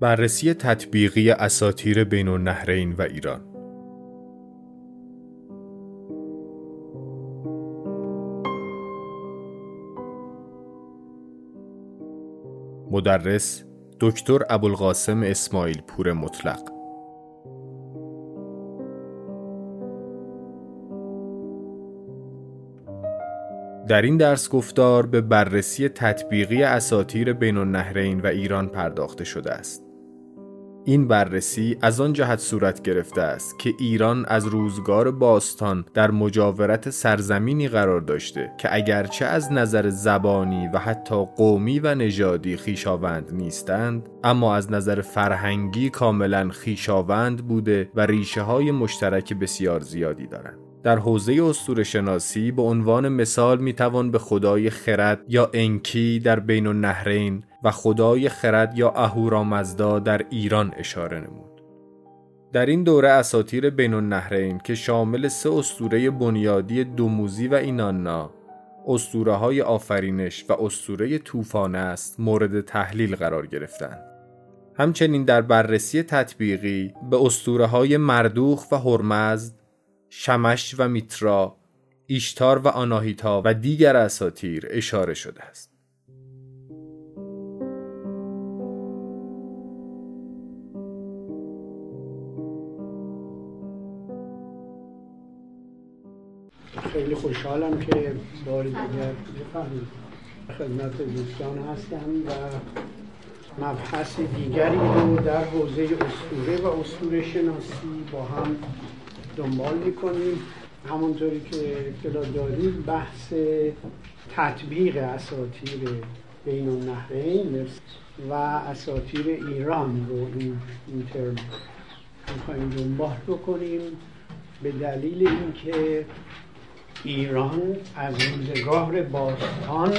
بررسی تطبیقی اساتیر بین النهرین و ایران. مدرس دکتر ابوالقاسم اسماعیل پور مطلق. در این درس گفتار به بررسی تطبیقی اساتیر بین النهرین و ایران پرداخته شده است. این بررسی از آن جهت صورت گرفته است که ایران از روزگار باستان در مجاورت سرزمینی قرار داشته که اگرچه از نظر زبانی و حتی قومی و نژادی خیشاوند نیستند اما از نظر فرهنگی کاملا خیشاوند بوده و ریشه های مشترک بسیار زیادی دارند در حوزه اسطوره شناسی به عنوان مثال می‌توان به خدای خرد یا انکی در بین النهرین و خدای خرد یا اهورامزدا در ایران اشاره نمود. در این دوره اساتیر بین النهرین که شامل سه اسطوره بنیادی دوموزی و اینانا اسطوره های آفرینش و اسطوره طوفان است مورد تحلیل قرار گرفتند. همچنین در بررسی تطبیقی به اسطوره های مردوخ و هرمزد شمش و میترا، ایشتار و آناهیتا و دیگر اساتیر اشاره شده است. خیلی خوشحالم که بار دیگر خدمت دوستان هستم و مبحث دیگری رو در حوزه اسطوره و اسطوره شناسی با هم دنبال می‌کنیم. همونطوری که اطلاع دارید بحث تطبیق اساتیر بین النهرین و اساتیر ایران رو این, این ترم می‌خوایم دنبال بکنیم به دلیل اینکه ایران از روزگار باستان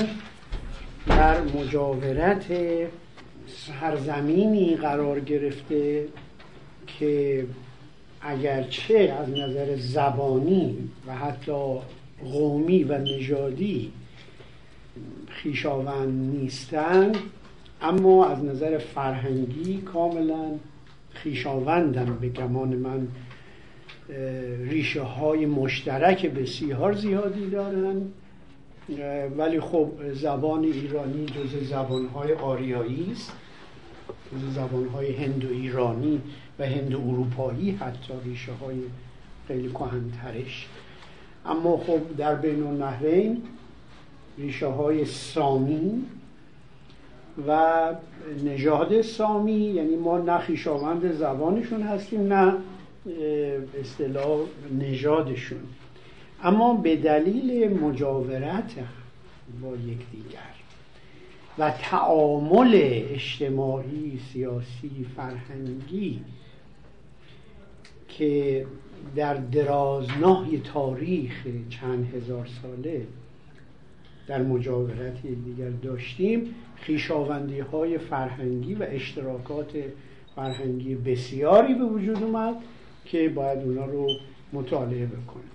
در مجاورت سرزمینی قرار گرفته که اگرچه از نظر زبانی و حتی قومی و نژادی خیشاوند نیستند اما از نظر فرهنگی کاملا خیشاوندم به گمان من. ریشه های مشترک بسیار زیادی دارند ولی خب زبان ایرانی جز زبان های آریایی است جز زبان های هندو ایرانی و هند اروپایی حتی ریشه های خیلی کهنترش. اما خب در بین النهرین ریشه های سامی و نژاد سامی یعنی ما نه خیشاوند زبانشون هستیم نه اصطلاح نژادشون. اما به دلیل مجاورت با یکدیگر و تعامل اجتماعی سیاسی فرهنگی که در درازنای تاریخ چند هزار ساله در مجاورت دیگر داشتیم خیشاوندی های فرهنگی و اشتراکات فرهنگی بسیاری به وجود اومد که باید اونا رو مطالعه بکنیم.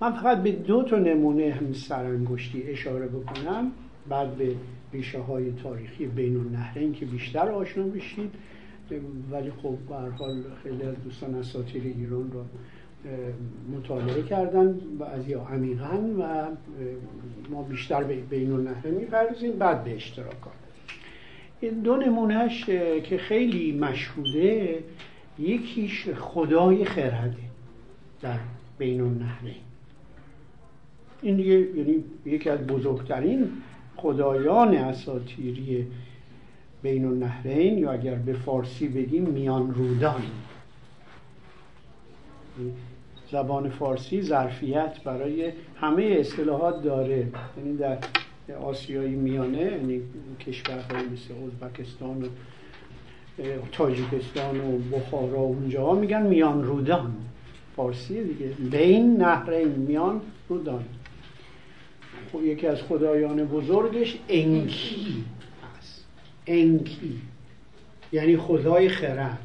من فقط به دو تا نمونه هم سرانگشتی اشاره بکنم. بعد به ریشه های تاریخی بین النهرین که بیشتر آشنا بشید ولی خب به حال خیلی از دوستان اساطیر ایران رو مطالعه کردن و از یا عمیقا و ما بیشتر به بین النهر می‌پردازیم. بعد به اشتراکات. این دو نمونهش که خیلی مشهوده یکیش خدای خرده در بین النهرین. این یعنی یکی از بزرگترین خدایان اساتیری بین النهرین یا اگر به فارسی بگیم میان رودان. زبان فارسی ظرفیت برای همه اصطلاحات داره. یعنی در آسیای میانه یعنی کشورهای مثل ازبکستان و تاجیکستان و بخارا اونجا میگن میان رودان. فارسی دیگه. بین نهرین میان رودان. یکی از خدایان بزرگش انکی. هست انکی. یعنی خدای خرد.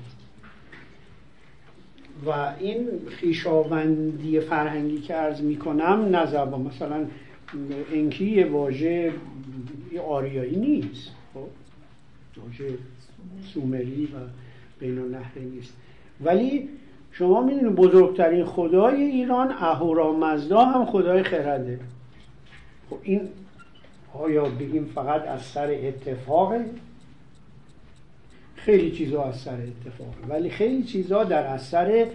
و این خیشاوندی فرهنگی که عرض می‌کنم نظر مثلا انکی واژه آریایی نیست. خب؟ واژه سومری و بین نیست. ولی شما می‌دونید بزرگترین خدای ایران اهورامزدا هم خدای خرده. خب این آیا بگیم فقط از سر اتفاقه؟ خیلی چیزها از سر اتفاقه ولی خیلی چیزها در اثر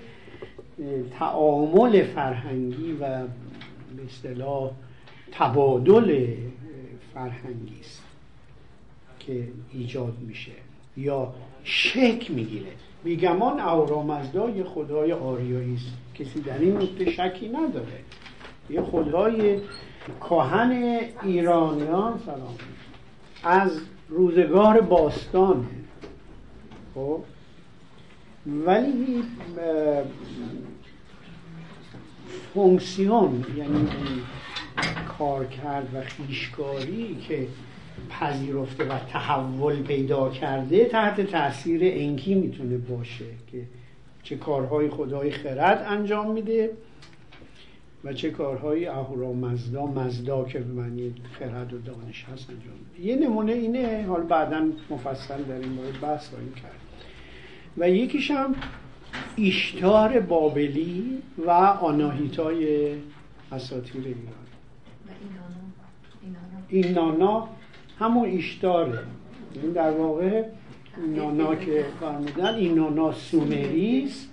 تعامل فرهنگی و به اصطلاح تبادل فرهنگی است که ایجاد میشه یا شک می‌گیره. بیگمان یه خدای آریایی است. کسی در این نکته شکی نداره. یه خدای کهن ایرانیان سلام. از روزگار باستانه. خب؟ ولی فونکسیون یعنی کار کرد و خیشکاری که پذیرفته و تحول پیدا کرده تحت تاثیر انکی می‌تونه باشه که چه کارهای خدای خرد انجام میده. و چه کارهای اهورا مزدا مزدا که به معنی خرد و دانش هست انجام یه نمونه اینه حال بعدا مفصل در این مورد بحث خواهیم کرد. و یکیش هم ایشتار بابلی و آناهیتای اساطیر ایران. این نانا همون ایشتاره. این در واقع نانا که فرمودن این نانا سومریست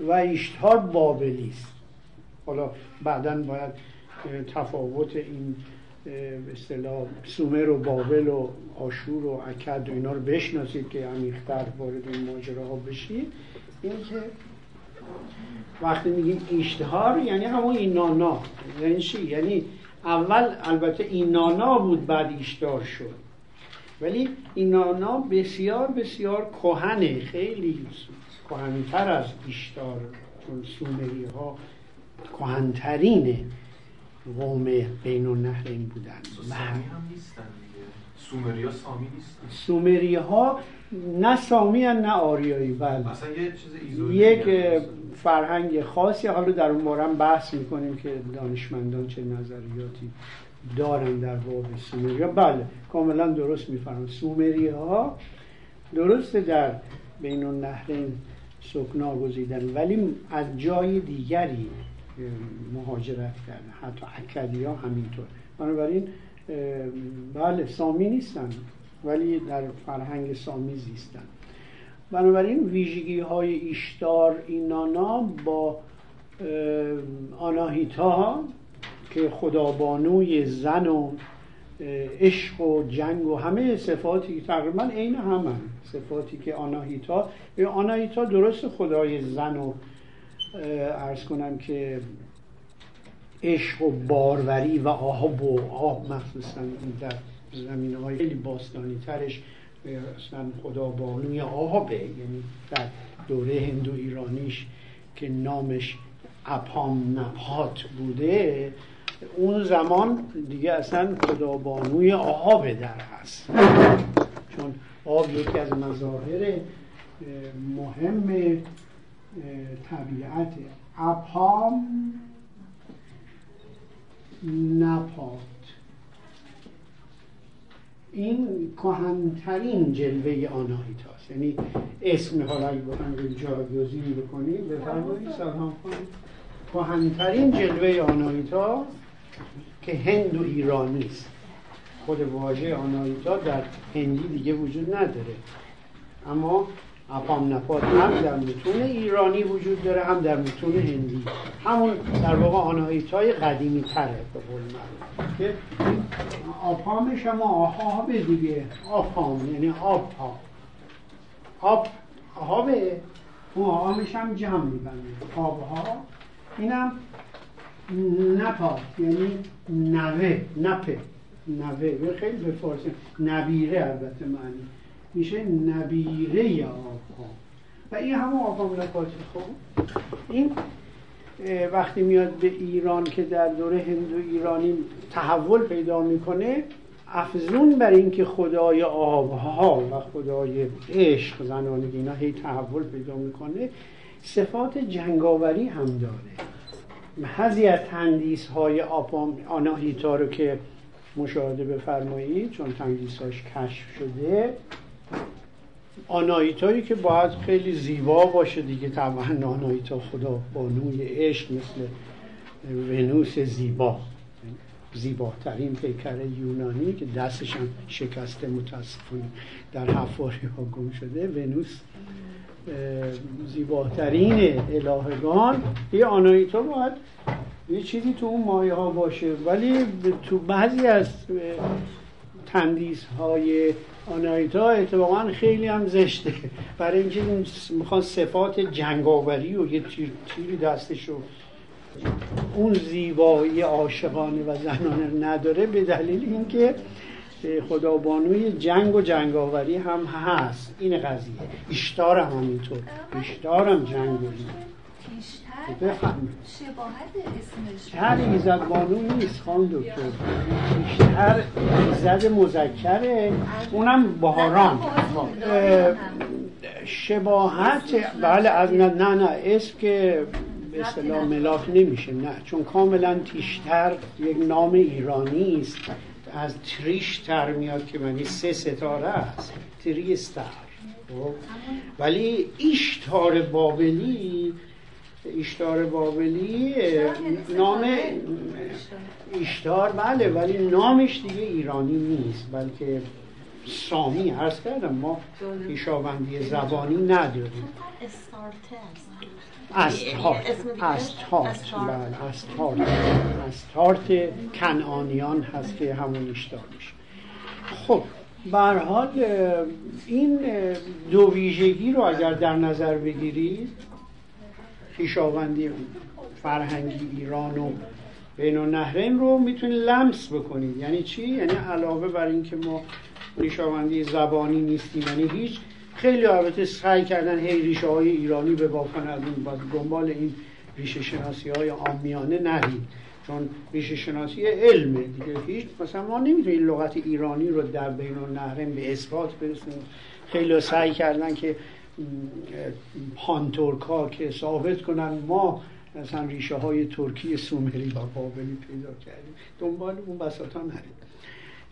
و ایشتار بابلیست حالا بعدا باید تفاوت این اصطلاح سومر و بابل و آشور و اکد و اینا رو بشناسید که عمیق‌تر وارد این ماجراها بشید. این که وقتی میگیم اشتهار یعنی همون این نانا یعنی چی؟ یعنی اول البته این نانا بود بعد ایشتار شد. ولی این نانا بسیار بسیار کهنه خیلی کهنتر از ایشتار چون سومری ها کهنترین قوم بین النهرین بودن. سامی هم نیستن سومری ها سامی نیستن. سومری ها نه سامی نه آریایی. بله. مثلا یه چیز یک فرهنگ خاصی. حالا در اون بارم بحث می‌کنیم که دانشمندان چه نظریاتی دارن در باب سومری ها بله کاملا درست میفرم سومری ها درسته در بین النهرین سکنا گزیدن ولی از جای دیگری مهاجرت کردن. حتی اکدی ها همینطور. بنابراین بله سامی نیستن ولی در فرهنگ سامی زیستن. بنابراین ویژگی های ایشتار اینانا با آناهیتا که خدابانوی زن و عشق و جنگ و همه صفاتی تقریبا عین همه صفاتی که آناهیتا آناهیتا درست خدای زن و ارز کنم که عشق و باروری و آب و آب مخصوصا در زمین های خیلی باستانی ترش اصلا خدا بانوی آبه یعنی در دوره هندو ایرانیش که نامش اپام نپات بوده اون زمان دیگه اصلا خدا بانوی آبه در هست. چون آب یکی از مظاهر مهم طبیعت اپام نپات این کهنترین جلوه آناهیتاست یعنی اسم حالا اگه بخوایم جاگزین بکنیم بفرمایید سلام کهنترین جلوه آناهیتا که هند و ایرانی است خود واژه آناهیتا در هندی دیگه وجود نداره. اما اپام نفات هم در متون ایرانی وجود داره هم در متون هندی. همون در واقع آناهیتای قدیمی تره به قول که آپامش هم آهاب دیگه. آپام یعنی آب ها آب آهابه اون آهامش هم جمع میبنده آب ها اینم نپات یعنی نوه نپه. نوه خیلی به فارسی نبیره البته معنی. میشه نبیره ها و این همون آقام نپاتی خب این وقتی میاد به ایران که در دوره هندو ایرانی تحول پیدا می‌کنه افزون بر اینکه خدای آبها و خدای عشق زنانگی اینا هی تحول پیدا می‌کنه صفات جنگاوری هم داره. بعضی از تندیس های آناهیتا رو که مشاهده بفرمایید چون تندیساش کشف شده آنایتایی که باید خیلی زیبا باشه دیگه. طبعا آنایتا خدا بانوی عشق مثل ونوس زیبا زیباترین پیکر یونانی که دستش هم شکسته متاسفانه در حفاری ها گم شده. ونوس زیباترین الهگان یه آنایتا باید یه چیزی تو اون مایه ها باشه. ولی تو بعضی از تندیس های آنایتا اتفاقا خیلی هم زشته. برای اینکه می‌خوان صفات جنگاوری و یه تیر تیری دستش رو اون زیبایی عاشقانه و زنانه نداره به دلیل اینکه خدابانوی جنگ و جنگاوری هم هست. این قضیه. اشتار هم همینطور. اشتار هم جنگ بفهمید شباهت اسمش. ایزد بانو نیست خان دکتر. بیشتر ایزد مذکره. اونم بهاران. شباهت بله از نه نه نه اسم که به اصطلاح ملاک نمیشه. نه چون کاملا تیشتر یک نام ایرانی است. از تریشتر میاد که معنی سه ستاره است. تریستر. خب؟ ولی ایشتار بابلی ایشتار بابلی نام ایشتار بله ولی نامش دیگه ایرانی نیست بلکه سامی هست کردم ما پیشاوندی زبانی نداریم. استارت استارت بله استارت. استارت کنعانیان هست که همون ایشتار میشه خب حال این دو ویژگی رو اگر در نظر بگیرید خیشاوندی فرهنگی ایران و بین النهرین رو می‌تونید لمس بکنید یعنی چی؟ یعنی علاوه بر اینکه ما ریشاوندی زبانی نیستیم یعنی هیچ خیلی البته سعی کردن هی ریشه های ایرانی ببافن از اون دنبال این ریشه شناسی های عامیانه نرید چون ریشه شناسی علمه دیگه. هیچ مثلا ما نمی‌تونیم لغت ایرانی رو در بین النهرین به اثبات برسونیم. خیلی سعی کردن که پانتورک ها که ثابت کنن ما مثلا ریشه های ترکی سومری و بابلی پیدا کردیم. دنبال اون بساطا نرید.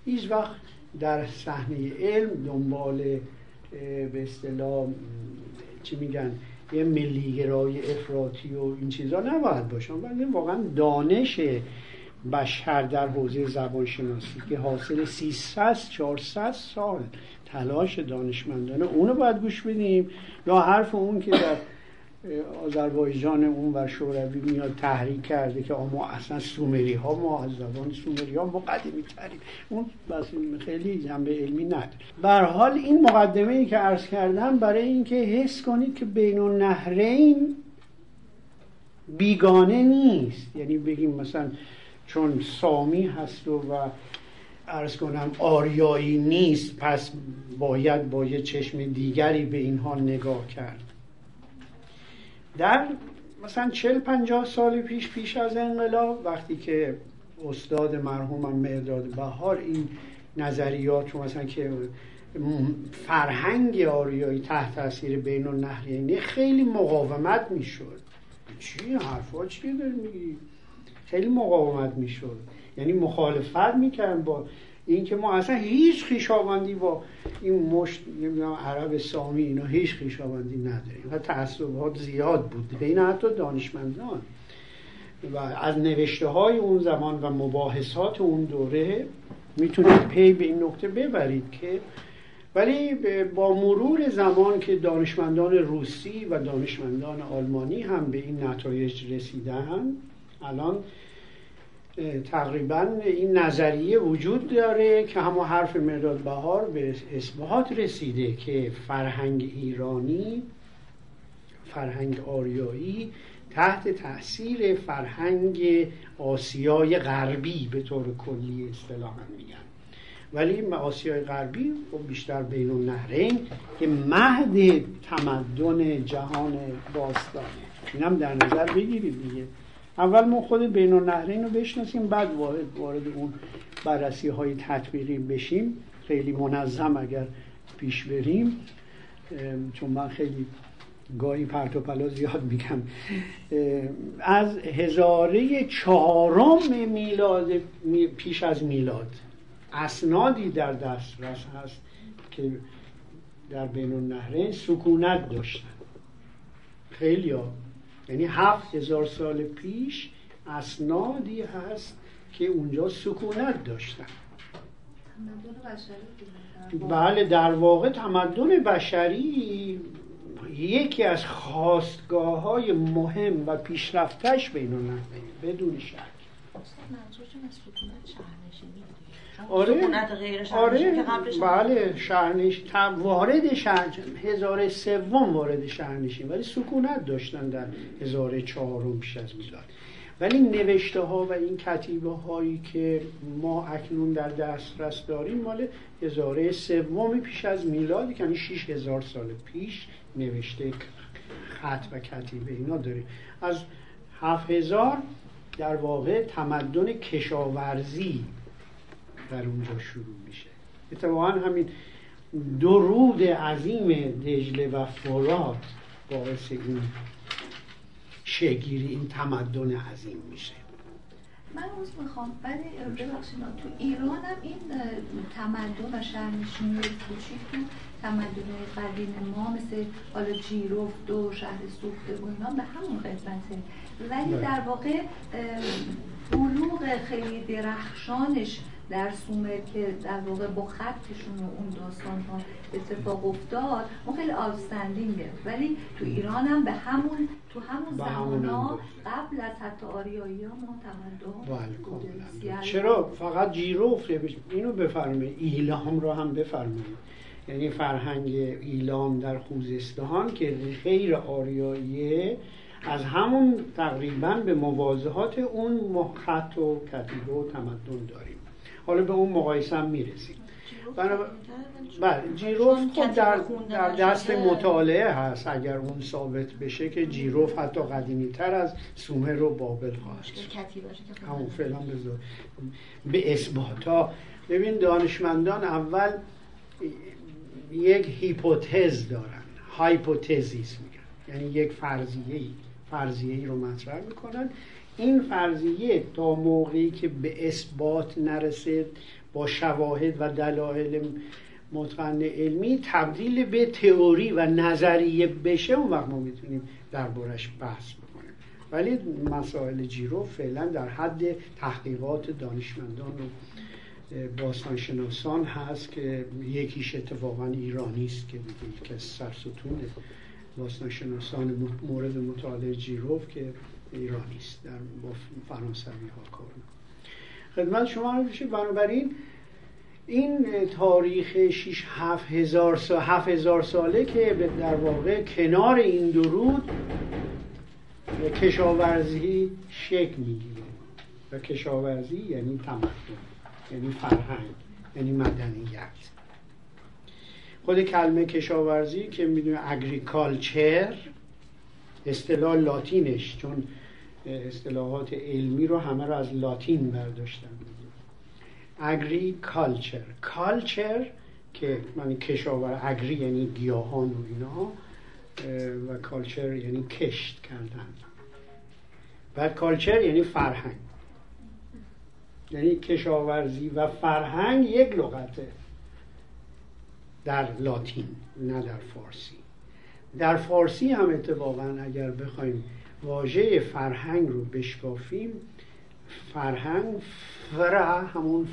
هیچ وقت در صحنه علم دنبال به اصطلاح چی میگن یه ملیگرای افراطی و این چیزا نباید باشن ولی واقعا دانش بشر در حوزه زبان شناسی که حاصل 300 400 سال تلاش دانشمندانه اونو باید گوش بدیم. یا حرف اون که در آذربایجان اون و شوروی میاد تحریک کرده که ما اصلا سومری ها ما از زبان سومری ها مقدمی تریم اون بس خیلی جنبه علمی نداره. بر حال این مقدمه ای که عرض کردم برای اینکه حس کنید که بین النهرین بیگانه نیست. یعنی بگیم مثلا چون سامی هست و, و ارز کنم آریایی نیست. پس باید با یه چشم دیگری به اینها نگاه کرد. در مثلا چل پنجاه سال پیش پیش از انقلاب وقتی که استاد مرحومم مرداد بهار این نظریات رو مثلا که فرهنگ آریایی تحت تاثیر بین النهرینی خیلی مقاومت می‌شد. چی؟ حرفا چی داری میگی؟ خیلی مقاومت می‌شد. یعنی مخالفت می‌کردن با اینکه ما اصلا هیچ خیشاوندی با این مشت نمی‌دونم عرب سامی اینا هیچ خیشاوندی نداریم و تعصبات زیاد بود. بین حتی دانشمندان. و از نوشته های اون زمان و مباحثات اون دوره می‌تونید پی به این نقطه ببرید که ولی با مرور زمان که دانشمندان روسی و دانشمندان آلمانی هم به این نتایج رسیدن الان تقریبا این نظریه وجود داره که همون حرف مرداد بهار به اثبات رسیده که فرهنگ ایرانی فرهنگ آریایی تحت تاثیر فرهنگ آسیای غربی به طور کلی اصطلاحا میگن. ولی آسیای غربی خب بیشتر بین النهرین که مهد تمدن جهان باستانه. اینم در نظر بگیرید دیگه. اول ما خود بین النهرین رو بشناسیم بعد وارد, وارد اون بررسی های تطبیقی بشیم. خیلی منظم اگر پیش بریم. چون من خیلی گاهی پرتوپلا زیاد میگم. از هزاره چهارم میلاد پیش از میلاد. اسنادی در دسترس هست که در بین النهرین سکونت داشتن. خیلی ها یعنی هفت هزار سال پیش اسنادی هست که اونجا سکونت داشتن. بله در واقع تمدن بشری یکی از خواستگاه های مهم و پیشرفتش بین بدون شک. آره آره بله شهرنش وارد شهر هزار سوم وارد شهرنشین ولی سکونت داشتن در هزار چهارم پیش از میلاد ولی نوشته ها و این کتیبه هایی که ما اکنون در دسترس داریم مال هزاره سوم پیش از میلاد یعنی 6000 سال پیش نوشته خط و کتیبه اینا داریم. از 7000 در واقع تمدن کشاورزی در اونجا شروع میشه. اتفاقا همین درود عظیم دجله و فرات باعث این شگیری این تمدن عظیم میشه. من روز می‌خوام ولی ببخشید تو ایران هم این تمدن و شهرنشینی کوچیک تو تمدن قدیم ما مثل حالا جیرفت و شهر سوخته و اینا به همون قسمته. ولی بله. در واقع بلوغ خیلی درخشانش در سومر که در واقع با خطشون و اون داستان ها اتفاق افتاد اون خیلی آوستندینگه ولی تو ایران هم به همون تو همون زمان ها قبل از حتی آریایی ها بله چرا؟ فقط جیروف اینو بفرمایید. ایلام رو هم بفرمایید. یعنی فرهنگ ایلام در خوزستان که خیر آریاییه از همون تقریبا به موازهات اون خط و کتیبه و تمدن داریم حالا به اون مقایسه هم می‌رسیم. بله جیروف خب در, در دست مطالعه هست اگر اون ثابت بشه که جیروف حتی قدیمی تر از سومر و بابل خواهد همون فعلا بذار. به اثباتا ببین دانشمندان اول یک هیپوتز دارن. هایپوتزیس میگن. یعنی یک فرضیه ای فرضیه ای رو مطرح می‌کنن. این فرضیه تا موقعی که به اثبات نرسید با شواهد و دلایل متقن علمی تبدیل به تئوری و نظریه بشه اون وقت ما می‌تونیم دربارش بحث بکنیم. ولی مسائل جیرو فعلا در حد تحقیقات دانشمندان و باستانشناسان هست که یکیش اتفاقا ایرانی است که دیگه که سرستون باستانشناسان مورد مطالعه جیروف که ایرانی است در با فرانسوی ها کار خدمت شما رو بنابراین این تاریخ 6 7 هزار سال هزار ساله که در واقع کنار این درود کشاورزی شکل می‌گیره. و کشاورزی یعنی تمدن یعنی فرهنگ یعنی مدنیت. خود کلمه کشاورزی که می‌دونه اگریکالچر اصطلاح لاتینش چون اصطلاحات علمی رو همه رو از لاتین برداشتن. اگریکالچر کالچر که من کشاور اگری یعنی گیاهان و اینا و کالچر یعنی کشت کردن. بعد کالچر یعنی فرهنگ. یعنی کشاورزی و فرهنگ یک لغته. در لاتین نه در فارسی. در فارسی هم اتفاقا اگر بخوایم واژه فرهنگ رو بشکافیم فرهنگ فرا همون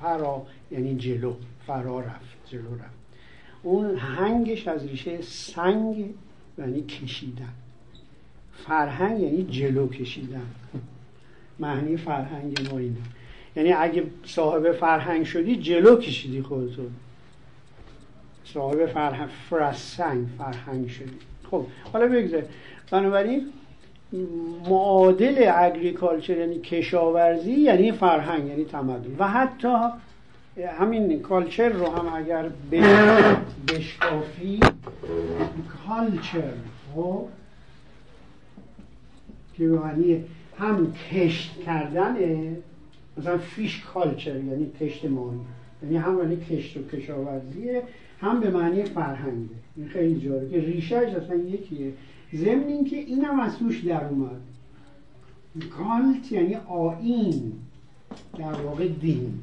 فرا یعنی جلو فرا رفت جلو رفت. اون هنگش از ریشه سنگ یعنی کشیدن. فرهنگ یعنی جلو کشیدن. معنی فرهنگ ما اینه. یعنی اگه صاحب فرهنگ شدی جلو کشیدی خودتو صاحب فرهنگ فرسنگ فرهنگ شدی. خب حالا بگذار بنابراین معادل اگریکالچر یعنی کشاورزی یعنی فرهنگ یعنی تمدن. و حتی همین کالچر رو هم اگر بشکافی کالچر خب که معنی هم کشت کردن مثلا فیش کالچر یعنی کشت ماهی. یعنی هم معنی کشت و کشاورزیه هم به معنی فرهنگه این خیلی جالبه. که ریشهش اصلا یکیه. ضمن اینکه اینم از توش در اومد. کالت یعنی آین در واقع دین.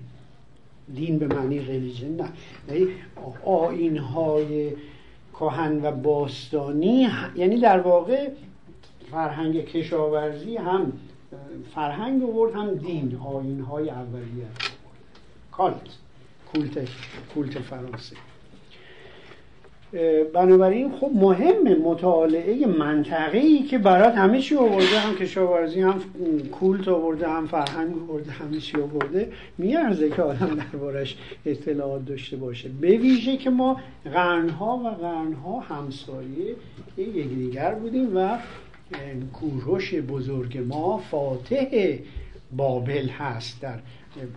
دین به معنی ریلیجن نه. یعنی آین های کهن و باستانی یعنی در واقع فرهنگ کشاورزی هم فرهنگ آورد هم دین. آین های اولیه. کالت. کولت کولت فرانسه. بنابراین خب مهم مطالعه منطقه ای که برات همه چی آورده هم کشاورزی هم کولت آورده هم فرهنگ آورده همه چی آورده میارزه که آدم دربارش اطلاعات داشته باشه. به ویژه که ما قرنها و قرنها همسایه یکدیگر بودیم و کوروش بزرگ ما فاتح بابل هست در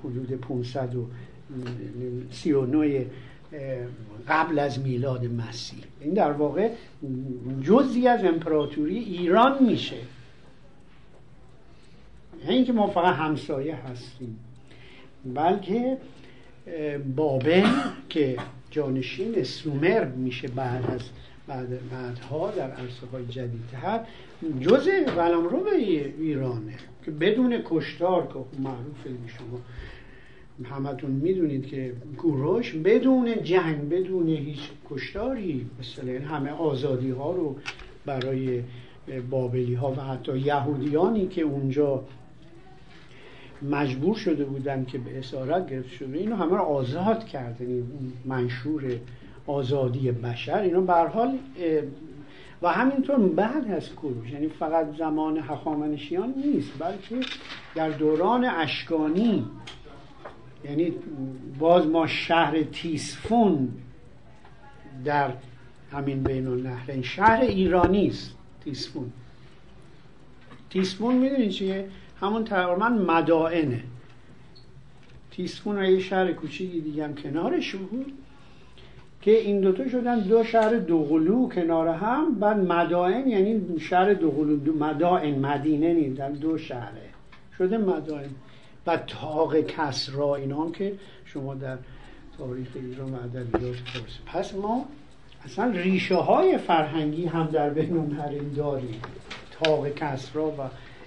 حدود 539 قبل از میلاد مسیح. این در واقع جزی از امپراتوری ایران میشه. نه اینکه ما فقط همسایه هستیم بلکه بابل که جانشین سومر میشه بعد از بعد بعدها در عرصه های جدیدتر جز رو به ایرانه که بدون کشتار که معروفه شما همتون می‌دونید که کوروش بدون جنگ بدون هیچ کشتاری مثلا همه آزادی ها رو برای بابلی ها و حتی یهودیانی که اونجا مجبور شده بودن که به اسارت گرفته شده اینو همه رو آزاد کردن منشور آزادی بشر. اینا به حال و همینطور بعد از کوروش یعنی فقط زمان هخامنشیان نیست بلکه در دوران اشکانی یعنی باز ما شهر تیسفون در همین بین النهرین شهر ایرانی است تیسفون تیسفون می‌دونید چیه؟ همون تقریبا مدائنه. تیسفون یه شهر کوچیکی دیگه هم کنارش بود که این دوتا شدن دو شهر دوقلو کنار هم بعد مدائن یعنی شهر دوقلو دو مدائن مدینه در دو شهره. شده مدائن. و تاق کسرا اینا که شما در تاریخ ایران و ادبیات پس ما اصلا ریشه های فرهنگی هم در بین حریم داریم. تاق کسرا و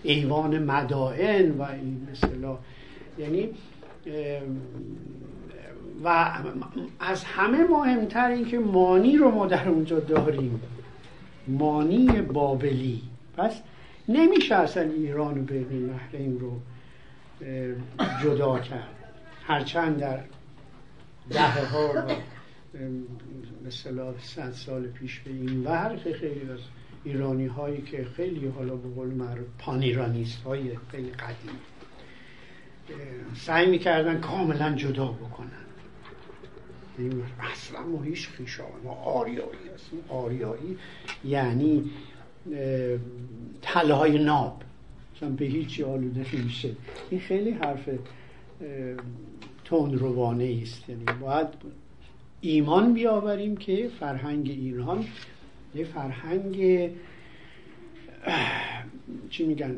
ایوان مدائن و این مثلا یعنی و از همه مهمتر این که مانی رو ما در اونجا داریم. مانی بابلی. پس نمیشه اصلا ایران و بین النهرین رو جدا کرد. هرچند در ده ها و مثلا صد سال پیش به این ور خیلی از ایرانی هایی که خیلی حالا به قول معروف پانیرانیست های خیلی قدیم سعی می‌کردن کاملا جدا بکنن. اصلا ما هیچ خیشا ما آریایی هستیم. آریایی یعنی تله ناب. به هیچی آلوده نمیشه. این خیلی حرف روانه است. یعنی باید ایمان بیاوریم که فرهنگ ایران یه فرهنگ چی میگن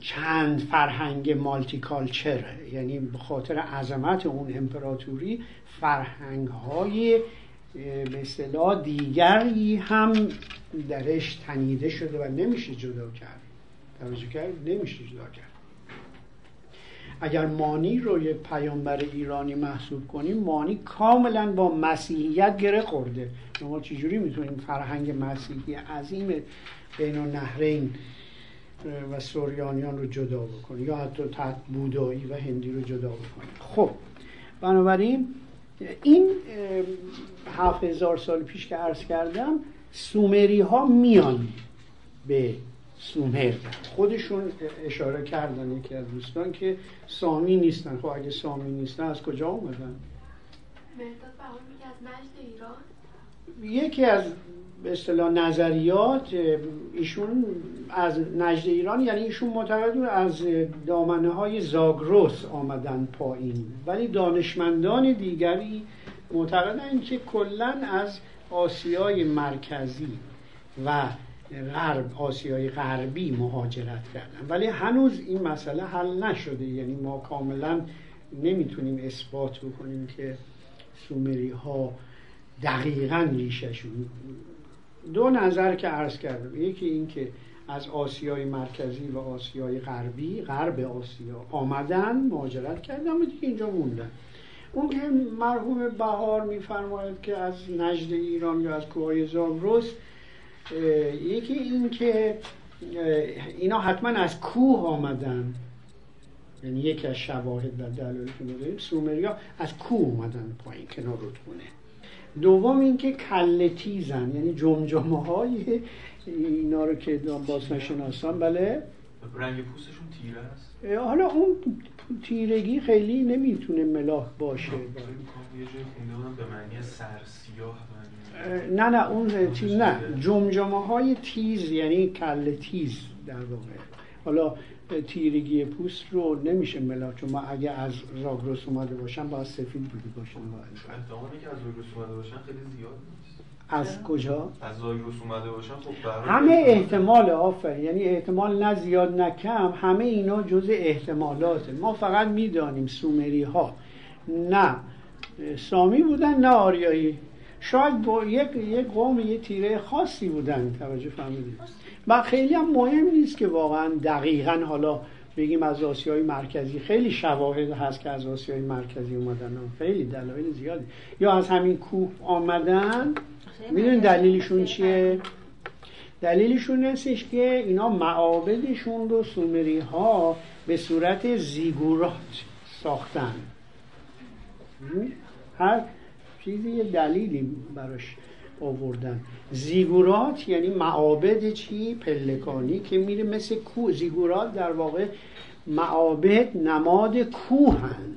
چند فرهنگ مالتی کالچر یعنی به خاطر عظمت اون امپراتوری فرهنگ های به اصطلاح دیگری هم درش تنیده شده و نمیشه جدا کرد. توجه کرد نمیشه جدا کرد. اگر مانی رو یک پیامبر ایرانی محسوب کنیم مانی کاملا با مسیحیت گره خورده. شما چجوری می‌تونیم فرهنگ مسیحی عظیم بین النهرین و سوریانیان رو جدا بکنیم؟ یا حتی تحت بودایی و هندی رو جدا بکنیم؟ خب بنابراین این هفت هزار سال پیش که عرض کردم سومری ها میان به سومر خودشون اشاره کردن یکی از دوستان که سامی نیستن. خب اگه سامی نیستن از کجا اومدن؟ یکی از به اصطلاح نظریات ایشون از نجد ایران یعنی ایشون معتقد از دامنه های زاگروس آمدن پایین. ولی دانشمندان دیگری معتقدن که کلا از آسیای مرکزی و غرب آسیای غربی مهاجرت کردن. ولی هنوز این مسئله حل نشده. یعنی ما کاملا نمی‌تونیم اثبات بکنیم که سومری ها دقیقا ریششون دو نظر که عرض کردم. یکی این که از آسیای مرکزی و آسیای غربی غرب آسیا آمدن مهاجرت کردن و دیگه اینجا موندن. اون که مرحوم بهار میفرماید که از نجد ایران یا از کوهای زاگرس یکی این که اینا حتما از کوه آمدن. یعنی یکی از شواهد و دلایلی که داریم سومریا از کوه اومدن پایین کنار رودخونه. دوم اینکه کله تیزن یعنی جمجمه های اینا رو که نشناسان بله؟ رنگ پوستشون تیره است؟ حالا اون تیرگی خیلی نمی‌تونه ملاح باشه. یه جای خونده به معنی سرسیاه نه نه اون تیز نه. جمجمه های تیز یعنی کل تیز در واقع. حالا تیرگی پوست رو نمیشه ملا چون ما اگه از زاگرس اومده باشن باید سفید بودی باشن احتمالی که از زاگرس اومده باشن خیلی زیاد نیست. از کجا؟ از زاگرس اومده باشن خب همه احتمال آفر یعنی احتمال نه زیاد نه کم. همه اینا جز احتمالاته. ما فقط می‌دانیم سومری ها نه. سامی بودن نه آریایی. شاید با یک یک قوم یه تیره خاصی بودن توجه فهمیدید و خیلی هم مهم نیست که واقعا دقیقا حالا بگیم از آسیای مرکزی. خیلی شواهد هست که از آسیای مرکزی اومدن خیلی دلایل زیادی. یا از همین کوه آمدن. می‌دونین دلیلشون چیه؟ دلیلشون هستش که اینا معابدشون رو سومری ها به صورت زیگورات ساختن. هر چیزی یه دلیلی براش آوردن. زیگورات یعنی معابد چی؟ پلکانی که میره مثل کوه. زیگورات در واقع معابد نماد کوهن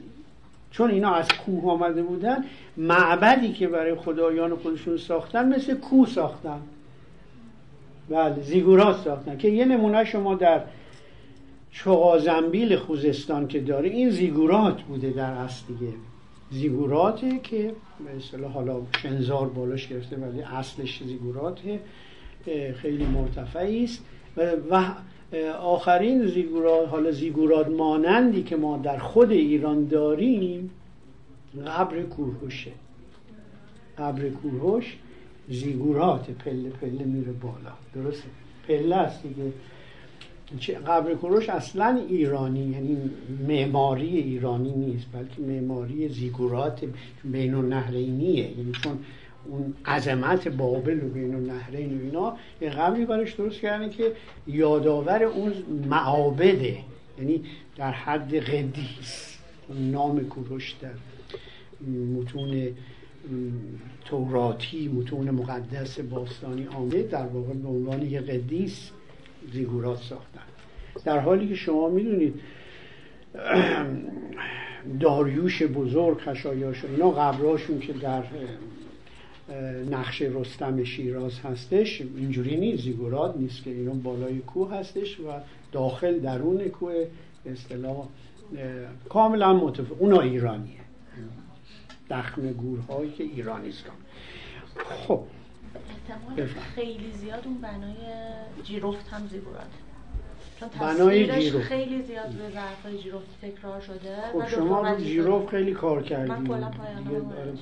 چون اینا از کوه آمده بودن معبدی که برای خدایان خودشون ساختن مثل کوه ساختن. بله زیگورات ساختن. که یه نمونه شما در چغازنبیل خوزستان که داره این زیگورات بوده در اصل دیگه. زیگوراته که به حالا شنزار بالاش گرفته ولی اصلش زیگوراته خیلی مرتفعی است. و آخرین زیگورات حالا زیگورات مانندی که ما در خود ایران داریم قبر کوهوشه. قبر کوهوش زیگورات پله پله میره بالا. درسته؟ پله است دیگه. قبر کوروش اصلا ایرانی یعنی معماری ایرانی نیست بلکه معماری زیگورات بین النهرینیه. یعنی چون اون عظمت بابل و بین النهرین و اینا یه قبری برش درست کردن که یادآور اون معابده. یعنی در حد قدیس. نام کوروش در متون توراتی متون مقدس باستانی آمده در واقع به عنوان یه قدیس زیگورات ساختن. در حالی که شما می‌دونید داریوش بزرگ خشایاش اینا قبراشون که در نقش رستم شیراز هستش اینجوری نیست. زیگورات نیست که اینا بالای کوه هستش و داخل درون کوه اصطلاح کاملا متفق اونا ایرانیه. دخم گورهایی که ایرانیستان. خب خیلی زیاد اون بنای جیرفت هم زیگورات بنای جیروف خیلی زیاد به ظرفای جیروف تکرار شده. خب شما رو جیروف خیلی کار کردیم من کلا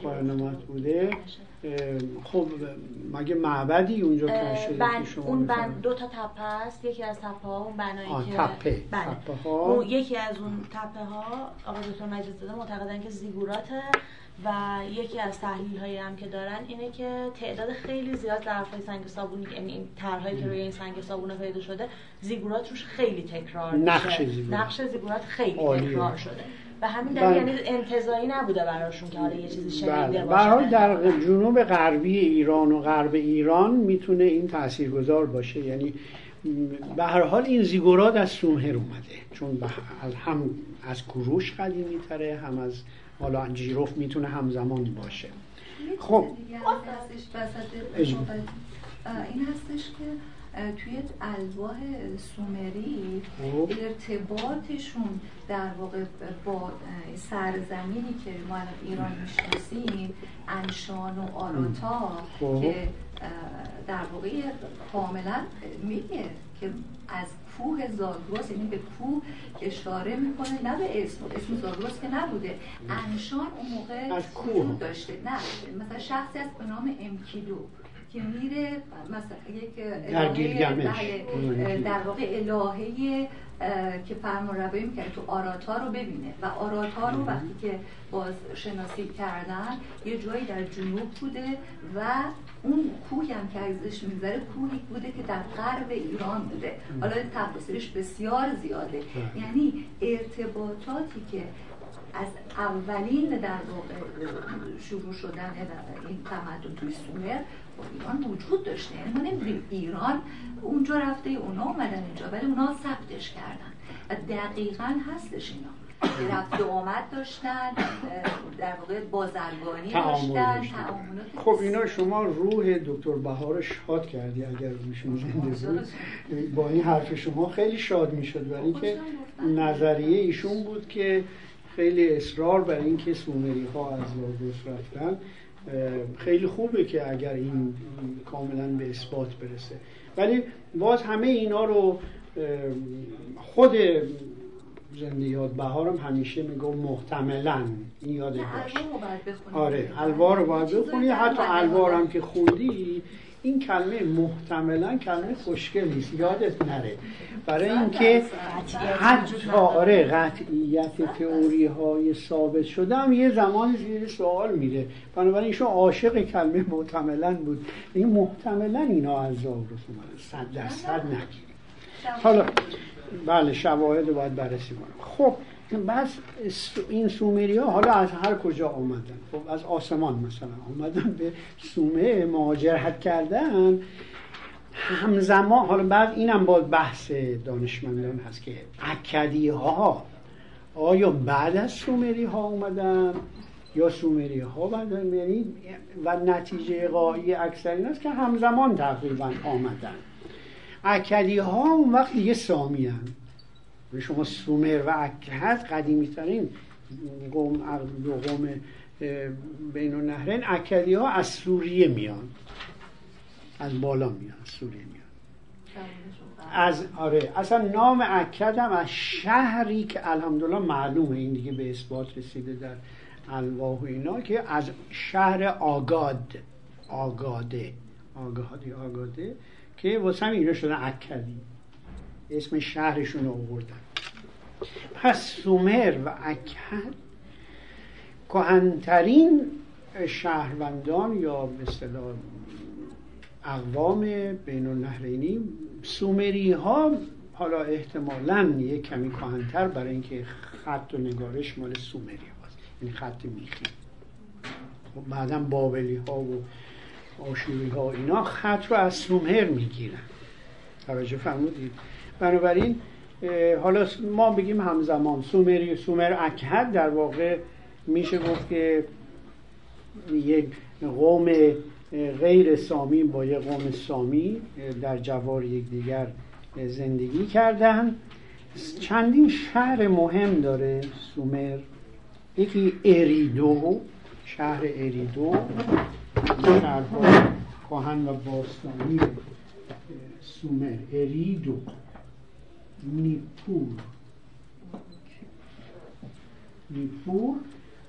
پایانامت بوده. خب مگه معبدی اونجا کش شده شما اون بند دو تا تپه است. یکی از تپه ها اون بنایی که تپه بله. تپه ها یکی از اون تپه ها آقا دکتر مجید معتقدن که زیگوراته و یکی از تحلیل هایی هم که دارن اینه که تعداد خیلی زیاد ظرف های سنگ صابونی یعنی این طرحهایی که روی این سنگ صابونه پیدا شده زیگورات روش خیلی تکرار نقش زیگورات, نقش زیگورات خیلی تکرار شده. و همین دلیل یعنی انتظایی نبوده براشون که حالا یه چیزی شنیده باشه در جنوب غربی ایران و غرب ایران می‌تونه این تاثیرگذار باشه. یعنی به هر حال این زیگورات از سومهر اومده. چون از هم از کوروش قدیمی تره هم از حالا جیروف می‌تونه همزمان باشه. خب. این هستش که توی الواح سومری خب. ارتباطشون در واقع با سرزمینی که ما ایران می‌شناسیم انشان و آراتا خب. که در واقع کاملا میگه. که از کوه زاگرس یعنی به کوه اشاره می‌کنه نه به اسم اسم زاگرس که نبوده. انشان اون موقع از کوه. داشته. نه مثلا شخصی از به نام امکیدو که میره مثلا یک در بله، در واقع الهه که فرمان روایی می‌کنه تو آراتا رو ببینه. و آراتا رو وقتی که باز شناسی کردن یه جایی در جنوب بوده و اون کوهی هم که ازش میگذره کوهی بوده که در غرب ایران بوده. حالا تفاصیلش بسیار زیاده. یعنی ارتباطاتی که از اولین در واقع شروع شدن این تمدن توی سومر با ایران وجود داشته. یعنی ما نمی‌دونیم ایران اونجا رفته اونا اومدن اینجا ولی اونا ثبتش کردن. و دقیقا هستش اینا. رفت و آمد داشتن در واقع بازرگانی داشتن خب اینا شما روح دکتر بهار شاد کردی اگر روشون زنده بود با این حرف شما خیلی شاد می‌شد. برای اینکه نظریه ایشون بود که خیلی اصرار بر اینکه سومری ها از لاگوس رفتن. خیلی خوبه که اگر این کاملا به اثبات برسه. ولی باز همه اینا رو خود زنده یاد بهارم همیشه میگو محتملا. این یاد باش. آره الوار رو باید بخونی. حتی الوار هم که خوندی این کلمه محتملا کلمه خوشگلی است یادت نره. برای اینکه حتی آره قطعیت تئوری های ثابت شده هم یه زمان زیر سوال میره. بنابراین ایشون عاشق کلمه محتملا بود. این محتملا اینا از اومده صد درصد نگیر حالا بله شواهد باید بررسی کنم. خب بس این سومری ها حالا از هر کجا آمدن؟ خب از آسمان مثلا آمدن به سومه مهاجرت کردن. همزمان حالا بعد اینم باید بحث دانشمندان هست که اکدی ها آیا بعد از سومری ها اومدن یا سومری ها بعد یعنی و نتیجه قایی اکثر این است که همزمان تقریبا آمدن. اکدی ها اون وقت دیگه سامی هم. شما سومر و اکد قدیمی ترین قوم دو قوم بین النهرین اکدی ها از سوریه میان. از بالا میان سوریه میان. از آره اصلا نام اکد هم از شهری که الحمدلله معلومه. این دیگه به اثبات رسیده در الواح و اینا که از شهر آگاد آگاده آگادی آگاده. که واسه هم اینا شده اکدی اسم شهرشون رو آوردن. پس سومر و اکد کهنترین شهروندان یا به اصطلاح اقوام بین النهرینی سومری ها حالا احتمالا یک کمی کهنتر برای اینکه خط و نگارش مال سومری هاست. یعنی خط میخی. خب بعدا بابلی ها و آشوری ها اینا خط رو از سومر می‌گیرن. توجه فرمودید. بنابراین حالا ما بگیم همزمان سومری سومر اکهد در واقع میشه گفت که یک قوم غیر سامی با یک قوم سامی در جوار یکدیگر زندگی کردن. چندین شهر مهم داره سومر یکی اریدو شهر اریدو. شهرهای کهن و باستانی سومر اریدو نیپور. نیپور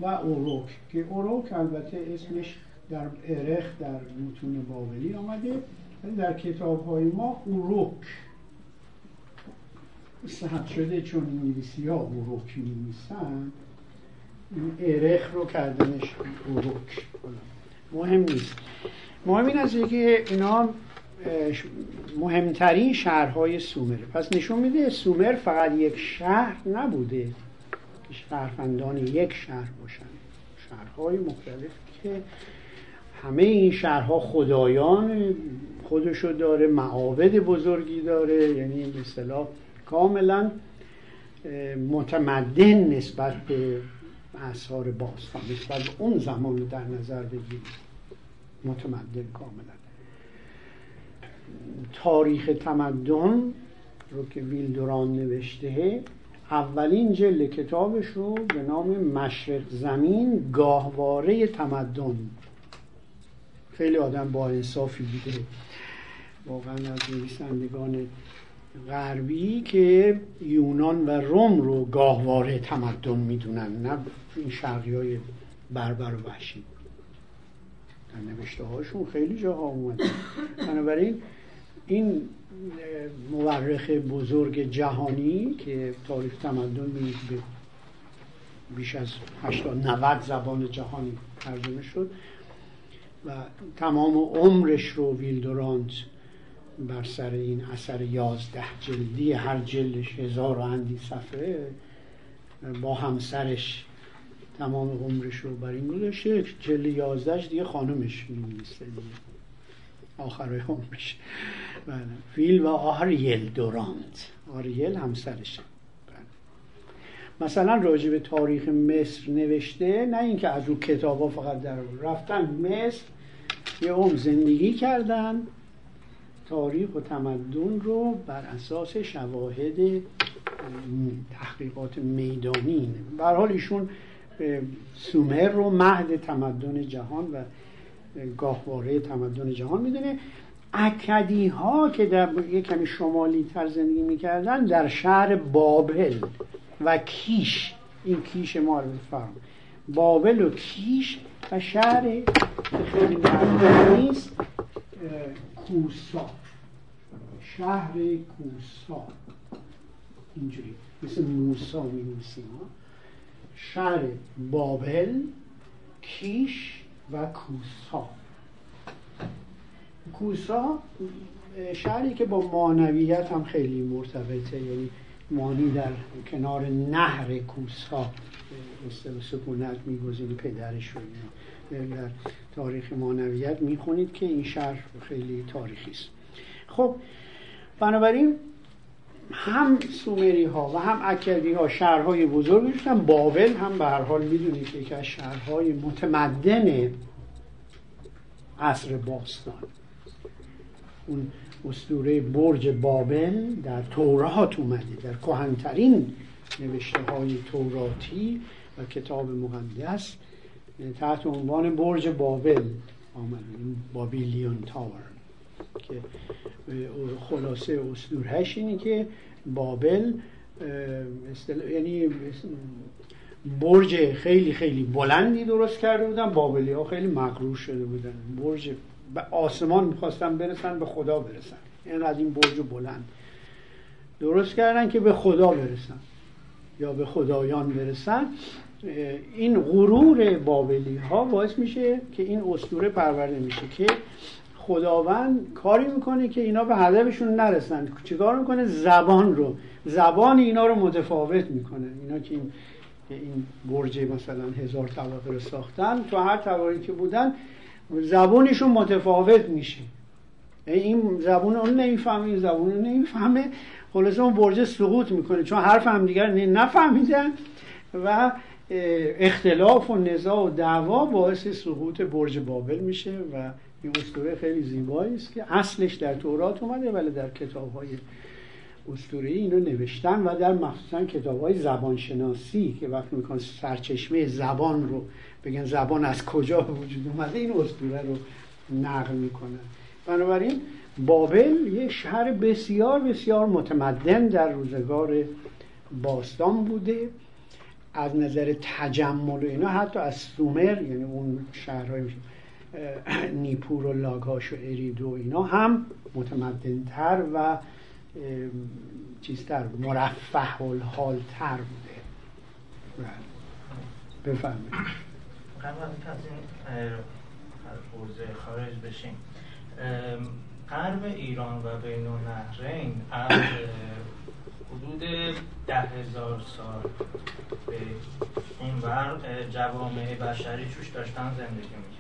و اوروک که اوروک البته اسمش در ارخ در متون بابلی آمده ولی در کتاب های ما اوروک. ثبت شده چون انگلیسی ها اوروک می ارخ رو کردنش اوروک. مهم نیست. مهم این است که اینا مهمترین شهرهای سومر. پس نشون میده سومر فقط یک شهر نبوده. شهروندان یک شهر باشن. شهرهای مختلف که همه این شهرها خدایان خودشو داره معابد بزرگی داره. یعنی اصطلاح کاملا متمدن نسبت به اثار باستان نسبت به اون زمان در نظر بگیرید. متمدن کاملا. تاریخ تمدن رو که ویلدوران نوشته اولین جلد کتابش رو به نام مشرق زمین گاهواره تمدن. خیلی آدم با انصافی بوده. واقعا از نویسندگان غربی که یونان و روم رو گاهواره تمدن می‌دونن نه این شرقی های بربر و وحشی. در نوشته هاشون خیلی جاها اومده. بنابراین این مورخ بزرگ جهانی که تاریخ تمدن به بیش از 80 90 زبان جهانی ترجمه شد و تمام عمرش رو ویلدورانت بر سر این اثر یازده جلدی هر جلدش هزار و اندی صفحه با همسرش تمام عمرش رو بر این گذاشته جلد یازدهش دیگه خانمش میمیسته دیگه. آخر عمرش. بله. فیل و آریل دورانت آریل همسرشه. بله. مثلا راجع به تاریخ مصر نوشته نه اینکه از او کتابا فقط در رفتن مصر یه عمر زندگی کردن. تاریخ و تمدن رو بر اساس شواهد تحقیقات میدانی. بر حال ایشون سومر رو مهد تمدن جهان و گاهواره تمدن جهان می‌دونه. اکدی ها که در یک کمی شمالی تر زندگی می‌کردن در شهر بابل و کیش. این کیش ما رو بفرم. بابل و کیش و شهر خیلی نیست کوسا. شهر کوسا. اینجوری. مثل موسا می شهر بابل کیش و کوسا. کوسا شهری که با مانویت هم خیلی مرتبطه یعنی مانی در کنار نهر کوسا سکونت میگذین پدرش رو در تاریخ مانویت می‌خونید که این شهر خیلی تاریخی است. خب بنابراین هم سومری ها و هم اکدی ها شهرهای بزرگی شدن بابل هم به هر حال می‌دونید که یکی از شهرهای متمدن عصر باستان. اون اسطوره برج بابل در تورات اومده در کهنترین نوشته های توراتی و کتاب مقدس تحت عنوان برج بابل آمده بابیلیون تاور. که خلاصه اسطورهش اینه که بابل یعنی برج خیلی خیلی بلندی درست کرده بودن. بابلی ها خیلی مغرور شده بودن. برج به آسمان می‌خواستن برسن به خدا برسن. اینقدر این برج بلند. درست کردن که به خدا برسن یا به خدایان برسن. این غرور بابلی ها باعث میشه که این اسطوره پرورده میشه که خداوند کاری می‌کنه که اینا به هدفشون نرسن. چیکار می‌کنه؟ زبان رو. زبان اینا رو متفاوت می‌کنه. اینا که این این برج مثلا هزار طبقه رو ساختن تو هر طبقه که بودن زبانشون متفاوت میشه. این زبون اون نمی‌فهمه این زبون اون نمی‌فهمه. خلاصه اون برج سقوط می‌کنه. چون حرف هم دیگر نفهمیدن و اختلاف و نزاع و دعوا باعث سقوط برج بابل میشه و این اسطوره خیلی زیبایی است که اصلش در تورات اومده ولی در کتاب های اسطوره اینو نوشتن و در مخصوصا کتاب های زبانشناسی که وقتی میکن سرچشمه زبان رو بگن زبان از کجا وجود اومده این اسطوره رو نقل می‌کنن. بنابراین بابل یه شهر بسیار بسیار متمدن در روزگار باستان بوده. از نظر تجمل و اینا حتی از سومر یعنی اون شهرهای نیپور و لاگاش و اریدو اینا هم متمدنتر و چیزتر مرفه و حالتر بوده. بله. بفهمید قبل از این خارج بشیم. غرب ایران و بین النهرین از حدود ده هزار سال به این ور جوامع بشری توش داشتن زندگی می‌کرد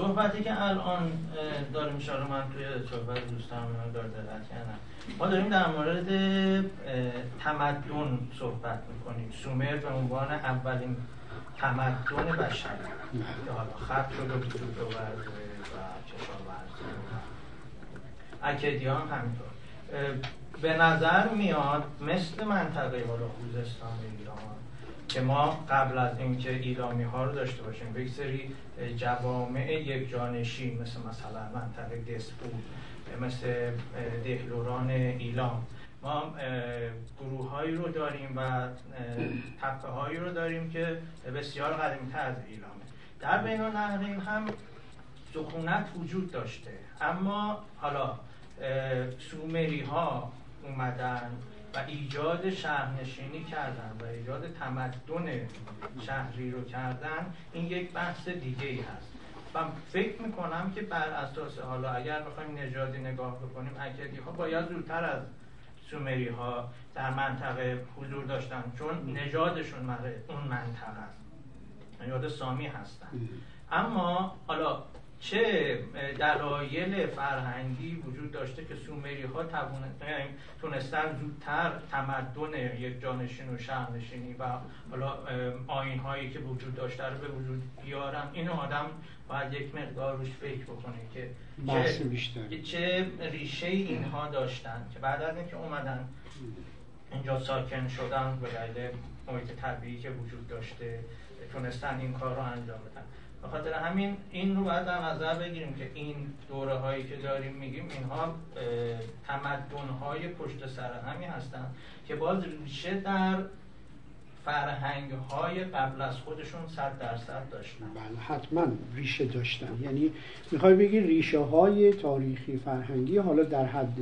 صحبتی که الان داره میشه من توی صحبت دوستان دار دقت کردم. ما داریم در مورد تمدن صحبت می‌کنیم. سومر به عنوان اولین تمدن بشری. که حالا خط شده و ورزه و کشاورزی اکدیان همینطور. به نظر میاد مثل منطقه حالا خوزستان ایران که ما قبل از اینکه ایلامی ها رو داشته باشیم یک سری جوامع یک جانشین مثل مثلا منطقه دسپور مثل دهلوران ایلام. ما گروه هایی رو داریم و تپه هایی رو داریم که بسیار قدیمی از ایلامه. در بین النهرین هم سکونت وجود داشته. اما حالا سومری ها اومدن و ایجاد شهرنشینی کردن و ایجاد تمدن شهری رو کردن این یک بحث دیگه ای هست. و فکر می‌کنم که بر اساس حالا اگر بخوایم نژادی نگاه بکنیم اکدی ها باید زودتر از سومری ها در منطقه حضور داشتن چون نژادشون اون منطقه است. نژاد سامی هستن. اما حالا چه دلایل فرهنگی وجود داشته که سومری ها تونستن زودتر تمدن یک جانشین و شهرنشینی و حالا آین هایی که وجود داشته رو به وجود بیارن؟ این آدم باید یک مقدار روش فکر بکنه که چه, چه ریشه اینها داشتن که بعد از اینکه اومدن اینجا ساکن شدن به دلیل محیط طبیعی که وجود داشته تونستن این کار رو انجام بدن. به خاطر همین این رو باید در نظر بگیریم که این دوره هایی که داریم میگیم اینها تمدن های پشت سر همی هستن که باز ریشه در فرهنگ های قبل از خودشون صد درصد داشتن. بله حتما ریشه داشتن. یعنی می‌خوای بگی ریشه های تاریخی فرهنگی حالا در حد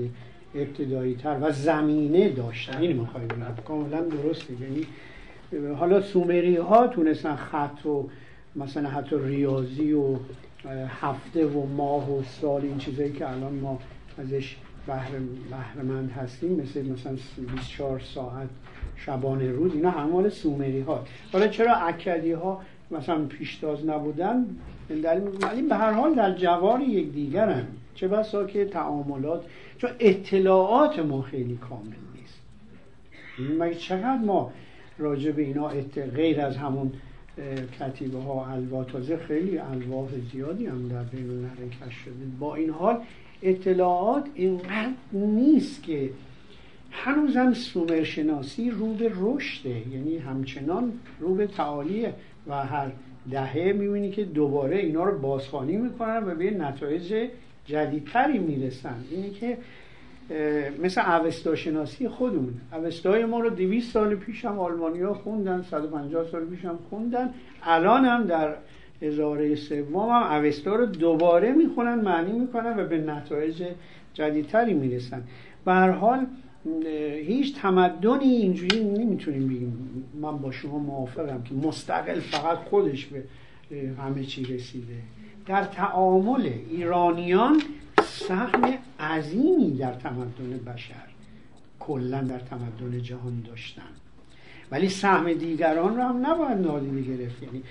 ابتدایی تر و زمینه داشتن. این می‌خوای بگی. کاملا درسته. یعنی حالا سومری ها تونستن خط و مثلا حتی ریاضی و هفته و ماه و سال این چیزایی که الان ما ازش بهرمند هستیم مثل مثلا 24 ساعت شبانه روز اینا همال سومری ها حالا چرا اکدی ها مثلا پیشتاز نبودن؟ ولی به هر حال در جوار یک دیگرن. چه بسا که تعاملات چون اطلاعات ما خیلی کامل نیست. مگه چقدر ما راجع به اینا غیر از همون کتیبه ها الوا تازه خیلی الواح زیادی هم در بین کشف شده. با این حال اطلاعات اینقدر نیست که هنوزم سومرشناسی رو به رشده یعنی همچنان رو به تعالیه و هر دهه می‌بینی که دوباره اینا رو بازخوانی می‌کنن و به نتایج جدیدتری می‌رسن. اینی که مثل اوستا شناسی خودمون. اوستای ما رو 200 سال پیش هم آلمانیا خوندن 150 سال پیش هم خوندن. الان هم در هزاره سوم هم اوستا رو دوباره می‌خونن معنی می‌کنن و به نتایج جدیدتری می‌رسن. به هر حال هیچ تمدنی اینجوری نمی‌تونیم بگیم. من با شما موافقم که مستقل فقط خودش به همه چی رسیده. در تعامل ایرانیان سهم عظیمی در تمدن بشر کلا در تمدن جهان داشتن. ولی سهم دیگران رو هم نباید نادیده گرفت. یعنی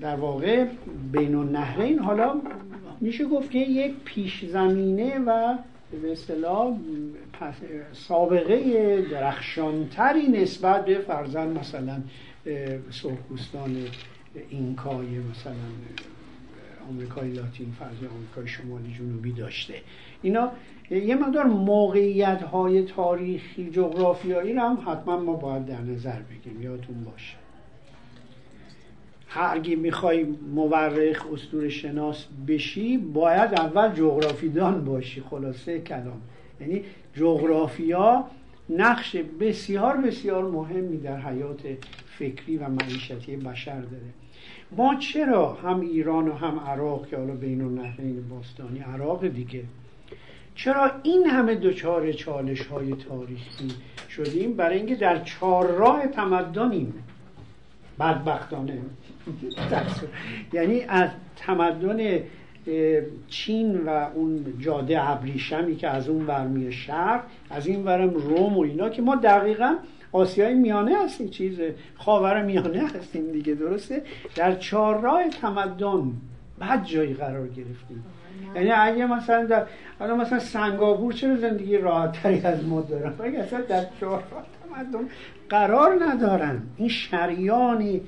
در واقع بین النهرین حالا میشه گفت که یک پیش زمینه و به اصطلاح سابقه درخشانتری نسبت به فرزن مثلا سرخپوستان اینکای مثلا آمریکای لاتین فرض آمریکای شمالی جنوبی داشته. اینا یه مقدار موقعیت های تاریخی جغرافیایی رو هم حتما ما باید در نظر بگیریم. یادتون باشه. اگه می‌خوای مورخ اسطور شناس بشی باید اول جغرافیدان باشی. خلاصه کلام. یعنی جغرافیا نقش بسیار بسیار مهمی در حیات فکری و معیشتی بشر داره. ما چرا هم ایران و هم عراق که حالا بین النهرین باستانی عراق دیگه چرا این همه دچار چالش های تاریخی شدیم؟ برای اینکه در چهارراه تمدنیم. بدبختانه. یعنی از تمدن چین و اون جاده ابریشمی که از اون ورمی شرق از این ورم روم و اینا که ما دقیقا آسیای میانه هستیم چیز. خاور میانه هستیم دیگه درسته؟ در چهارراه تمدن بعد جایی قرار گرفتیم. یعنی اگه مثلا در حالا مثلا سنگاپور چرا زندگی راحتتری از ما دارن؟ اگه اصلا در چهارراه تمدن قرار ندارن. این شریان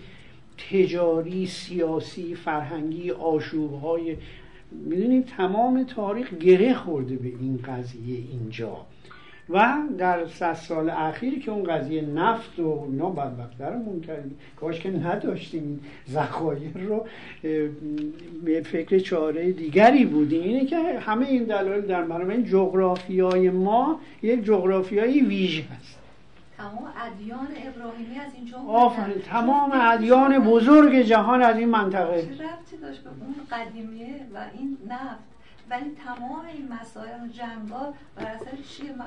تجاری سیاسی فرهنگی آشوب های می‌دونید تمام تاریخ گره خورده به این قضیه اینجا. و در صد سال اخیری که اون قضیه نفت و اینا بدبخترمون کردیم. کاش که نداشتیم. ذخایر رو به فکر چاره دیگری بودیم اینه که همه این دلایل در مرام این جغرافیای ما یک جغرافیای ویژه هست تمام ادیان ابراهیمی از اینجا آفرین. تمام ادیان بزرگ جهان از این منطقه. چه ربطی داشت به اون قدیمیه و این نفت؟ ولی تمام این مسائل و جنگا بر اثر چیه؟ من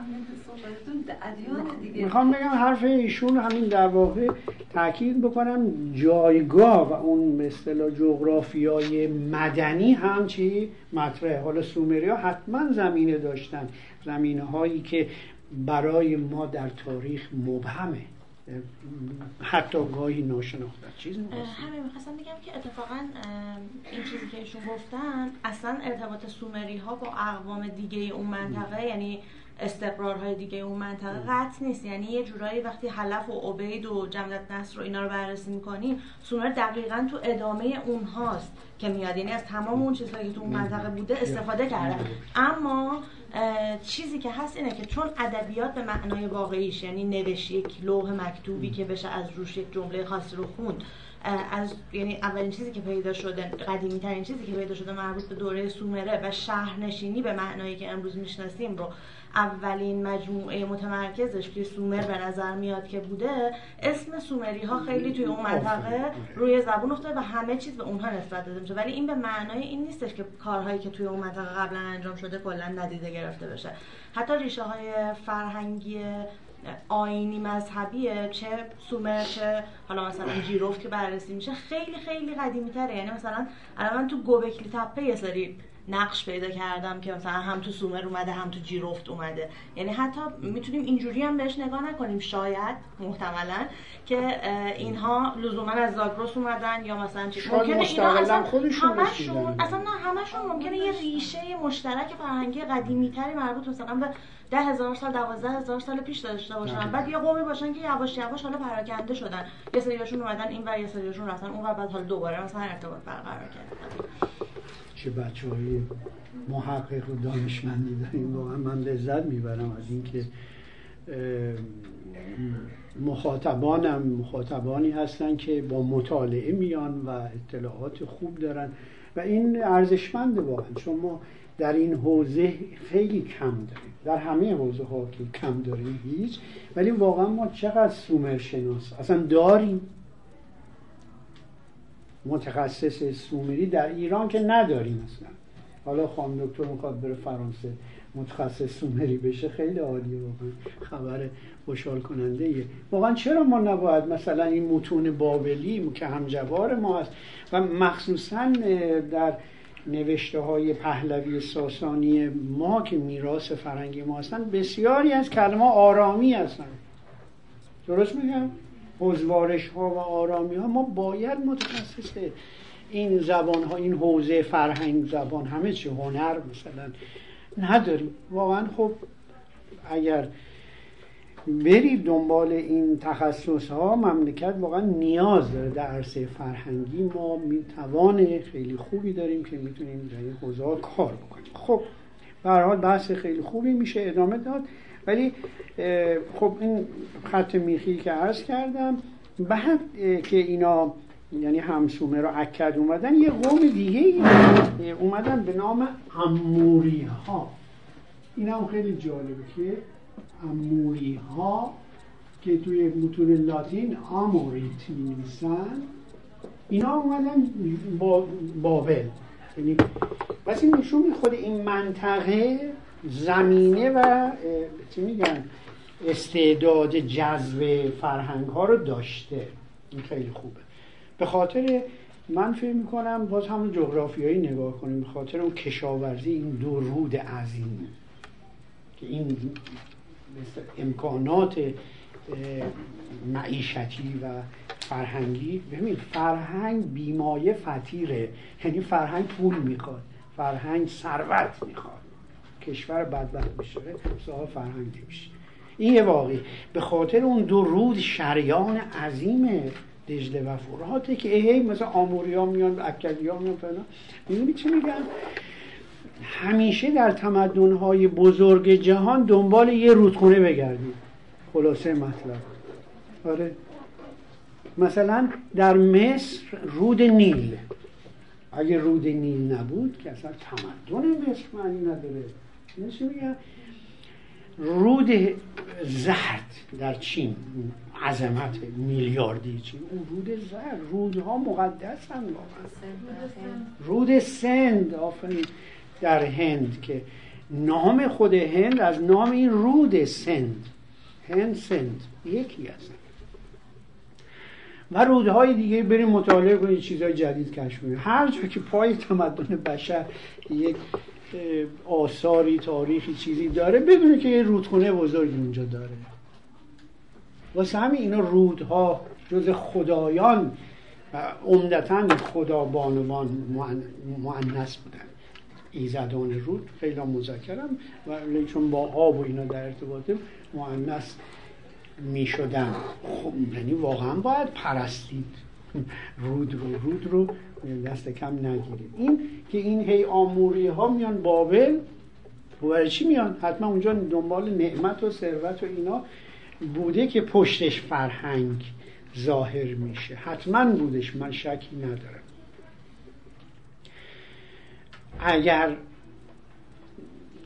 صحبتتون ادیان دیگه. می‌خوام بگم حرف ایشون همین در واقع تاکید بکنم. جایگاه و اون اصطلاح جغرافیای مدنی هم چی مطرحه. حالا سومریا حتما زمینه داشتن. زمینه هایی که برای ما در تاریخ مبهمه. حتی گاهی ناشناخته. چیز همین می‌خواستم بگم که اتفاقا این چیزی که ایشون گفتن اصلا ارتباط سومری ها با اقوام دیگه اون منطقه یعنی استقرارهای دیگه اون منطقه قطع نیست. یعنی یه جورایی وقتی حلف و عبید و جمدت نصر و اینا رو بررسی می‌کنیم سومر دقیقا تو ادامه اونهاست که میاد. یعنی از تمام اون چیزهایی که تو اون منطقه بوده استفاده کرده. اما چیزی که هست اینه که چون ادبیات به معنای واقعیش یعنی نوشت یک لوح مکتوبی که بشه از روش یک جمله خاصی رو خوند از یعنی اولین چیزی که پیدا شده قدیمی ترین چیزی که پیدا شده مربوط به دوره سومره و شهرنشینی به معنایی که امروز می‌شناسیم رو اولین مجموعه متمرکزش که سومر به نظر میاد که بوده اسم سومری ها خیلی توی اون منطقه روی زبون افتاده و همه چیز به اونها نسبت داده میشه. ولی این به معنای این نیستش که کارهایی که توی اون منطقه قبلا انجام شده کلا ندیده گرفته بشه. حتی ریشه های فرهنگی آینی مذهبیه چه سومر چه حالا مثلا جیروف که بررسی میشه خیلی خیلی قدیمی تره یعنی مثلا الان تو گوبکلی تپه یه سری نقش پیدا کردم که مثلا هم تو سومر اومده هم تو جیروفت اومده. یعنی حتی می‌تونیم اینجوری هم بهش نگاه نکنیم شاید محتملا که اینها لزوما از زاگرس اومدن یا مثلا چی. ممکنه اینا اصلا همشون اصلا نه همشون ممکنه یه ریشه مشترک فرهنگی قدیمی تری مربوط مثلا به ده هزار سال دوازده هزار سال پیش داشته باشن. بعد یه قومی باشن که یواش یواش حالا پراکنده شدن. یه سریاشون اومدن این و یه سریاشون رفتن اون و بعد حالا دوباره مثلا ارتباط برقرار کردن. چه بچه های محقق و دانشمندی داریم. واقعا من لذت می‌برم از اینکه مخاطبانم مخاطبانی هستن که با مطالعه میان و اطلاعات خوب دارن. و این ارزشمنده واقعا. چون ما در این حوزه خیلی کم داریم در همه حوزه ها که کم داریم هیچ. ولی واقعا ما چقدر سومر شناس اصلا داریم. متخصص سومری در ایران که نداریم اصلا حالا خانم دکتر می‌خواد بره فرانسه متخصص سومری بشه خیلی عالیه واقعا خبر خوشحال کننده ایه. واقعا چرا ما نباید مثلا این متون بابلی که همجوار ما هست و مخصوصا در نوشته های پهلوی ساسانی ما که میراث فرنگی ما هستن بسیاری از کلمه آرامی هستن درست میگم؟ حزوارش ها و آرامی ها ما باید متخصص این زبان ها این حوزه فرهنگ زبان همه چی هنر مثلا نداریم. واقعا خب اگر برید دنبال این تخصص ها مملکت واقعا نیاز داره در عرصه فرهنگی. ما توان خیلی خوبی داریم که می‌تونیم در این حوزه کار بکنیم. خب به حال بحث خیلی خوبی میشه ادامه داد. ولی خب این خط میخی که عرض کردم بعد که اینا یعنی همسومه رو اکد اومدن یه قوم دیگه اومدن به نام اموری ها این هم خیلی جالبه که اموری ها که توی متون لاتین آموریت می اینا اومدن با بابل یعنی پس این نشون خود این منطقه زمینه و چی میگن استعداد جذب فرهنگ ها رو داشته. این خیلی خوبه. به خاطر من فکر می‌کنم باز همون جغرافیایی نگاه کنیم به خاطر اون کشاورزی این دو رود عظیم که این امکانات معیشتی و فرهنگی. ببین فرهنگ بیمایه فتیره یعنی فرهنگ پول می‌خواد فرهنگ ثروت می‌خواد. کشور بدبخت میشه. صاحب فرهنگ میشه. این یه واقعی. به خاطر اون دو رود شریان عظیم دجله و فراته که هی مثلا آموریا میان اکدیا میان فلان. می‌دونی چی میگن؟ همیشه در تمدنهای بزرگ جهان دنبال یه رودخونه بگردید خلاصه مطلب. آره. مثلا در مصر رود نیل. اگه رود نیل نبود که اصلا تمدن مصر معنی نداره. چی میگن رود زرد در چین عظمت میلیاردی چین. اون رود زرد رودها مقدس هم رود سند آفرین در هند که نام خود هند از نام این رود سند. هند سند یکی هست و رودهای دیگه بریم مطالعه کنید چیزهای جدید کشف کنید. هر جا که پای تمدن بشر یک آثاری تاریخی چیزی داره. بدونه که یه رودخونه بزرگی اونجا داره. واسه همین اینا رودها جز خدایان و عمدتا خدا بانوان معنس بودن. ایزدان رود خیلی مذکرم و چون با آب و اینا در ارتباطه معنس می شدن خب یعنی واقعا باید پرستید. رود رو رود رو دست کم نگیرید این که این هی آموری ها میان بابل و چی میان؟ حتما اونجا دنبال نعمت و ثروت و اینا بوده که پشتش فرهنگ ظاهر میشه. حتما بودش من شکی ندارم. اگر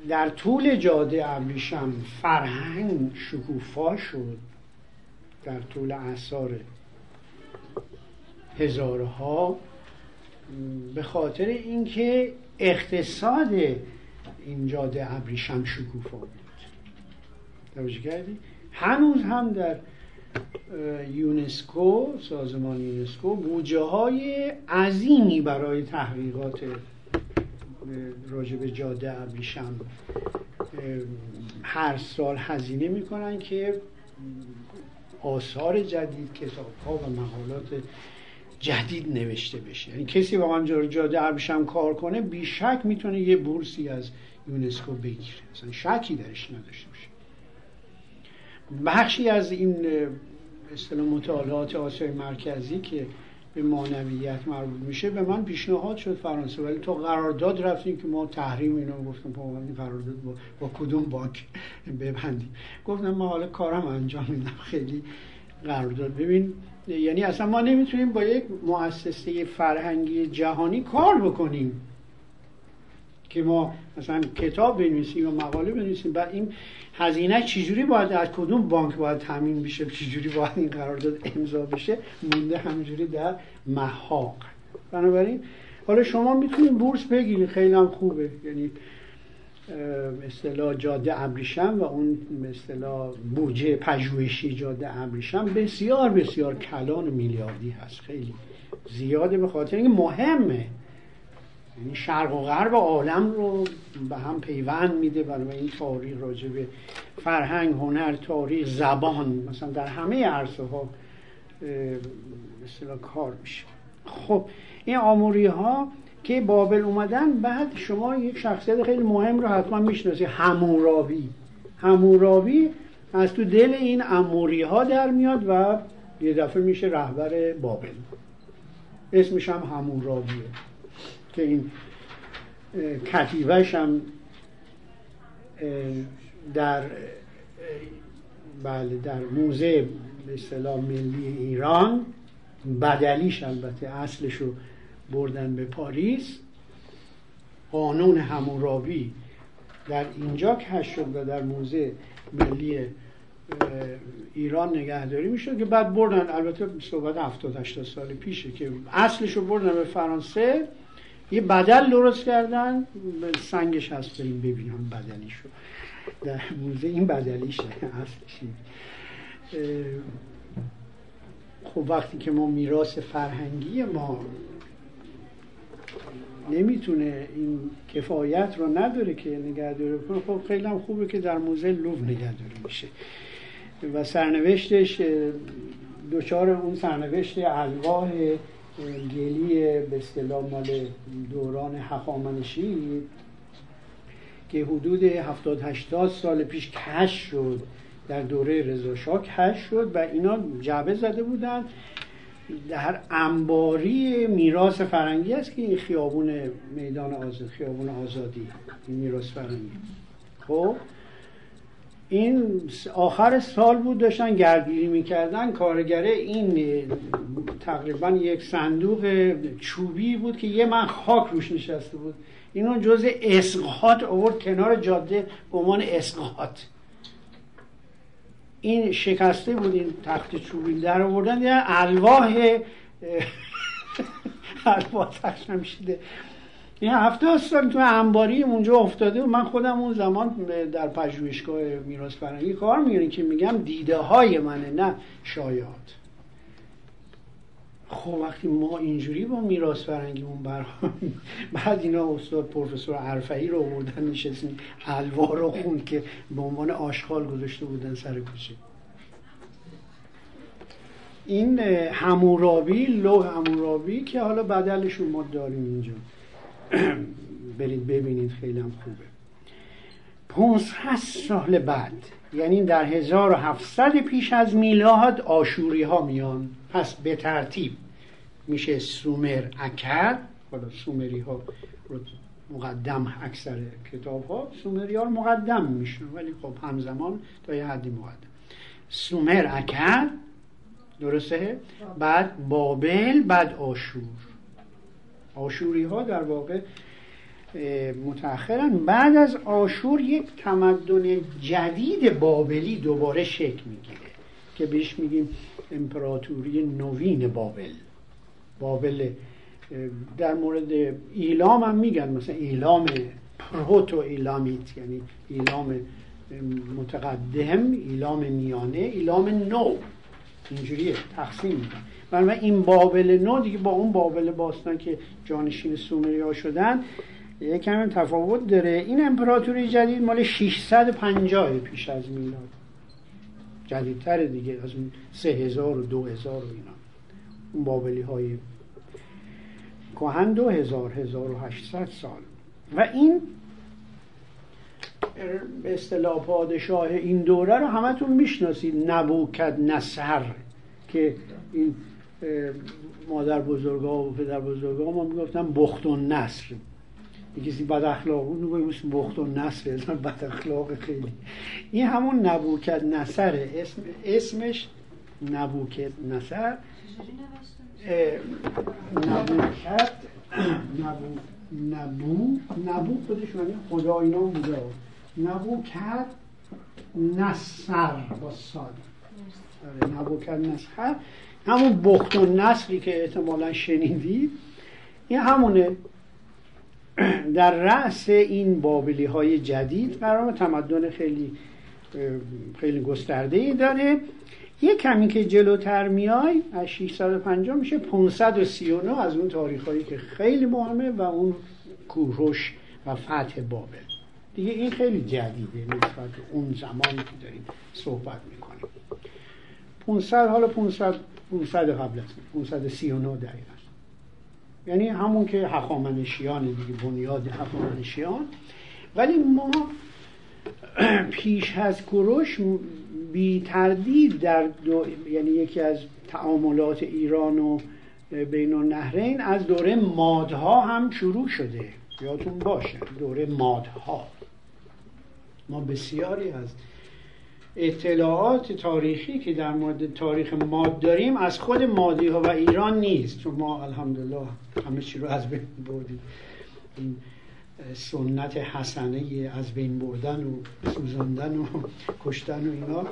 در طول جاده ابریشم فرهنگ شکوفا شد در طول اثار هزارها. به خاطر اینکه اقتصاد این جاده ابریشم شکوفا بود. توجه کردی؟ هنوز هم در یونسکو سازمان یونسکو بودجه های عظیمی برای تحقیقات راجب جاده ابریشم هر سال هزینه می‌کنن که آثار جدید کتاب ها و مقالات جدید نوشته بشه. یعنی کسی واقعا جاده ابریشم کار کنه بیشک می‌تونه یه بورسی از یونسکو بگیره. اصلا شکی درش نداشته باشه. بخشی از این اصطلاح مطالعات آسیای مرکزی که به مانویت مربوط میشه به من پیشنهاد شد فرانسه. ولی تو قرارداد رفتیم که ما تحریم اینو گفتم با این قرارداد با, با کدوم بانک ببندیم؟ گفتم ما حالا کارم انجام میدم. خیلی قرارداد. ببین یعنی اصلا ما نمی‌تونیم با یک مؤسسه فرهنگی جهانی کار بکنیم که ما مثلا کتاب بنویسیم و مقاله بنویسیم. بعد این هزینه چجوری باید از کدوم بانک باید تامین بشه؟ چجوری باید این قرارداد امضا بشه؟ مونده همجوری در محاق. بنابراین حالا شما می‌تونید بورس بگیرید. خیلی هم خوبه. یعنی اصطلاح جاده ابریشم و اون اصطلاح بودجه پژوهشی جاده ابریشم بسیار بسیار کلان میلیاردی هست. خیلی زیاده به خاطر اینکه مهمه. یعنی شرق و غرب عالم رو به هم پیوند میده برای این تاریخ راجع به فرهنگ هنر تاریخ زبان. مثلا در همه عرصه ها مثلا کار میشه. خب این آموری ها که بابل اومدن بعد شما یک شخصیت خیلی مهم رو حتما می‌شناسی همورابی همورابی از تو دل این اموری ها در میاد و یه دفعه میشه رهبر بابل. اسمش هم همورابیه که این کتیبهش هم در بله در موزه به اصطلاح ملی ایران. بدلیش البته اصلش رو بردن به پاریس قانون همورابی در اینجا کش شد و در موزه ملی ایران نگهداری می‌شد که بعد بردن. البته صحبت 70 80 سال پیشه که اصلش رو بردن به فرانسه. یه بدل درست کردن. سنگش هست بریم ببینم بدلیشو. در موزه این بدلیشه اصلش خب وقتی که ما میراث فرهنگی ما نمی‌تونه این کفایت رو نداره که نگهداری کنه خب خیلی هم خوبه که در موزه لوب نگهداری میشه. و سرنوشتش دوچار اون سرنوشت الواح گلی به اصطلاح مال دوران حقامنشی که حدود 70 80 سال پیش کش شد. در دوره رضا شاه کش شد و اینا جعبه زده بودن. در انباری میراث فرنگی است که این خیابون میدان آزاد خیابون آزادی این میراث فرنگی. خب؟ این آخر سال بود داشتن گردگیری می‌کردن. کارگره این تقریبا یک صندوق چوبی بود که یه من خاک روش نشسته بود. اینو جز اسقاط آورد کنار جاده به عنوان اسقاط. این شکسته بود این تخت چوبی در آوردن یه الواح الواح تخشم شده این هفته سال تو انباری اونجا افتاده و من خودم اون زمان در پژوهشگاه میراث فرهنگی کار می‌گیرم که میگم دیده های منه نه شایعات. خب وقتی ما اینجوری با میراث فرهنگیمون برخورد بعد اینا استاد پروفسور عرفعی رو آوردن نشستیم الوا رو خون که به عنوان آشغال گذاشته بودن سر کوچه. این همورابی لو همورابی که حالا بدلشون ما داریم اینجا. برید ببینید خیلی هم خوبه. 500 سال بعد یعنی در 1700 پیش از میلاد آشوری ها میان. پس به ترتیب میشه سومر اکر حالا سومری ها رو مقدم اکثر کتاب ها سومری ها مقدم میشن ولی خب همزمان تا یه حدی مقدم. سومر اکر درسته؟ بعد بابل بعد آشور. آشوری ها در واقع متأخرن. بعد از آشور یک تمدن جدید بابلی دوباره شکل می‌گیره که بهش میگیم امپراتوری نوین بابل. بابل در مورد ایلام هم میگن مثلا ایلام پروتو ایلامیت یعنی ایلام متقدم ایلام میانه ایلام نو. اینجوریه تقسیم می‌کنن. بنابراین این بابل نو دیگه با اون بابل باستان که جانشین سومری ها شدن یک کمی تفاوت داره. این امپراتوری جدید مال 650 پیش از میلاد. جدیدتر دیگه از اون 3000 و 2000 و اینا. اون بابلی های کهن 2000 1800 سال. و این به اصطلاح پادشاه این دوره رو همتون می‌شناسید نبوکد نصر که این مادر بزرگا و پدر بزرگا ما می‌گفتن بخت و نصر. کسی بد اخلاق بود میگه بخت و نصر بد اخلاق خیلی. این همون نبوکد نصر اسم اسمش نبوکد نصر نبوکد نبو نبو نبو خودش معنی خدا اینا بوده. نبو کرد نصر با سال آره، نبو کرد نصر همون بخت و نصری که احتمالا شنیدی این همونه. در رأس این بابلی های جدید قرار تمدن خیلی خیلی گسترده ای داره. یه کمی که جلوتر میای از 650 میشه 539 از اون تاریخ هایی که خیلی مهمه و اون کوروش و فتح بابل. دیگه این خیلی جدیده نسبت اون زمانی که داریم صحبت می‌کنیم. 500 حالا 500 500 قبل از 539 دقیقا. یعنی همون که هخامنشیان دیگه بنیاد هخامنشیان. ولی ما پیش از کوروش بی تردید در دو یعنی یکی از تعاملات ایران و بین النهرین از دوره مادها هم شروع شده. یادتون باشه دوره مادها. ما بسیاری از اطلاعات تاریخی که در مورد تاریخ ماد داریم از خود مادی ها و ایران نیست. چون ما الحمدلله همه چی رو از بین بردیم این سنت حسنه از بین بردن و سوزاندن و کشتن و اینا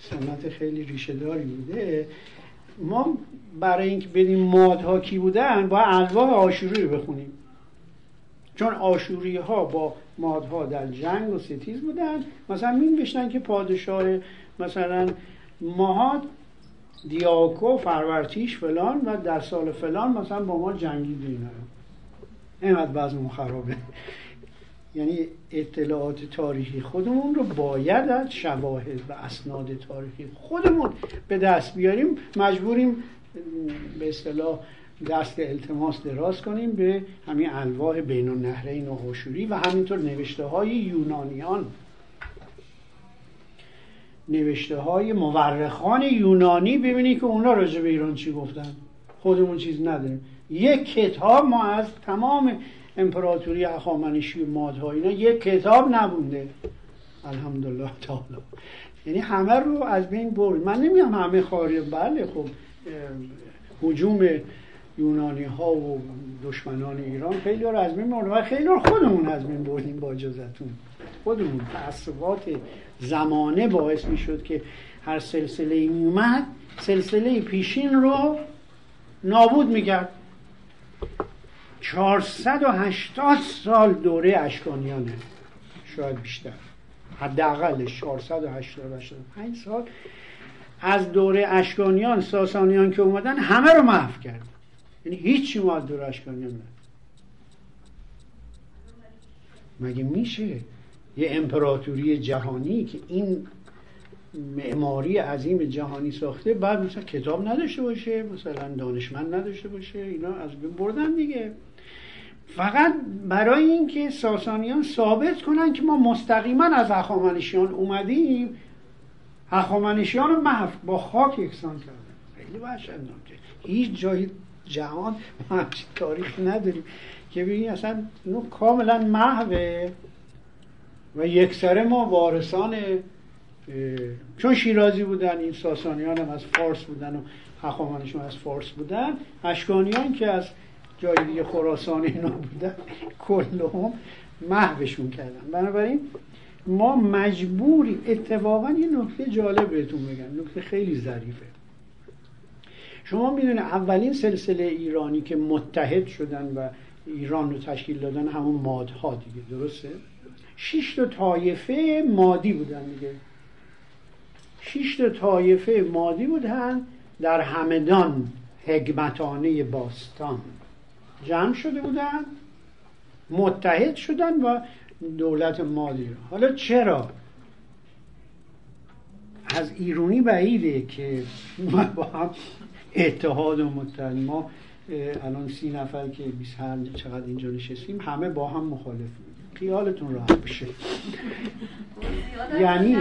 سنت خیلی ریشه داری بوده. ما برای اینکه بدیم مادها کی بودن با الواح آشوری رو بخونیم. چون آشوری ها با مادها در جنگ و ستیز بودن. مثلا می که پادشاه مثلا ماهاد دیاکو فرورتیش فلان و در سال فلان مثلا با ما جنگید اینا اینقدر بعضمون خرابه. یعنی اطلاعات تاریخی خودمون رو باید از شواهد و اسناد تاریخی خودمون به دست بیاریم. مجبوریم به اصطلاح دست التماس دراز کنیم به همین الواح بین النهرین و هاشوری و همینطور نوشته های یونانیان. نوشته های مورخان یونانی ببینید که اونا راجع به ایران چی گفتن. خودمون چیز نداریم. یک کتاب ما از تمام امپراتوری اخامنشی و مادها اینا یک کتاب نبونده الحمدلله تعالی. یعنی همه رو از بین برد. من نمیام همه خاری بله خب حجوم یونانی ها و دشمنان ایران خیلی رو از بین بردیم و خیلی رو خودمون از بین بردیم با اجازتون خودمون تعصبات زمانه باعث می شد که هر سلسله می اومد سلسله پیشین رو نابود می‌کرد. 480 سال دوره اشکانیانه. شاید بیشتر. حداقلش 485 سال از دوره اشکانیان ساسانیان که اومدن همه رو محو کرد. یعنی هیچی ما از دوره اشکانیان نه مگه میشه؟ یه امپراتوری جهانی که این معماری عظیم جهانی ساخته بعد مثلا کتاب نداشته باشه مثلا دانشمند نداشته باشه اینا از بین بردن دیگه. فقط برای اینکه ساسانیان ثابت کنن که ما مستقیما از اخامنشیان اومدیم اخامنشیان رو محو با خاک یکسان کردن. خیلی وحشتناکه هیچ جای جهان ما تاریخی نداریم که ببینید اصلا اینو کاملا محوه. و یکسره ما وارثان چون شیرازی بودن این ساسانیان هم از فارس بودن و هخامنشیان از فارس بودن اشکانیان که از جای دیگه خراسان اینا بودن کلهم محوشون کردن بنابراین ما مجبوریم اتفاقا یه نکته جالب بهتون بگم نکته خیلی ظریفه شما می‌دونید اولین سلسله ایرانی که متحد شدن و ایران رو تشکیل دادن همون مادها دیگه درسته؟ شش تا طایفه مادی بودن دیگه. شش تا طایفه مادی بودن در همدان حکمتانه باستان. جمع شده بودن متحد شدن و دولت مادی رو. حالا چرا؟ از ایرونی بعیده که ما با هم اتحاد و متحد. ما الان سی نفر که 20 چقدر اینجا نشستیم همه با هم مخالف خیالتون راحت بشه. یعنی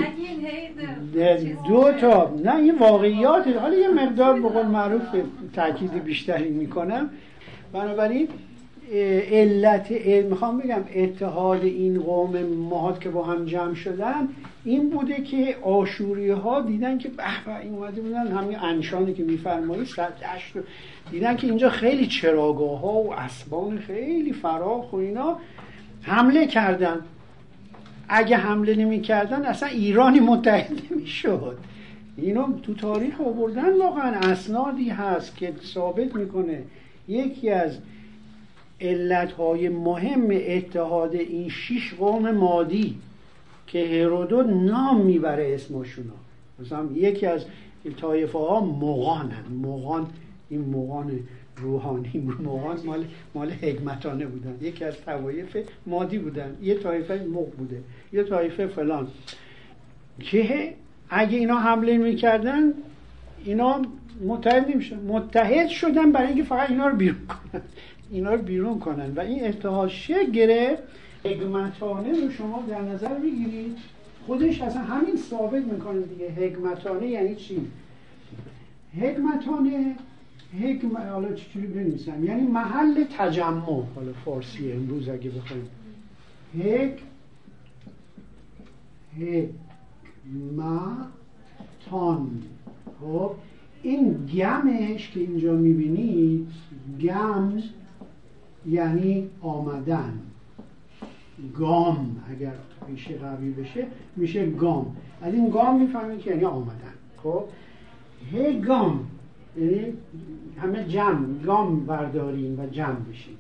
دو تا نه این واقعیات. حالا یه مقدار به قول معروف تاکید بیشتری می‌کنم. بنابراین علت می‌خوام بگم اتحاد این قوم ماهات که با هم جمع شدن این بوده که آشوری ها دیدن که به به این اومده بودن همین انشانی که میفرمایید دیدن که اینجا خیلی چراگاه ها و اسبان خیلی فراخ و اینا. حمله کردن. اگه حمله نمی کردن اصلا ایرانی متحد نمی شد اینو تو تاریخ آوردن واقعا. اسنادی هست که ثابت می‌کنه. یکی از علتهای مهم اتحاد این شش قوم مادی که هرودوت نام می‌بره اسمشونا مثلا یکی از طایفه ها مغانن مغان این مغان روحانی مغان مال مال حکمتانه بودن. یکی از طوایف مادی بودن. یه طایفه مغ بوده. یه طایفه فلان. که اگه اینا حمله می‌کردن اینا متحد نمیشن متحد شدن برای اینکه فقط اینا رو بیرون کنن. اینا رو بیرون کنن. و این اتحاد شکل گرفت. حکمتانه رو شما در نظر بگیرید. خودش اصلا همین ثابت می‌کنه دیگه. حکمتانه یعنی چی؟ حکمتانه حکم حالا چجوری بنویسم؟ یعنی محل تجمع. حالا فارسی امروز اگه بخوایم. حک حکمتان خب این گمش که اینجا می‌بینید گم یعنی آمدن. گام اگر ریشه قوی بشه میشه گام. از این گام می‌فهمید که یعنی آمدن. خب هی گام. یعنی همه جمع گام برداریم و جمع بشیم.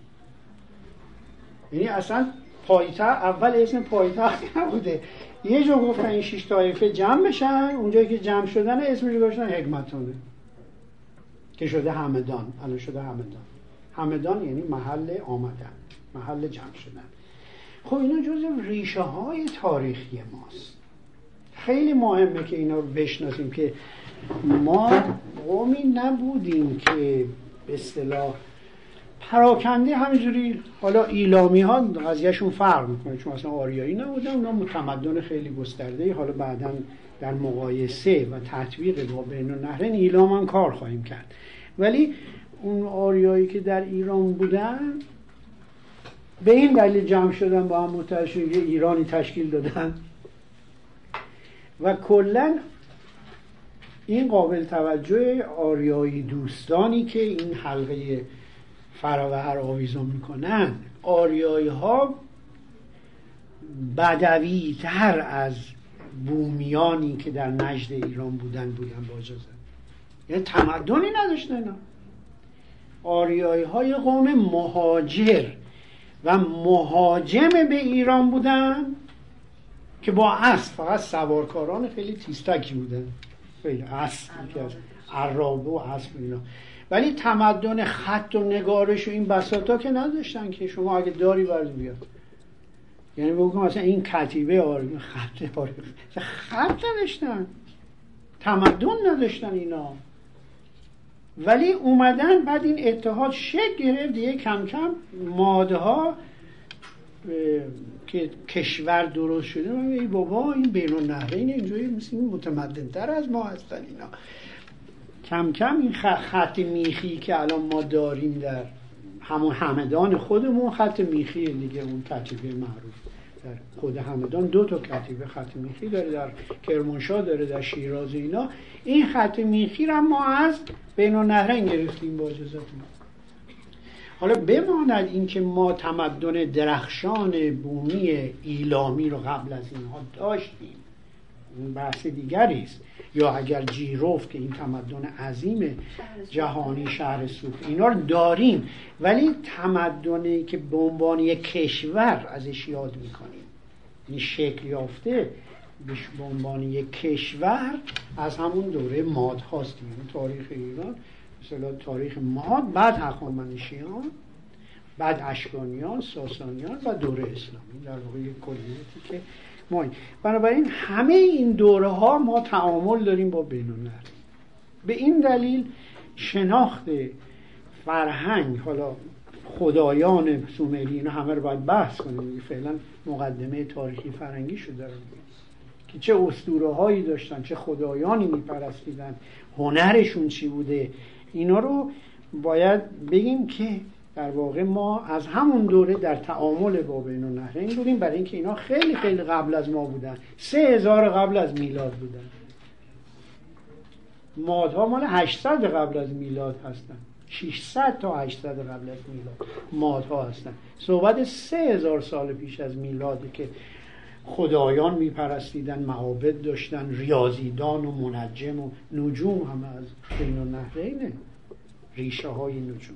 یعنی اصلا پایتا اول اسم پایتخت نبوده. یه جا گفتن این شش طایفه جمع بشن اونجایی که جمع شدن اسمش گذاشتن حکمتونه. که شده همدان الان شده همدان. همدان یعنی محل آمدن محل جمع شدن. خب اینا جز ریشه های تاریخی ماست. خیلی مهمه که اینا رو بشناسیم که ما قومی نبودیم که به اصطلاح پراکنده همینجوری حالا ایلامی ها قضیهشون فرق می‌کنه چون اصلا آریایی نبودن اونا متمدن خیلی گسترده حالا بعدا در مقایسه و تطبیق با بین النهرین ایلام هم کار خواهیم کرد. ولی اون آریایی که در ایران بودن به این دلیل جمع شدن با هم متحد ایرانی تشکیل دادن. و کلا این قابل توجه آریایی دوستانی که این حلقه فراوهر آویزان می‌کنن آریایی ها بدوی تر از بومیانی که در نجد ایران بودن بودن با اجازه. یعنی تمدنی نداشتن اینا. آریایی های قوم مهاجر و مهاجم به ایران بودن که با اسب فقط سوارکاران خیلی تیستکی بودن. خیلی اسب که از عرابه و اسب اینا. ولی تمدن خط و نگارش و این بساطا که نداشتن که شما اگه داری برد بیاد. یعنی بگم مثلا این کتیبه آره خط آره. خط نداشتن. تمدن نداشتن اینا. ولی اومدن بعد این اتحاد شکل گرفت دیگه کم کم ماده ها که کشور درست شده ای بابا این بین النهرین اینجوری مثل این متمدن تر از ما هستن اینا. کم کم این خط میخی که الان ما داریم در همون همدان خودمون خط میخی دیگه اون کتیبه معروف در خود همدان دو تا کتیبه خط میخی داره در کرمانشاه داره در شیراز اینا. این خط میخی رو ما از بین النهرین گرفتیم با اجازتون حالا بماند اینکه ما تمدن درخشان بومی ایلامی رو قبل از اینها داشتیم. این بحث دیگری است. یا اگر جیروف که این تمدن عظیم جهانی شهر صوف اینا رو داریم. ولی تمدنی که به عنوان یک کشور ازش یاد می‌کنیم. این شکل یافته به عنوان یک کشور از همون دوره ماد هاست تاریخ ایران. مثلا تاریخ ماد بعد هخامنشیان بعد اشکانیان ساسانیان و دوره اسلامی. در واقع کلیتی که ما بنابراین همه این دوره ها ما تعامل داریم با بین به این دلیل شناخت فرهنگ حالا خدایان سومری اینا همه رو باید بحث کنیم. فعلا مقدمه تاریخی فرهنگی شده دارم که چه اسطوره هایی داشتن چه خدایانی میپرستیدن هنرشون چی بوده اینا رو باید بگیم که در واقع ما از همون دوره در تعامل با بین النهرین بودیم. برای اینکه اینا خیلی خیلی قبل از ما بودن. سه هزار قبل از میلاد بودن. مادها مال 800 قبل از میلاد هستن. 600 تا 800 قبل از میلاد مادها هستن. صحبت سه هزار سال پیش از میلاده که خدایان میپرستیدن معابد داشتن ریاضیدان و منجم و نجوم همه از بین النهرینه ریشه های نجوم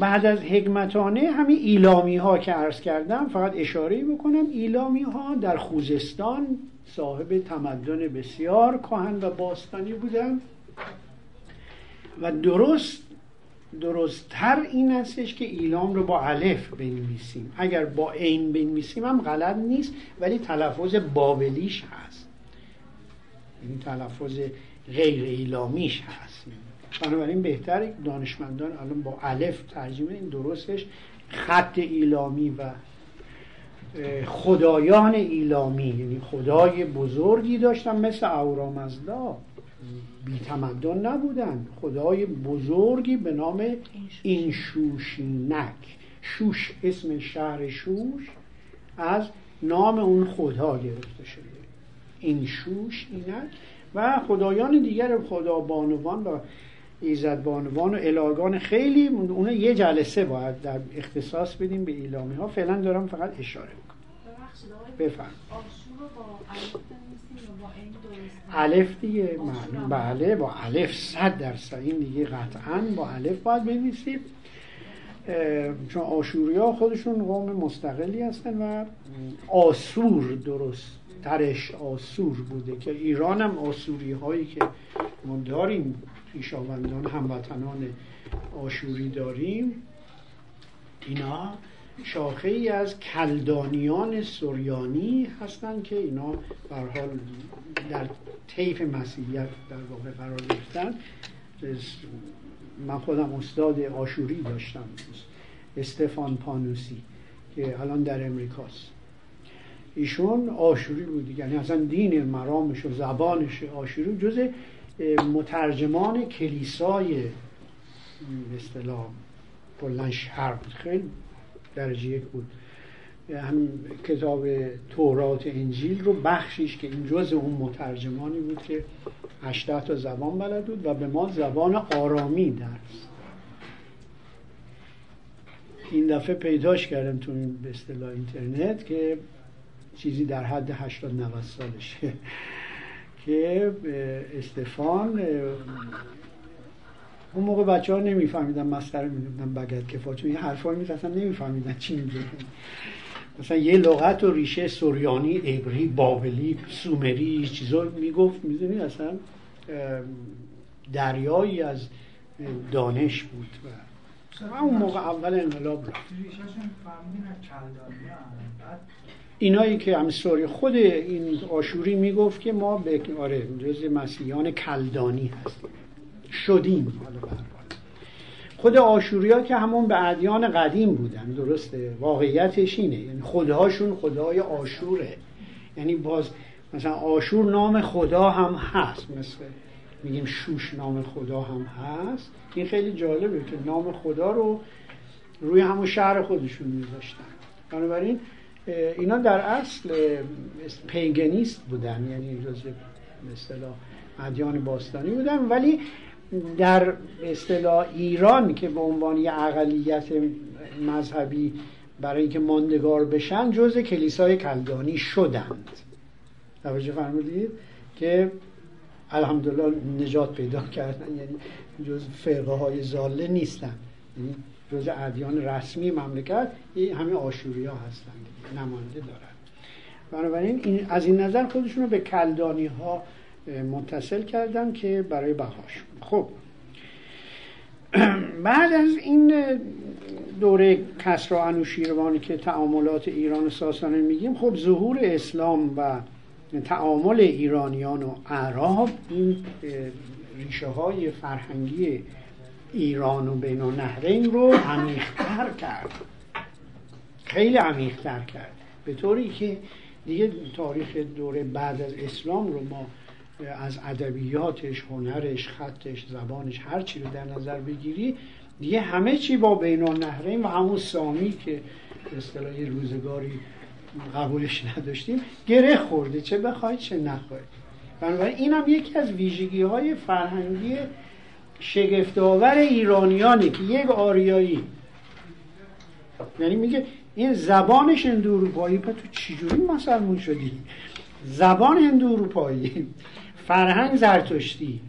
بعد از حکمتانه همین ایلامی ها که عرض کردم فقط اشاره بکنم ایلامی ها در خوزستان صاحب تمدن بسیار کهن و باستانی بودن و درست درستتر این هستش که ایلام رو با علف بنویسیم. اگر با عین بنویسیم هم غلط نیست ولی تلفظ بابلیش هست. این تلفظ غیر ایلامیش هست. بنابراین بهتر دانشمندان الان با الف ترجمه این درستش خط ایلامی و خدایان ایلامی یعنی خدای بزرگی داشتن مثل اورامزدا. بی تمدن نبودن. خدای بزرگی به نام اینشوشینک. شوش اسم شهر شوش از نام اون خدا گرفته شده. اینشوش اینک. و خدایان دیگر خدا بانوان و ایزد بانوان و الاگان خیلی اون یه جلسه باید در اختصاص بدیم به ایلامی ها فعلا دارم فقط اشاره بکنم بفرم الف دیگه. بله با الف صد درصد. این دیگه قطعا با الف باید بنویسیم چون آشوری ها خودشون قوم مستقلی هستن و آسور درست ترش آسور بوده که ایران هم آسوری هایی که ما داریم پیشاوندان هموطنان آشوری داریم اینا شاخه ای از کلدانیان سوریانی هستند که اینا به حال در طیف مسیحیت در واقع قرار گرفتن. من خودم استاد آشوری داشتم استفان پانوسی که الان در امریکاست ایشون آشوری بود یعنی اصلا دین مرامش و زبانش آشوری جز مترجمان کلیسای به اصطلاح کلا شرق خیلی درجه یک بود. همین کتاب تورات انجیل رو بخشیش که این جز اون مترجمانی بود که 80 تا زبان بلد بود و به ما زبان آرامی درس این دفعه پیداش کردم تو این به اصطلاح اینترنت که چیزی در حد 80 90 سالشه. که استفان اون موقع بچه ها نمیفهمیدن مسخره می‌دونن بگد کفا چون این حرفایی می‌زدن نمیفهمیدن چی میگه. مثلا یه لغت و ریشه سوریانی عبری بابلی سومری چیزا می‌گفت می‌دونی؟ اصلا دریایی از دانش بود و اون موقع اول انقلاب رفت. اینایی که هم سوری خود این آشوری می‌گفت که ما به آره جز مسیحیان کلدانی هستیم. شدیم خود آشوریا که همون به ادیان قدیم بودن درسته؟ واقعیتش اینه. یعنی خداهاشون خدای آشوره. یعنی باز مثلا آشور نام خدا هم هست. مثل میگیم شوش نام خدا هم هست. این خیلی جالبه که نام خدا رو روی همون شهر خودشون میذاشتن. بنابراین اینا در اصل پیگنیست بودن. یعنی جز مثلا ادیان باستانی بودن. ولی در اصطلاح ایران که به عنوان یه اقلیت مذهبی برای اینکه ماندگار بشن جز کلیسای کلدانی شدند. توجه فرمودید که الحمدلله نجات پیدا کردن یعنی جز فرقه های زاله نیستن. یعنی جز ادیان رسمی مملکت همه آشوری ها هستند نماینده دارن. بنابراین این از این نظر خودشون رو به کلدانی ها متصل کردم که برای بهاش خب. بعد از این دوره کسرا انوشیروانی که تعاملات ایران و ساسانه میگیم خب ظهور اسلام و تعامل ایرانیان و عرب این ریشه های فرهنگی ایران و بین نهرین رو عمیقتر کرد. خیلی عمیقتر کرد. به طوری که دیگه تاریخ دوره بعد از اسلام رو ما از ادبیاتش هنرش خطش زبانش هر چی رو در نظر بگیری دیگه همه چی با بین النهرین و همون سامی که اصطلاحی روزگاری قبولش نداشتیم گره خورده چه بخواید چه نخواید. بنابراین این هم یکی از ویژگی های فرهنگی شگفتآور ایرانیانه که یک آریایی. یعنی میگه این زبانش هندو اروپایی تو چجوری مسلمون شدی؟ زبان هندو اروپایی فرهنگ زرتشتی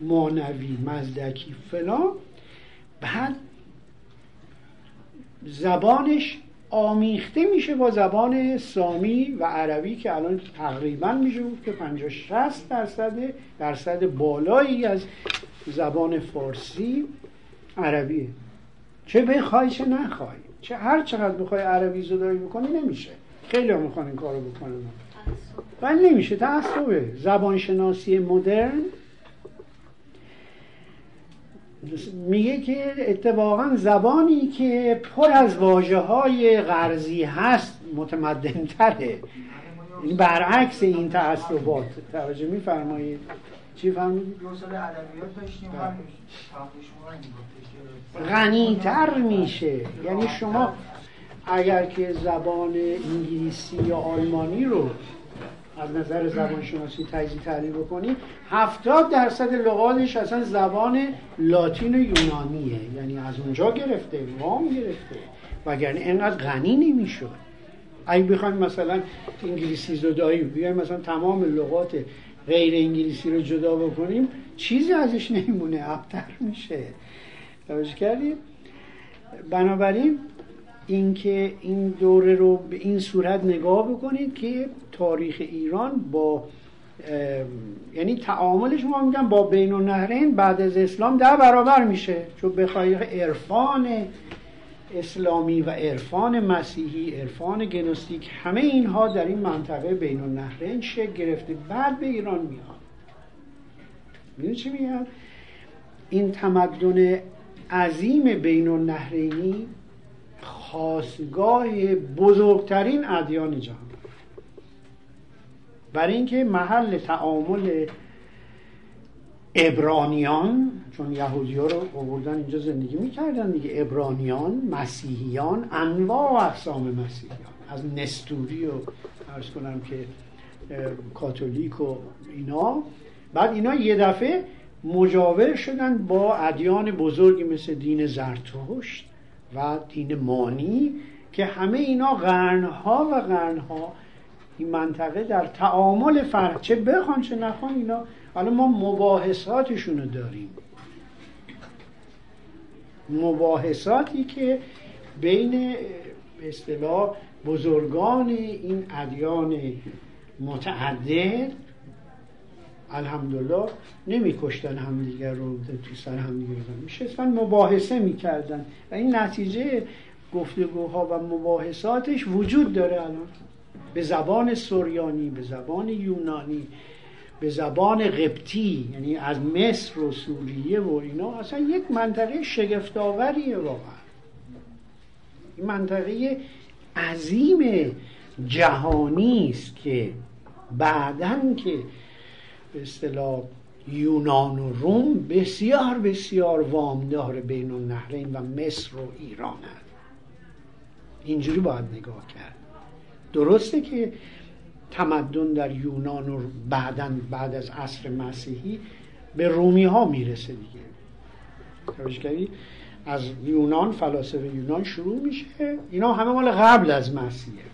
مانوی مزدکی فلان. بعد زبانش آمیخته میشه با زبان سامی و عربی که الان تقریبا میشه بود که 50 60 درصد درصد بالایی از زبان فارسی عربیه. چه بخوای چه نخوای. چه هر چقدر بخوای عربی زدایی بکنی نمیشه. خیلی هم می‌خوان این کارو بکنن. ولی نمیشه. تعصبه زبانشناسی مدرن میگه که اتفاقا زبانی که پر از واجه های غرزی هست متمدن تره این برعکس این تعصبات. توجه میفرمایید؟ چی فرمودید؟ غنیتر میشه. یعنی شما اگر که زبان انگلیسی یا آلمانی رو از نظر زبان شناسی تجزیه تحلیل بکنیم هفتاد درصد لغاتش اصلا زبان لاتین و یونانیه. یعنی از اونجا گرفته وام گرفته. وگرنه اینقدر غنی نمی‌شد. اگه بخوایم مثلا انگلیسی زدایی بیایم مثلا تمام لغات غیر انگلیسی رو جدا بکنیم چیزی ازش نمیمونه ابتر میشه. توجه کردیم بنابراین اینکه این دوره رو به این صورت نگاه بکنید که تاریخ ایران با یعنی تعاملش ما میگم با بین النهرین بعد از اسلام ده برابر میشه. چون بخوای عرفان اسلامی و عرفان مسیحی عرفان گنوستیک همه اینها در این منطقه بین النهرین شکل گرفته بعد به ایران میاد. می‌دونی چی این تمدن عظیم بین النهرینی خاصگاه بزرگترین ادیان جهان. برای اینکه محل تعامل ابرانیان چون یهودی ها رو آوردن اینجا زندگی می‌کردن دیگه ابرانیان مسیحیان انواع و اقسام مسیحیان. از نستوری و ارز کنم که کاتولیک و اینا. بعد اینا یه دفعه مجاور شدن با ادیان بزرگی مثل دین زرتشت. و دین مانی که همه اینا قرنها و قرنها این منطقه در تعامل فرق چه بخوان چه نخوان اینا حالا ما مباحثاتشون رو داریم. مباحثاتی که بین اصطلاح بزرگان این ادیان متعدد الحمدلله نمیکشتن همدیگر رو تو سر همدیگر رو. میشستن مباحثه می‌کردن. و این نتیجه گفتگوها و مباحثاتش وجود داره الان. به زبان سوریانی به زبان یونانی به زبان قبطی یعنی از مصر و سوریه و اینا. اصلا یک منطقه شگفتآوریه واقعا. این منطقه عظیم جهانی است که بعدا که به اصطلاح یونان و روم بسیار بسیار وامدار بین النهرین و مصر و ایران هست. اینجوری باید نگاه کرد. درسته که تمدن در یونان و بعدا بعد از عصر مسیحی به رومی ها می‌رسه دیگه. از یونان فلاسفه یونان شروع میشه. اینا همه مال قبل از مسیحه.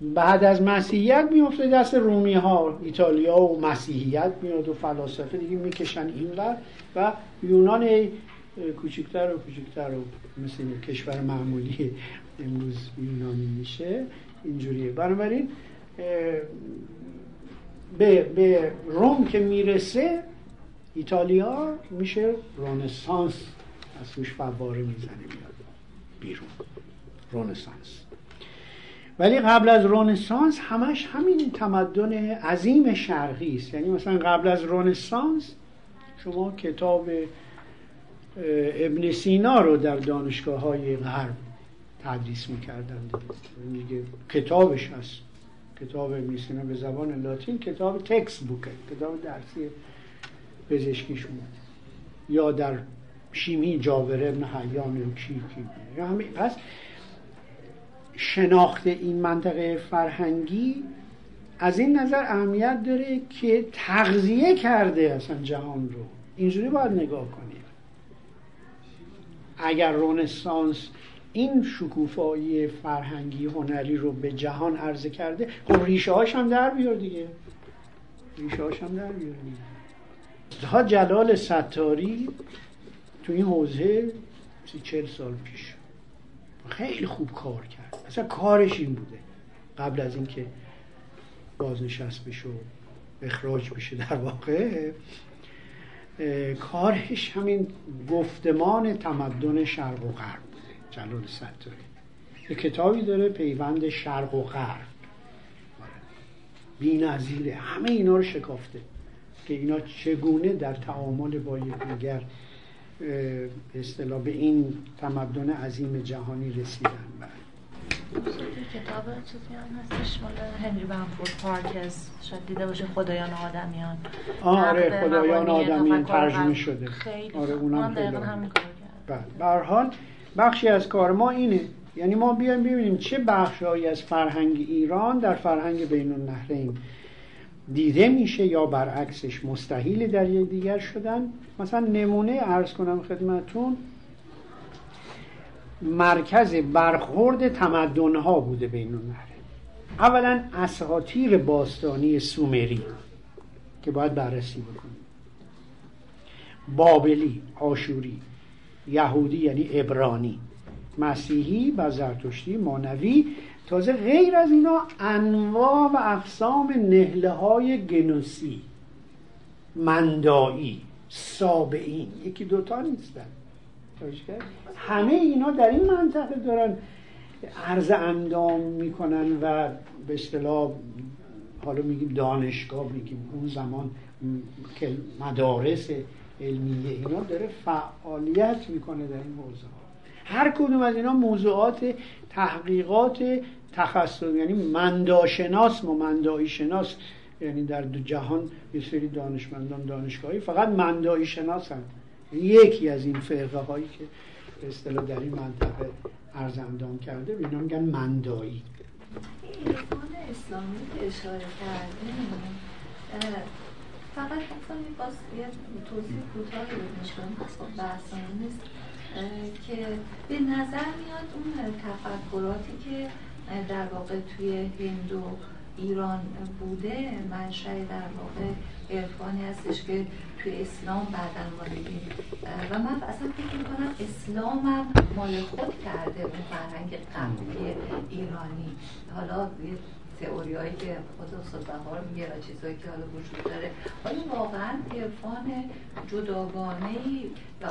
بعد از مسیحیت میفته دست رومی ها ایتالیا و مسیحیت میاد و فلاسفه دیگه می‌کشن این و یونان کوچکتر و کوچکتر و مثل کشور معمولی امروز یونانی میشه. اینجوریه. بنابراین به, به روم که می‌رسه ایتالیا میشه رونسانس از توش فواره می‌زنه میاد بیرون. رونسانس ولی قبل از رونسانس همش همین تمدن عظیم شرقی است. یعنی مثلا قبل از رونسانس شما کتاب ابن سینا رو در دانشگاه های غرب تدریس می‌کردن دیگه کتابش هست. کتاب ابن سینا به زبان لاتین کتاب تکس بوکه کتاب درسی پزشکیش یا در شیمی جابر ابن حیان کی کی پس شناخت این منطقه فرهنگی از این نظر اهمیت داره که تغذیه کرده اصلا جهان رو. اینجوری باید نگاه کنیم اگر رونسانس این شکوفایی فرهنگی هنری رو به جهان عرضه کرده خب ریشه هاش هم در بیار دیگه. ریشه هاش هم در بیار دیگه. جلال ستاری تو این حوزه سی چل سال پیش خیلی خوب کار کرد. اصلا کارش این بوده. قبل از اینکه بازنشست بشه و اخراج بشه در واقع کارش همین گفتمان تمدن شرق و غرب بوده جلال ستاری یه کتابی داره پیوند شرق و غرب. بی نظیره همه اینا رو شکافته. که اینا چگونه در تعامل با یکدیگر اصطلاح به این تمدن عظیم جهانی رسیدن. بله. کتاب چیزی هم هستش مال هنری بنفورد پارکس شاید دیده باشه خدایان آدمیان. آره خدایان آدمیان ترجمه شده. خیلی آره اونم خیلی همین کار بله حال بخشی از کار ما اینه. یعنی ما بیایم ببینیم چه بخشهایی از فرهنگ ایران در فرهنگ بین النهرین دیده میشه یا برعکسش مستحیل در یک دیگر شدن. مثلا نمونه ارز کنم خدمتون. مرکز برخورد تمدن ها بوده بین النهرین اولا اساطیر باستانی سومری که باید بررسی بکنیم. بابلی آشوری یهودی یعنی ابرانی مسیحی و زرتشتی مانوی تازه غیر از اینا انواع و اقسام نهله های گنوسی مندایی سابعین یکی دوتا نیستن. همه اینا در این منطقه دارن عرض اندام می‌کنن و به اصطلاح حالا میگیم دانشگاه میگیم اون زمان که مدارس علمیه اینا داره فعالیت می‌کنه در این حوزه هر کدوم از اینا موضوعات تحقیقات تخصص یعنی منداشناس و مندایی شناس یعنی در دو جهان یه سری دانشمندان دانشگاهی فقط مندایی شناسن یکی از این فرقه هایی که به اصطلاح در این منطقه ارزندان کرده اینا میگن مندایی. اسلامی که اشاره کردیم اه، فقط یه باز یه توضیح کوتاهی بود میشم خب بحثانه نیست که به نظر میاد اون تفکراتی که در واقع توی هند و ایران بوده منشأ در واقع عرفانی هستش که توی اسلام بعدا ما و من اصلا فکر می‌کنم اسلام هم مال خود کرده اون فرهنگ قبلی ایرانی. حالا تئوری هایی که خود استاد میگه و چیزهایی که حالا وجود داره. آیا واقعا عرفان جداگانه و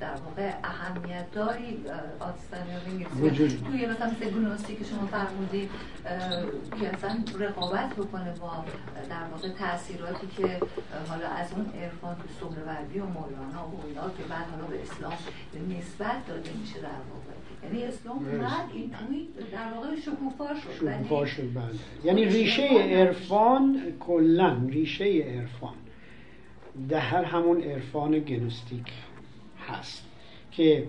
در واقع اهمیت داری آتستانی وجود. توی مثلا مثل گنوستی که شما که اصلا رقابت بکنه با در واقع تاثیراتی که حالا از اون عرفان تو سهروردی و مولانا و اینا که بعد حالا به اسلام نسبت داده میشه در واقع. یعنی اسلام اومد این توی در واقع شکوفا شد. شکوفا شد بله. یعنی ریشه عرفان کلا ریشه عرفان. در همون عرفان گنوستیک. هست که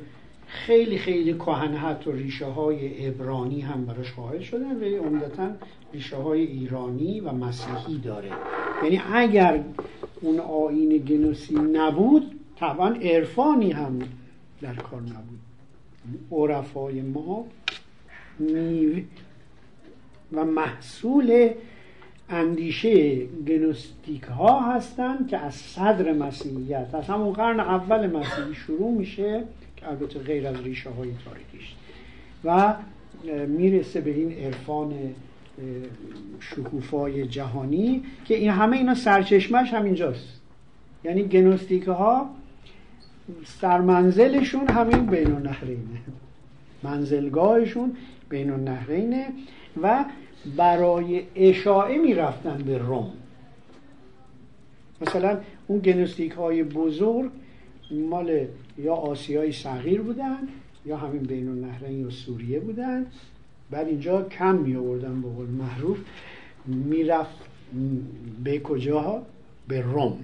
خیلی خیلی کهن حتی ریشه های عبرانی هم براش قائل شدن و عمدتا ریشه های ایرانی و مسیحی داره. یعنی اگر اون آین گنوسی نبود طبعا عرفانی هم در کار نبود. عرفای ما و محصول اندیشه گنوستیک ها هستند که از صدر مسیحیت از همون قرن اول مسیحی شروع میشه که البته غیر از ریشه های تاریخیش. و می‌رسه به این عرفان شکوفای جهانی که این همه اینا سرچشمش همینجاست. یعنی گنوستیک ها سرمنزلشون همین بین النهرینه. منزلگاهشون بین النهرینه و برای اشاعه می‌رفتن به روم. مثلا اون گنوستیک های بزرگ مال یا آسیای صغیر بودن یا همین بین النهرین یا سوریه بودن. بعد اینجا کم می آوردن به قول معروف. می‌رفت به کجا به روم.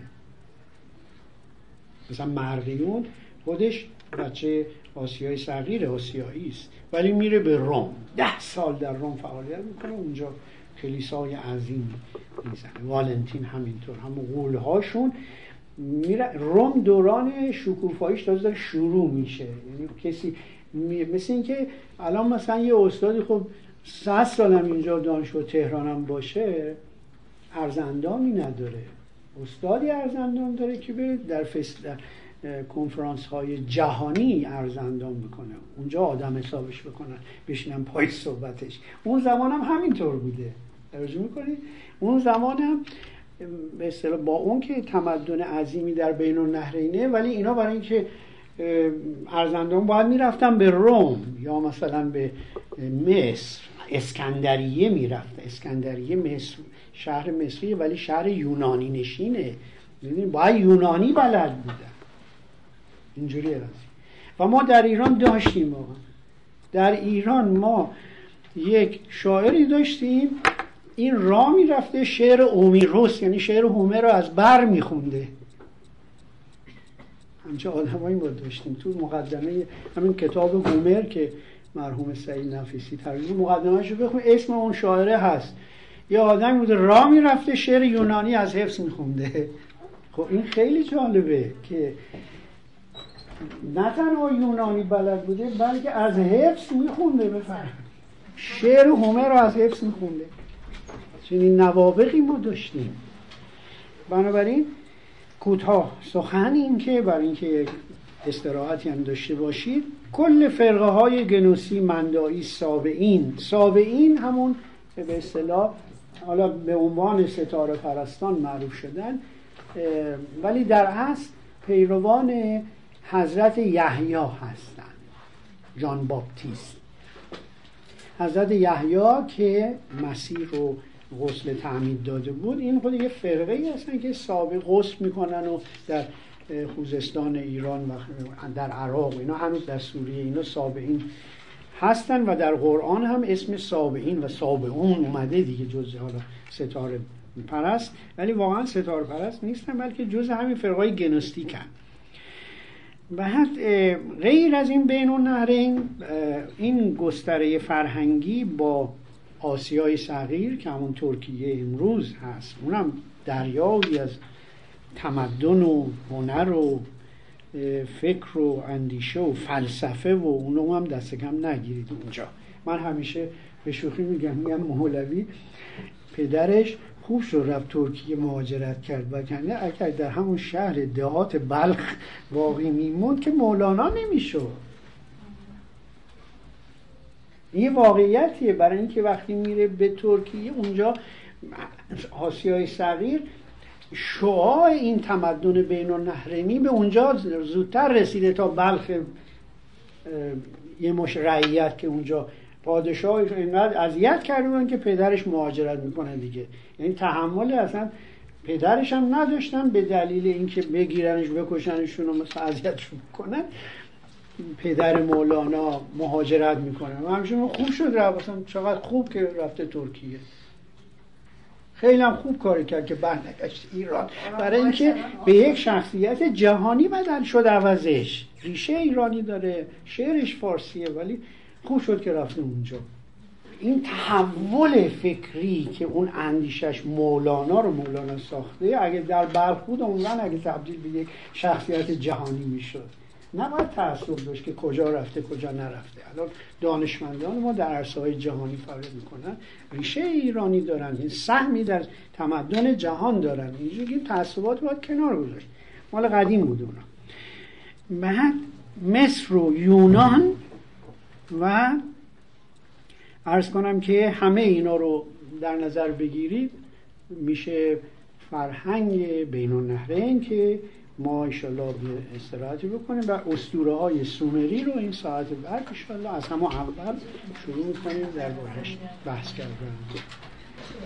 مثلا مرقیون خودش بچه آسیای صغیر آسیایی است. ولی میره به روم. ده سال در روم فعالیت می‌کنه اونجا کلیسای عظیم می‌زنه. والنتین همینطور همون قولهاشون. میره روم دوران شکوفاییش تازه داره شروع میشه. یعنی کسی می- مثل اینکه الان مثلا یه استادی خب صد سالم اینجا دانشگاه تهرانم باشه ارزندامی نداره. استادی ارزندان داره که بره در, اه، کنفرانس های جهانی ارزندان می‌کنه. اونجا آدم حسابش بکنن بشینن پای صحبتش. اون زمان هم همینطور بوده. توجه می‌کنید؟ اون زمان هم به اصطلاح با اون که تمدن عظیمی در بین النهرینه ولی اینا برای اینکه ارزندان باید می‌رفتن به روم یا مثلا به مصر. اسکندریه می‌رفت. اسکندریه مصر شهر مصریه ولی شهر یونانی نشینه؟ باید یونانی بلد بودن. اینجوری هست و ما در ایران داشتیم واقعا در ایران ما یک شاعری داشتیم این را می‌رفته شعر اومیروس یعنی شعر هومر رو از بر میخونده. همچه آدمایی ما داشتیم تو مقدمه همین کتاب هومر که مرحوم سعید نفیسی ترجمه مقدمهش رو بخون. اسم اون شاعره هست. یه آدمی بوده را می‌رفته شعر یونانی از حفظ میخونده. خب این خیلی جالبه که نه تنها یونانی بلد بوده بلکه از حفظ میخونده بفرم شعر هومر رو از حفظ میخونده. چنین نوابقی ما داشتیم. بنابراین کوتاه. سخن این که برای اینکه استراحتی هم داشته باشید کل فرقه های گنوسی مندایی سابعین. سابعین همون به اصطلاح حالا به عنوان ستاره پرستان معروف شدن ولی در اصل پیروان حضرت یحیی هستند جان باپتیست. حضرت یحیی که مسیح رو غسل تعمید داده بود این خود یه فرقه ای هستن که سابق غسل می‌کنن و در خوزستان ایران و در عراق اینا هنوز در سوریه اینا سابقین هستن و در قرآن هم اسم سابعین و سابعون اومده دیگه جز حالا ستاره پرست ولی واقعا ستاره پرست نیستن بلکه جز همین فرقای گنوستیکن و غیر از این بین النهرین این گستره فرهنگی با آسیای صغیر که همون ترکیه امروز هست اونم دریایی از تمدن و هنر و فکر و اندیشه و فلسفه و اونو هم دست کم نگیرید اونجا. من همیشه به شوخی میگم میگم مولوی پدرش خوب شد رفت ترکیه مهاجرت کرد. و کنه اگر در همون شهر دهات بلخ باقی میموند که مولانا نمی‌شد. این واقعیتیه برای اینکه وقتی میره به ترکیه اونجا آسیای صغیر شعاع این تمدن بین النهرینی به اونجا زودتر رسیده تا بلخ یه مش رعیت که اونجا پادشاه اینقدر اذیت کرده که پدرش مهاجرت می‌کنه دیگه. یعنی تحمل اصلا پدرش هم نداشتن به دلیل اینکه بگیرنش بکشنشون و مثلا کنن. پدر مولانا مهاجرت می‌کنه. و همشون خوب شد رفت. چقدر خوب که رفته ترکیه. خیلی هم خوب کاری کرد که برنگشت ایران. برای اینکه به یک شخصیت جهانی بدل شد عوضش. ریشه ایرانی داره شعرش فارسیه ولی خوب شد که رفته اونجا. این تحول فکری که اون اندیشش مولانا رو مولانا ساخته اگه در بلخ بود عمران اگه تبدیل به یک شخصیت جهانی می‌شد نباید تعصب داشت که کجا رفته کجا نرفته. الان دانشمندان ما در عرصه های جهانی فعالیت می‌کنن. ریشه ایرانی دارن این سهمی در تمدن جهان دارن. اینجوری این تعصبات باید کنار گذاشت. مال قدیم بود اونا. بعد مصر و یونان و ارز کنم که همه اینا رو در نظر بگیرید. میشه فرهنگ بین النهرین که ما ایشالله به استراحتی بکنیم و اسطوره های سومری رو این ساعت بعد ایشالله از همه اول شروع می‌کنیم در بارش بحث کردن.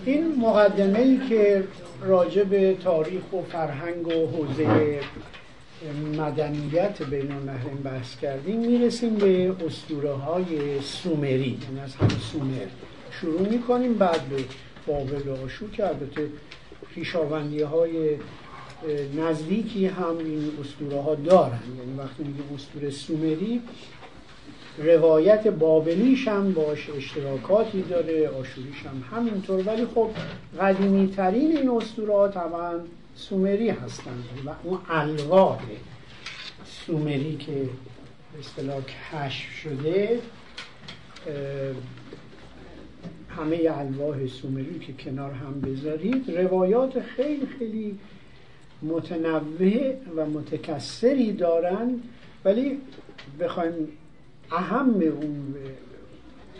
این مقدمه ای که راجع به تاریخ و فرهنگ و حوزه مدنیت بین النهرین بحث کردیم می‌رسیم به اسطوره های سومری. یعنی از همه سومر. شروع می‌کنیم بعد به بابل و آشور که البته خویشاوندی های نزدیکی هم این اسطوره ها دارن. یعنی وقتی میگه اسطوره سومری روایت بابلیش هم باش اشتراکاتی داره آشوریش هم همینطور. ولی خب قدیمی ترین این اسطوره ها طبعا سومری هستند و اون الواح سومری که به اصطلاح کشف شده همه الواح سومری که کنار هم بذارید روایات خیلی خیلی متنوع و متکثری دارن ولی بخوایم اهم اون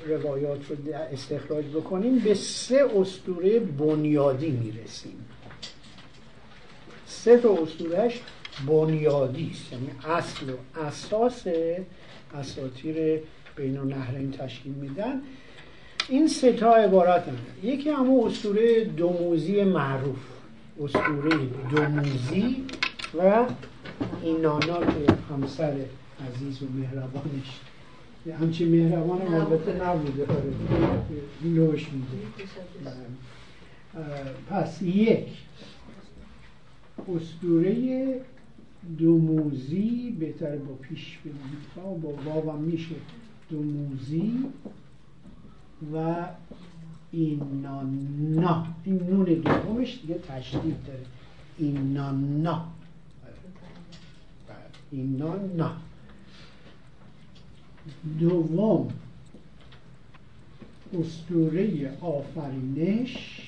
روایات رو استخراج بکنیم به سه اسطوره بنیادی می‌رسیم. سه تا اسطورهش بنیادی است. یعنی اصل و اساس اساطیر بین النهرین تشکیل میدن. این سه تا عبارت هم. یکی همون اسطوره دوموزی معروف. اسطوره دوموزی و اینانا که همسر عزیز و مهربانش. همچین مهربان هم البته نبوده. آره. لوش میده. پس یک. اسطوره دوموزی بهتر با پیش بگیم با واو میشه دوموزی و اینانا. این نون دومش دیگه تشدید داره. اینانا. اینانا. دوم استوره آفرینش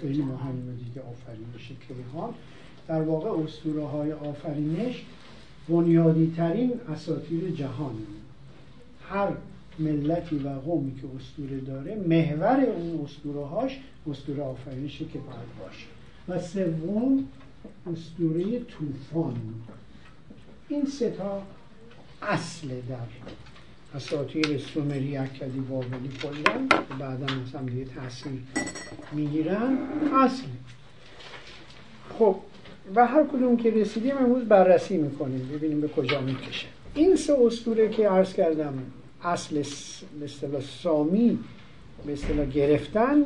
خیلی مهمه دیگه آفرینش کیهان. در واقع اسطوره های آفرینش بنیادی ترین اساطیر جهان. هر ملتی و قومی که اسطوره داره محور اون اسطوره هاش اسطوره آفرینشه که باید باشه. و سوم اسطوره طوفان. این سه تا اصل در اساطیر سومری اکدی بابلی کلا بعدا مثلا دیگه تاثیر می‌گیرن. اصل. خب و هر کدوم که رسیدیم امروز بررسی می‌کنیم ببینیم به کجا می‌کشه. این سه اسطوره که عرض کردم اصل مثل سامی اصطلاح گرفتن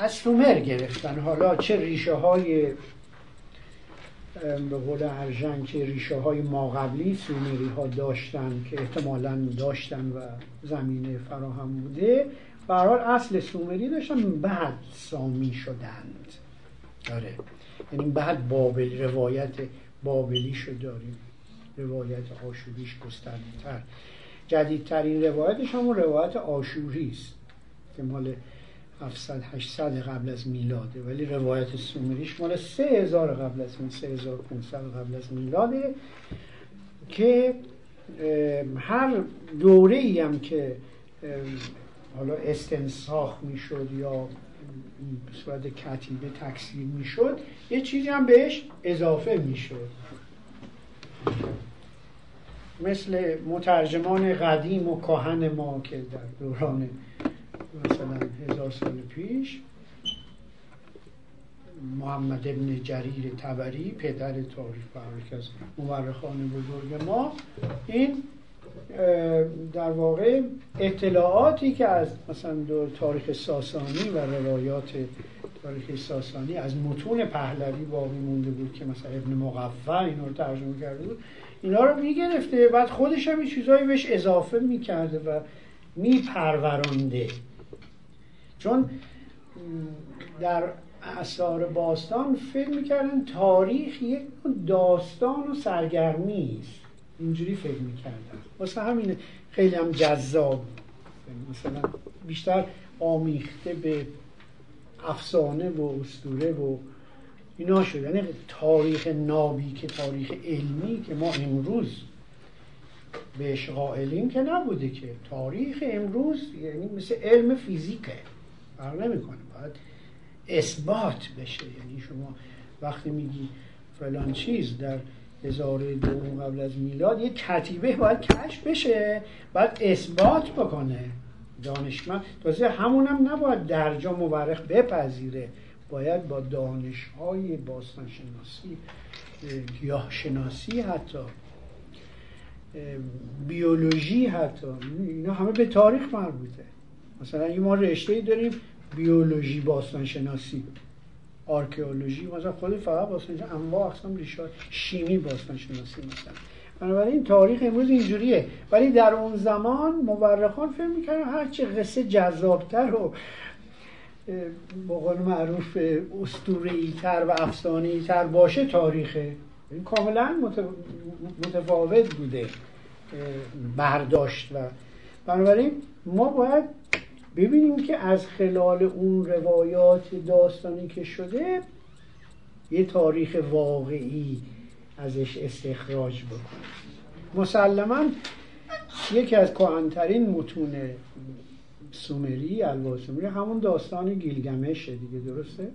از سومر گرفتن. حالا چه ریشه های به قول ارژن که ریشه های ما قبلی سومری ها داشتن که احتمالا داشتن و زمینه فراهم بوده برحال اصل سومری داشتن بعد سامی شدند. داره یعنی بعد بابل روایت بابلی شد داریم. روایت آشوریش گسترده تر جدیدترین روایتش همون روایت آشوری است که مال 700 800 قبل از میلاده. ولی روایت سومریش مال 3000 قبل از این 3500 قبل از میلاده که هر دوره ای هم که حالا استنساخ می‌شد یا به صورت کتیبه تکثیر می‌شد یه چیزی هم بهش اضافه می‌شد. مثل مترجمان قدیم و کاهن ما که در دوران مثلا هزار سال پیش محمد ابن جریر تبری پدر تاریخ و از مورخان بزرگ ما این در واقع اطلاعاتی که از مثلا دور تاریخ ساسانی و روایات تاریخ ساسانی از متون پهلوی باقی مونده بود که مثلا ابن مقفع اینا رو ترجمه کرده بود اینا رو می‌گرفته بعد خودش هم چیزهایی بهش اضافه می‌کرده و میپرورانده. چون در اثار باستان فکر می‌کردن تاریخ یک داستان و سرگرمی است. اینجوری فکر می‌کردن. واسه همین خیلی هم جذاب مثلا بیشتر آمیخته به افسانه و استوره و اینا شد. یعنی تاریخ نابی که تاریخ علمی که ما امروز بهش قائلیم که نبوده که. تاریخ امروز یعنی مثل علم فیزیکه. فرق نمی‌کنه باید اثبات بشه. یعنی شما وقتی میگی فلان چیز در هزار دوم قبل از میلاد یه کتیبه باید کشف بشه باید اثبات بکنه. دانشمند تازه همونم نباید درجا مورخ بپذیره. باید با دانش های باستان شناسی گیاه شناسی حتی بیولوژی حتی اینا همه به تاریخ مربوطه. مثلا ما رشته داریم بیولوژی باستان شناسی آرکئولوژی. مثلا خود فقط باستان شناسی انواع اقسام ریشه شیمی باستان شناسی مثلا بنابراین تاریخ امروز اینجوریه. ولی در اون زمان مورخان فکر می‌کردن هرچی قصه جذابتر و به معروف استورهی تر و افسانه‌ای باشه تاریخه. این کاملا متفاوت بوده برداشت و. بنابراین ما باید ببینیم که از خلال اون روایات داستانی که شده یه تاریخ واقعی ازش استخراج بکنیم مسلما یکی از کهنترین متون سومری الواسومری همون داستان گیلگمشه دیگه درسته؟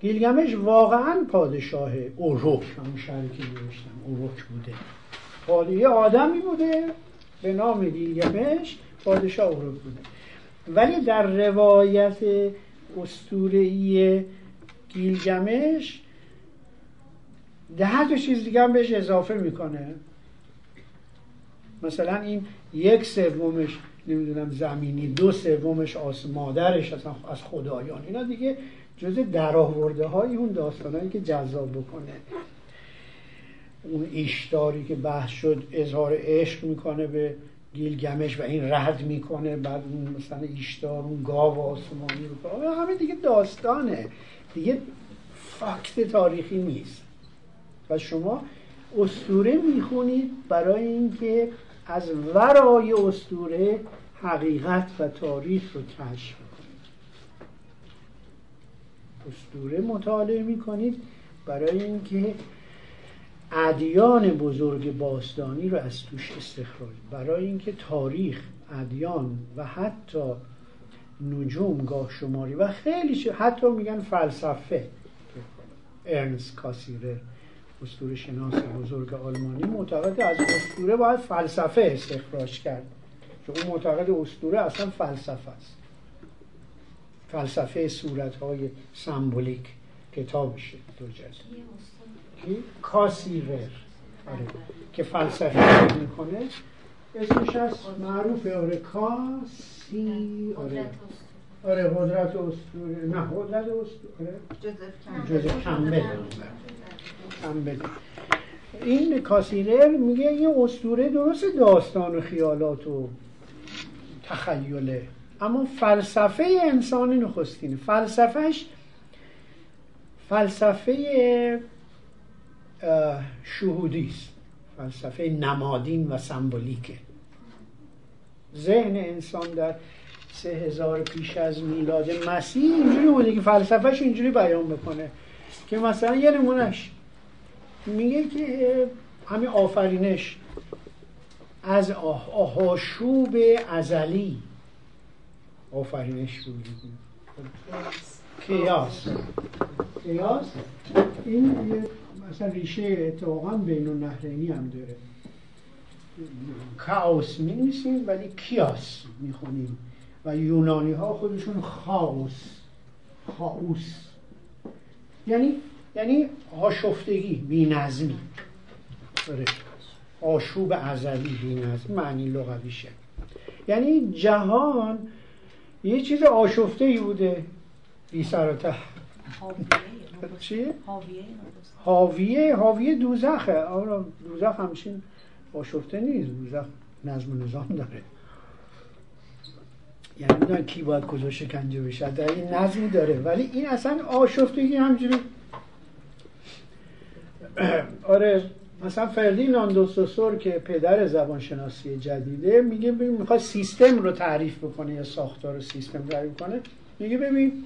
گیلگمش واقعا پادشاه اوروک همون شهری که نوشتم اوروک بوده پادیه آدمی بوده به نام گیلگمش پادشاه اوروک بوده. ولی در روایت استورهی گیلگمش ده تا چیز دیگه هم بهش اضافه می‌کنه. مثلا این یک سومش نمی‌دونم زمینی دو سومش آس مادرش از خدایان. اینا دیگه جز درآورده های اون داستانهایی که جذاب بکنه. اون ایشتاری که بحث شد اظهار عشق می‌کنه به گیلگمش و این رد می‌کنه بعد اون مثلا ایشتار اون گاو آسمانی رو همه دیگه داستانه. دیگه فاکت تاریخی نیست. و شما استوره می‌خونید برای اینکه از ورای استوره حقیقت و تاریخ رو کشف کنید. استوره مطالعه می‌کنید برای اینکه ادیان بزرگ باستانی رو از توش استخراج. برای اینکه تاریخ ادیان و حتی نجوم گاه شماری و خیلی حتی میگن فلسفه. ارنس کاسیره اسطوره شناس بزرگ آلمانی معتقد از اسطوره باید فلسفه استخراج کرد. چون اون معتقد اسطوره اصلا فلسفه است. فلسفه صورت های سمبولیک کتابشه. دو جلد کاسیور. آره. که فلسفه می‌کنه. اسمش از معروفه آره کاسی آره. آره قدرت اسطوره. نه قدرت اسطوره. جوزف کمبل. کمبل. این کاسیرر میگه این اسطوره درست داستان و خیالات و تخیله اما فلسفه انسان نخستینه. فلسفهش فلسفه شهودی است. فلسفه نمادین و سمبولیکه. ذهن انسان در سه هزار پیش از میلاد مسیح اینجوری بوده که فلسفهش اینجوری بیان بکنه که مثلا یه نمونش میگه که همین آفرینش از آهاشوب ازلی. آفرینش بود کیاس. کیاس. این مثلا ریشه اتفاقا بین النهرینی هم داره. کاوس می نیسیم ولی کیاس می‌خونیم. و یونانی ها خودشون خاوس خاوس. یعنی یعنی آشفتگی بی نظمی آره. آشوب ازلی بی نظمی معنی لغویشه. یعنی جهان یه چیز آشفته ای بوده. بی سر و ته. چی؟ حاویه حاویه دوزخه. آره دوزخ همچین آشفته نیست. دوزخ نظم و نظام داره. یعنی می‌دونن کی باید کجا شکنجه بشه. در این نظمی داره. ولی این اصلا آشفتگی همجوری آره مثلا فردیناند دوستوسور که پدر زبانشناسی جدیده میگه ببین می‌خواد سیستم رو تعریف بکنه یا ساختار سیستم تعریف کنه. میگه ببین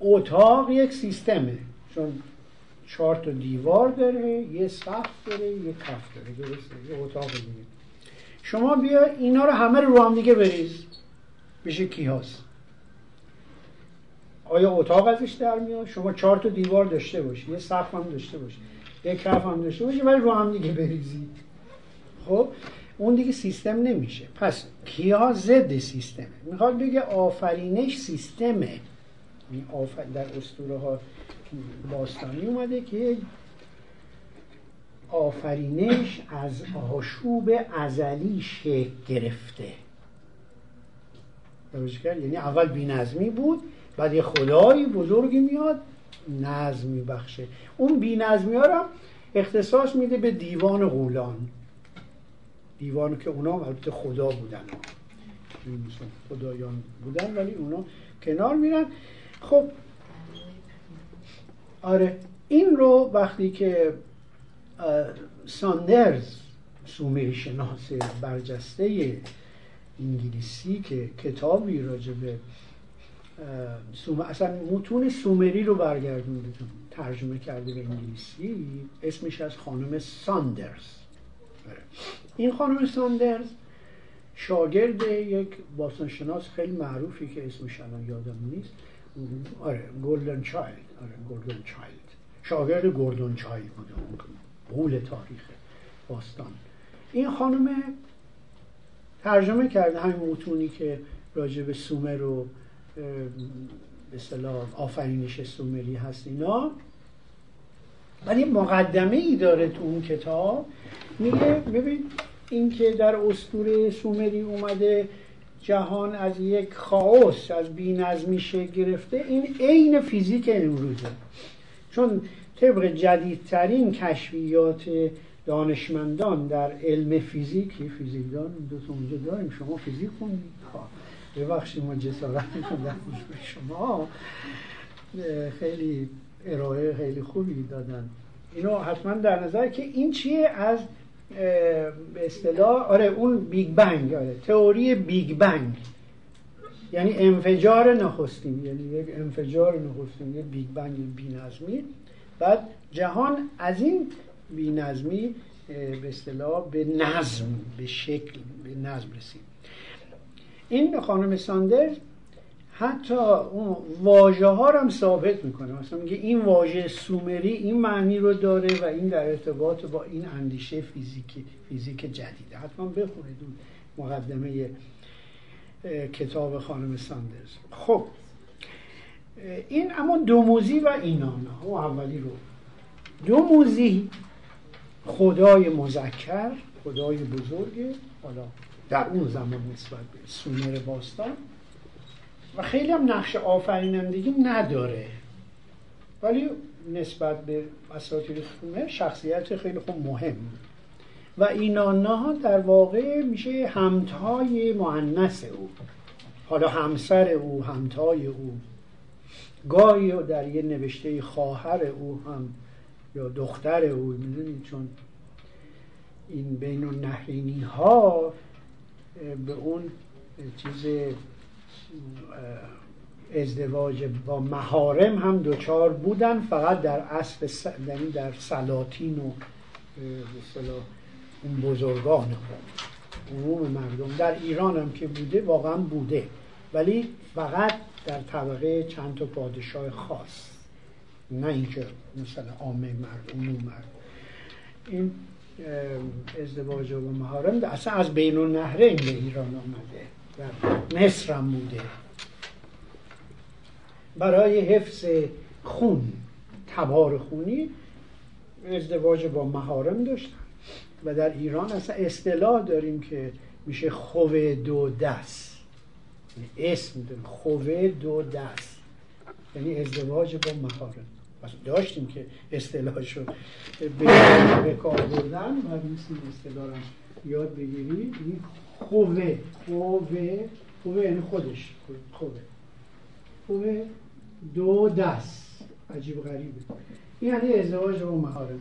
اتاق یک سیستمه. چون چهار تا دیوار داره یه سقف داره یه کف داره. درسته؟ یه اتاق دیگه. شما بیا اینا رو همه رو هم دیگه بریز. بشه کی هست آیا اتاق ازش در میاد؟ شما چهار تا دیوار داشته باشی. یه سقف هم داشته باشی. یک کف هم داشته باشی ولی رو هم دیگه بریزید خب؟ اون دیگه سیستم نمیشه. پس کیا ضد سیستمه؟ می‌خواد بگه آفرینش سیستمه. در اسطوره ها باستانی اومده که آفرینش از آشوب ازلی شکل گرفته. یعنی اول بی نظمی بود بعد یه خدایی بزرگی میاد نظم میبخشه اون بی نظمی ها رو اختصاص میده به دیوان غولان. دیوان که اونا البته خدا بودن. خدایان بودن ولی اونا کنار میرن. خب آره. این رو وقتی که ساندرز سومری شناس برجسته انگلیسی که کتابی راجع به اصلا متون سومری رو برگردونده ترجمه کرده به انگلیسی اسمش از خانم ساندرز. آره. این خانم ساندرز شاگرد یک باستانشناس خیلی معروفی که اسمش الان یادم نیست. آره گوردون چایلد. آره گوردون چایلد. شاگرد گوردون چایلد بوده اون غول تاریخ باستان. این خانم ترجمه کرده همین متونی که راجع به سومر و به اصطلاح آفرینش سومری هست اینا. ولی مقدمه ای داره تو اون کتاب. میگه ببین این که در اسطوره سومری اومده جهان از یک خاص از بینظمی شکل گرفته این عین فیزیک امروزه. چون طبق جدیدترین کشفیات دانشمندان در علم فیزیک فیزیکدان دو تا اونجا داریم شما فیزیک خوندید. ببخشید ما جسارت می‌کنم شما. خیلی ارائه خیلی خوبی دادن. اینو حتما در نظر که این چیه؟ از به اصطلاح آره اون بیگ بنگ آره تئوری بیگ بنگ. یعنی انفجار نخستین یعنی یک انفجار نخستین یک بیگ بنگ بینظمی. بعد جهان از این بینظمی به اصطلاح به نظم به شکل به نظم رسید. این خانم ساندرز حتی اون واژه ها رو هم ثابت می‌کنه. مثلا میگه این واژه سومری این معنی رو داره و این در ارتباط با این اندیشه فیزیک فیزیک جدیده حتما بخونید اون مقدمه کتاب خانم ساندرز. خب این اما دوموزی و اینانا او اولی رو. دوموزی خدای مذکر خدای بزرگ حالا در اون زمان نسبت به سومر باستان و خیلی هم نقش آفرینندگی نداره. ولی نسبت به اساطیر سومر شخصیت خیلی خوب مهم. و اینانا در واقع میشه همتای معنس او. حالا همسر او همتای او. گاهی در یه نوشته خواهر او هم یا دختر او می‌دونید چون این بین النهرینی ها به اون چیز ازدواج با مهارم هم دوچار بودن فقط در اصل یعنی در سلاطین و اون بزرگان عموم مردم در ایران هم که بوده واقعا بوده. ولی فقط در طبقه چند تا پادشاه خاص. نه اینکه مثلا عامه مردم مردم این ازدواج و مهارم اصلا از بین النهرین به ایران آمده. و مصر هم بوده. برای حفظ خون تبار خونی ازدواج با مهارم داشتن. و در ایران اصلا اصطلاح داریم که میشه خوه دو دست. یعنی اسم داریم خوه دو دست. یعنی ازدواج با مهارم داشتیم که اصطلاحشو به کار بردن. و مثل اصطلاح یاد بگیری. این خوه خوه خوه یعنی خودش خوه خوه دو دست. عجیب غریبه. این یعنی ازدواج با مهارم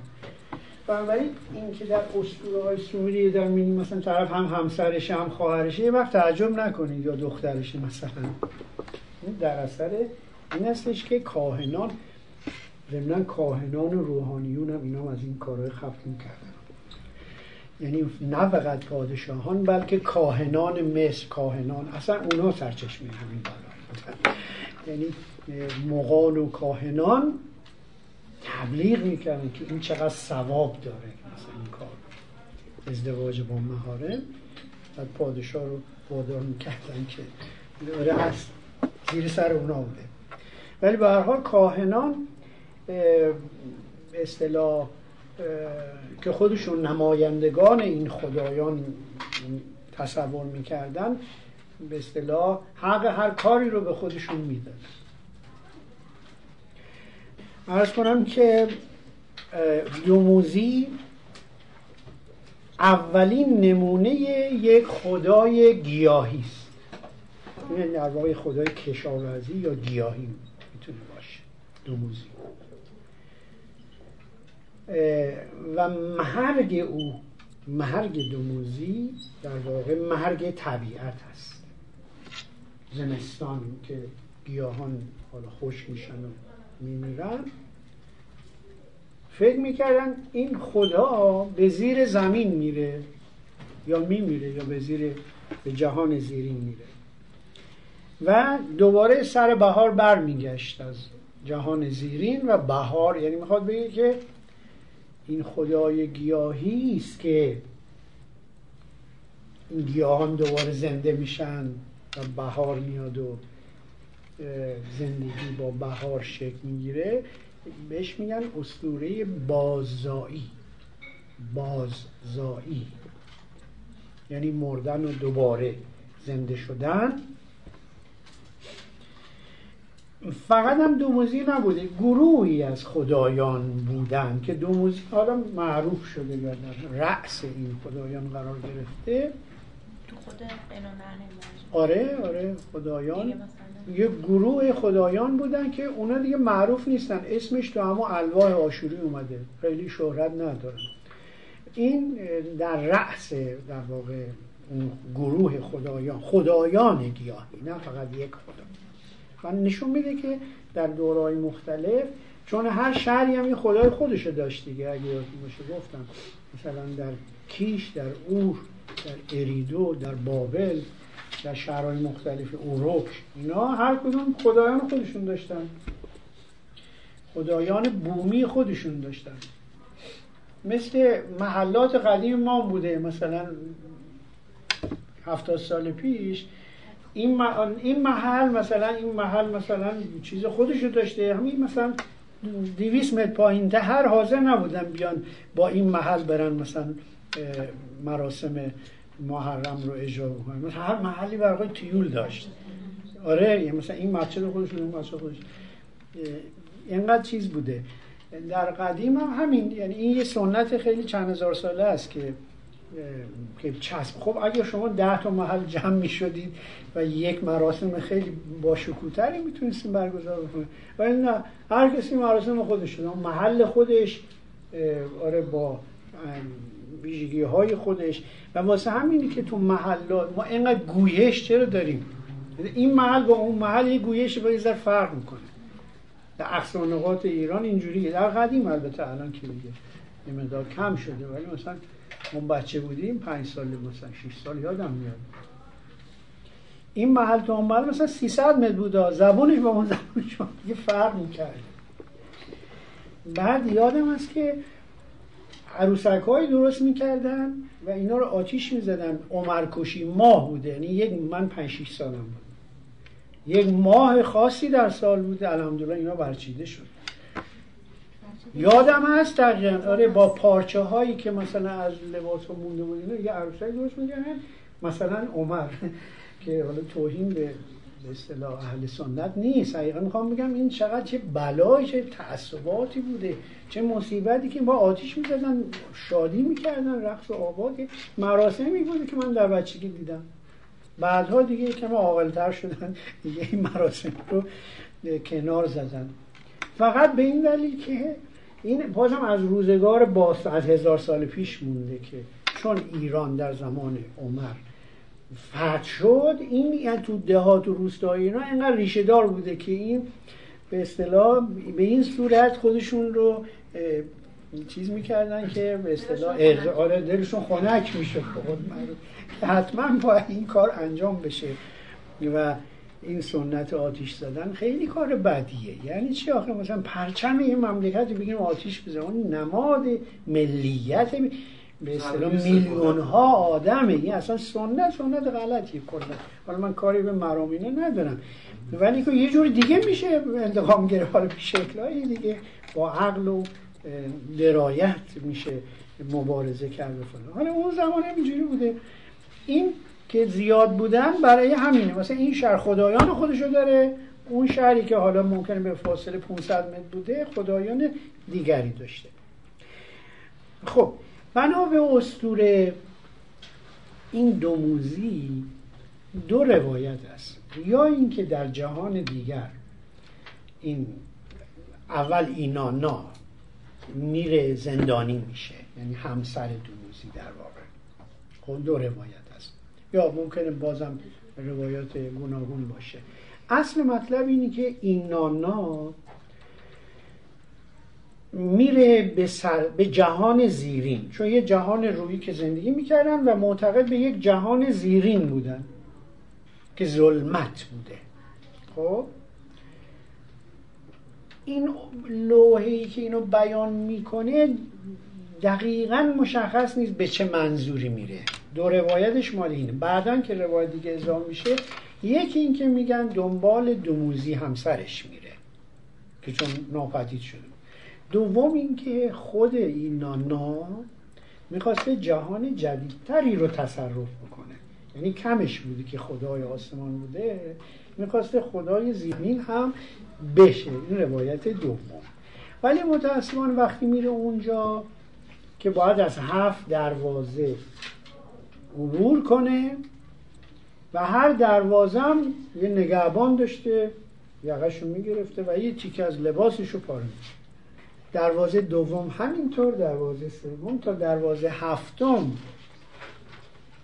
بنابراین این که در اسطوره های سوری در مینی مثلا طرف هم همسرشه هم خواهرشه یه وقت تعجب نکنید یا دخترشه مثلا. در اثر این هستش که کاهنان ضمنا کاهنان و روحانیون هم اینا از این کارهای خفت می‌کردن. یعنی نه فقط پادشاهان بلکه کاهنان مصر کاهنان اصلا اونا سرچشمه همین بالا. یعنی مغان و کاهنان تبلیغ می‌کردن که این چقدر ثواب داره مثلا این کار. ازدواج با مهاره بعد پادشاه رو وادار می‌کردن که داره هست زیر سر اونا بوده. ولی به هر حال کاهنان اصطلاح که خودشون نمایندگان این خدایان تصور می‌کردن به اصطلاح حق هر کاری رو به خودشون میدن. ارز کنم که دوموزی اولین نمونه یک خدای گیاهی است. این در واقع خدای کشاورزی یا گیاهی می‌تونه باشه دوموزی و مرگ او مرگ دوموزی در واقع مرگ طبیعت است. زمستان که گیاهان حالا خوش میشن و میمیرن فکر می‌کردن این خدا به زیر زمین میره یا میمیره یا به زیر به جهان زیرین میره. و دوباره سر بهار برمیگشت از جهان زیرین و بهار یعنی می‌خواد بگه که این خدای گیاهی است که این گیاهان دوباره زنده میشن و بهار میاد و زندگی با بهار شکل می‌گیره. بهش میگن اسطوره باززایی باززایی یعنی مردن و دوباره زنده شدن. فقط هم دوموزی نبوده. گروهی از خدایان بودن که دوموزی حالا معروف شده یا در رأس این خدایان قرار گرفته. تو خود آره آره خدایان. یه گروه خدایان بودن که اونا دیگه معروف نیستن. اسمش تو همه الواح آشوری اومده. خیلی شهرت ندارن این در رأس در واقع اون گروه خدایان خدایان گیاهی نه فقط یک خدا و نشون میده که در دورهای مختلف چون هر شهری هم یه خدای خودشو داشت دیگه. اگه یادتون باشه گفتم مثلا در کیش در اور در اریدو در بابل در شهرهای مختلف اوروک اینا هر کدوم خدایان خودشون داشتن. خدایان بومی خودشون داشتن. مثل محلات قدیم ما بوده. مثلا هفتاد سال پیش این, این محل مثلا این محل مثلا چیز خودشو داشته. همین مثلا دیویس متر پایین هر حاضر نبودن بیان با این محل برن مثلا مراسم محرم رو اجرا بکنه مثلا هر محلی برای تیول داشت. آره مثلا این مسجد خودش اون مسجد خودش. اینقدر چیز بوده. در قدیم هم همین یعنی این یه سنت خیلی چند هزار ساله است که که چسب. خب اگر شما ده تا محل جمع می شدید و یک مراسم خیلی با شکوتری می‌تونستیم برگزار بکنید. ولی نه هر کسی مراسم خودش شده محل خودش آره با ویژگی های خودش. و واسه همینی که تو محلات ما اینقدر گویش چرا داریم؟ این محل با اون محل یه گویش با یه فرق می‌کنه. در اقصانقات ایران اینجوریه. در قدیم البته الان که دیگه مقدار کم شده. ولی مثلا اون بچه بودیم پنج سال مثلا 6 سال یادم میاد. این محل تو اون محل مثلا 300 متر بود زبونش با اون زبون شما یه فرق می‌کرد. بعد یادم است که عروسک های درست می‌کردن و اینا رو آتیش می‌زدن. عمرکشی ماه بوده یعنی یک من 5 6 سالم بود. یک ماه خاصی در سال بوده الحمدلله اینا برچیده شد. یادم هست دقیقا. آره با پارچه هایی که مثلا از لباس مونده بود اینا یه عروسک درست می‌کردن. مثلا عمر که حالا توهین به به اصطلاح اهل سنت نیست. حقیقا می‌خوام بگم این چقدر چه بلایی چه تعصباتی بوده. چه مصیبتی که با آتیش می‌زدن شادی می‌کردن رقص و آباد مراسمی بوده که من در بچگی دیدم. بعدها دیگه کم عاقلتر شدن دیگه این مراسم رو کنار زدن. فقط به این دلیل که این بازم از روزگار باست از هزار سال پیش مونده که چون ایران در زمان عمر فتح شد این یعنی تو دهات و روستایی اینا اینقدر ریشه دار بوده که این به اصطلاح به این صورت خودشون رو چیز می‌کردن که به اصطلاح آره دلشون خنک می‌شد. که حتما باید این کار انجام بشه. و این سنت آتیش زدن خیلی کار بدیه. یعنی چی آخه؟ مثلا پرچم این مملکت بگیم آتیش بزنن نماد ملیت به اصطلاح میلیون ها آدمه. این اصلا سنت سنت غلطی کلا. حالا من کاری به مرامینه ندارم. ولی که یه جور دیگه میشه انتقام گرفت. حالا به شکلهای دیگه. با عقل و درایت میشه مبارزه کرد حالا اون زمان اینجوری بوده. این که زیاد بودن برای همینه. مثلا این شهر خدایان خودشو داره اون شهری که حالا ممکنه به فاصله 500 متر بوده خدایان دیگری داشته. خب بنا به استوره این دو موزی دو روایت است. یا اینکه در جهان دیگر این اول اینا میره زندانی میشه یعنی همسر دوموزی در واقع. خب دو روایت. یا ممکنه بازم روایات گوناگون باشه. اصل مطلب اینه که این نانا میره به, سر، به جهان زیرین. چون یه جهان روی که زندگی می‌کردن و معتقد به یک جهان زیرین بودن که ظلمت بوده. خب؟ این لوحی که اینو بیان می‌کنه دقیقا مشخص نیست به چه منظوری میره. دو روایتش مال اینه. بعدا که روایت دیگه اضافه میشه یکی این که میگن دنبال دوموزی همسرش میره که چون ناپدید شده. دوم اینکه خود این نانا می‌خواسته جهان جدیدتری رو تصرف بکنه. یعنی کمش بوده که خدای آسمان بوده می‌خواسته خدای زمین هم بشه. این روایت دوم. ولی متاسفانه وقتی میره اونجا که باید از هفت دروازه عبور کنه و هر دروازه هم یه نگهبان داشته یقش رو می‌گرفته و یه تیکه از لباسش رو پاره دروازه دوم همینطور دروازه سوم تا دروازه هفتم.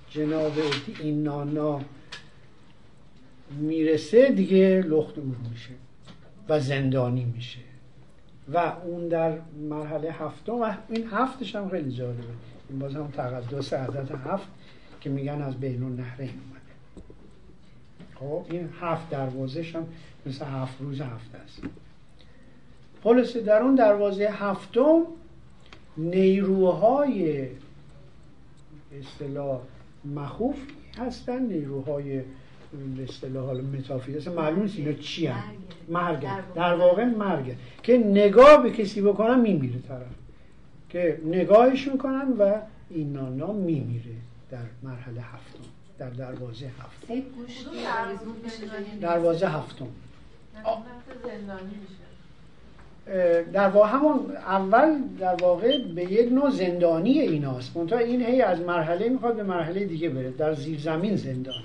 جناب این نانا می‌رسه دیگه لخت میشه و زندانی میشه. و اون در مرحله هفتم و این هفتش هم خیلی جالبه. این باز هم تقدس عدد هفت. که میگن از بین النهرین اومده. خب این هفت دروازش هم مثل هفت روز هفت است. خلاصه در اون دروازه هفتم نیروهای اصطلاح مخوف هستن نیروهای به اصطلاح حالا متافیزیک معلوم نیست اینا چی هم مرگ. در واقع. مرگ. که نگاه به کسی بکنن میمیره طرف. که نگاهش می‌کنن و این نانا میمیره. در مرحله هفتم در دروازه هفتم. دروازه هفتم. در واقع همون اول در واقع به یک نوع زندانی ایناست. منتها این هی از مرحله می‌خواد به مرحله دیگه بره. در زیرزمین زندانیه.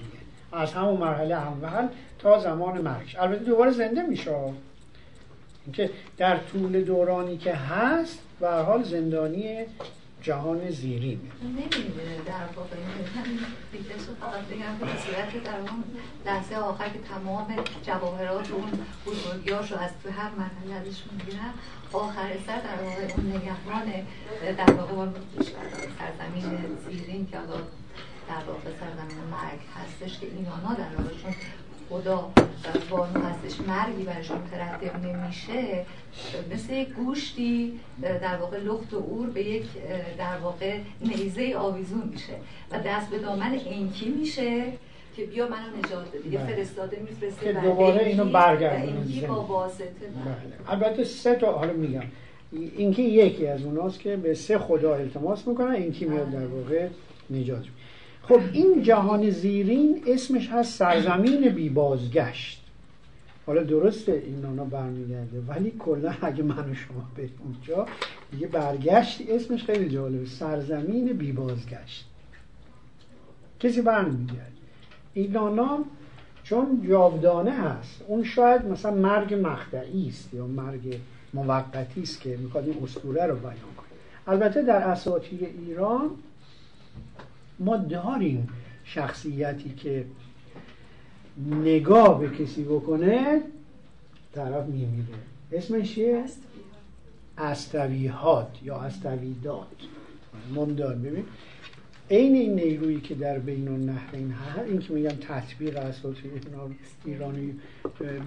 از همون مرحله اول تا زمان مرگش. البته دوباره زنده میشه. اینکه در طول دورانی که هست به هر حال زندانی جهان زیرینه نمی‌دونه در واقع دیگرش رو فقط بگم به صورت اون لحظه آخر که تمام جواهرات اون بزرگیاش رو از تو هر مرحله ازش می‌گیرن آخر سر در واقع اون نگهبان در واقع اون سرزمین زیرین که حالا در واقع سرزمین مرگ هستش که اینانا در واقع چون خدا بانو هستش مرگی برشون مترتب نمیشه مثل یک گوشتی در واقع لخت و اور به یک در واقع نیزه آویزون میشه و دست به دامن انکی میشه که بیا منو نجات بده یه بله. فرستاده میفرسته که دوباره اینو برگردونه. با واسطه بله. البته سه تا حالا میگم اینکه یکی از اوناست که به سه خدا التماس می‌کنن اینکی میاد در واقع نجات. خب این جهان زیرین اسمش هست سرزمین بی بازگشت حالا درسته این نانا برمیگرده ولی کلا اگه من و شما به اونجا دیگه برگشت اسمش خیلی جالبه سرزمین بی بازگشت کسی برمیگرده. این نانا چون جاودانه هست اون شاید مثلا مرگ مخدعی است یا مرگ موقتی است که می‌خواد این اسطوره رو بیان کنه. البته در اساطیر ایران ما داریم شخصیتی که نگاه به کسی بکنه طرف میمیره. اسمش چیه؟ استویهات یا استویدات. داریم ببین عین این نیرویی که در بین النهرین هست این که میگم تطبیق اساطیر ایرانی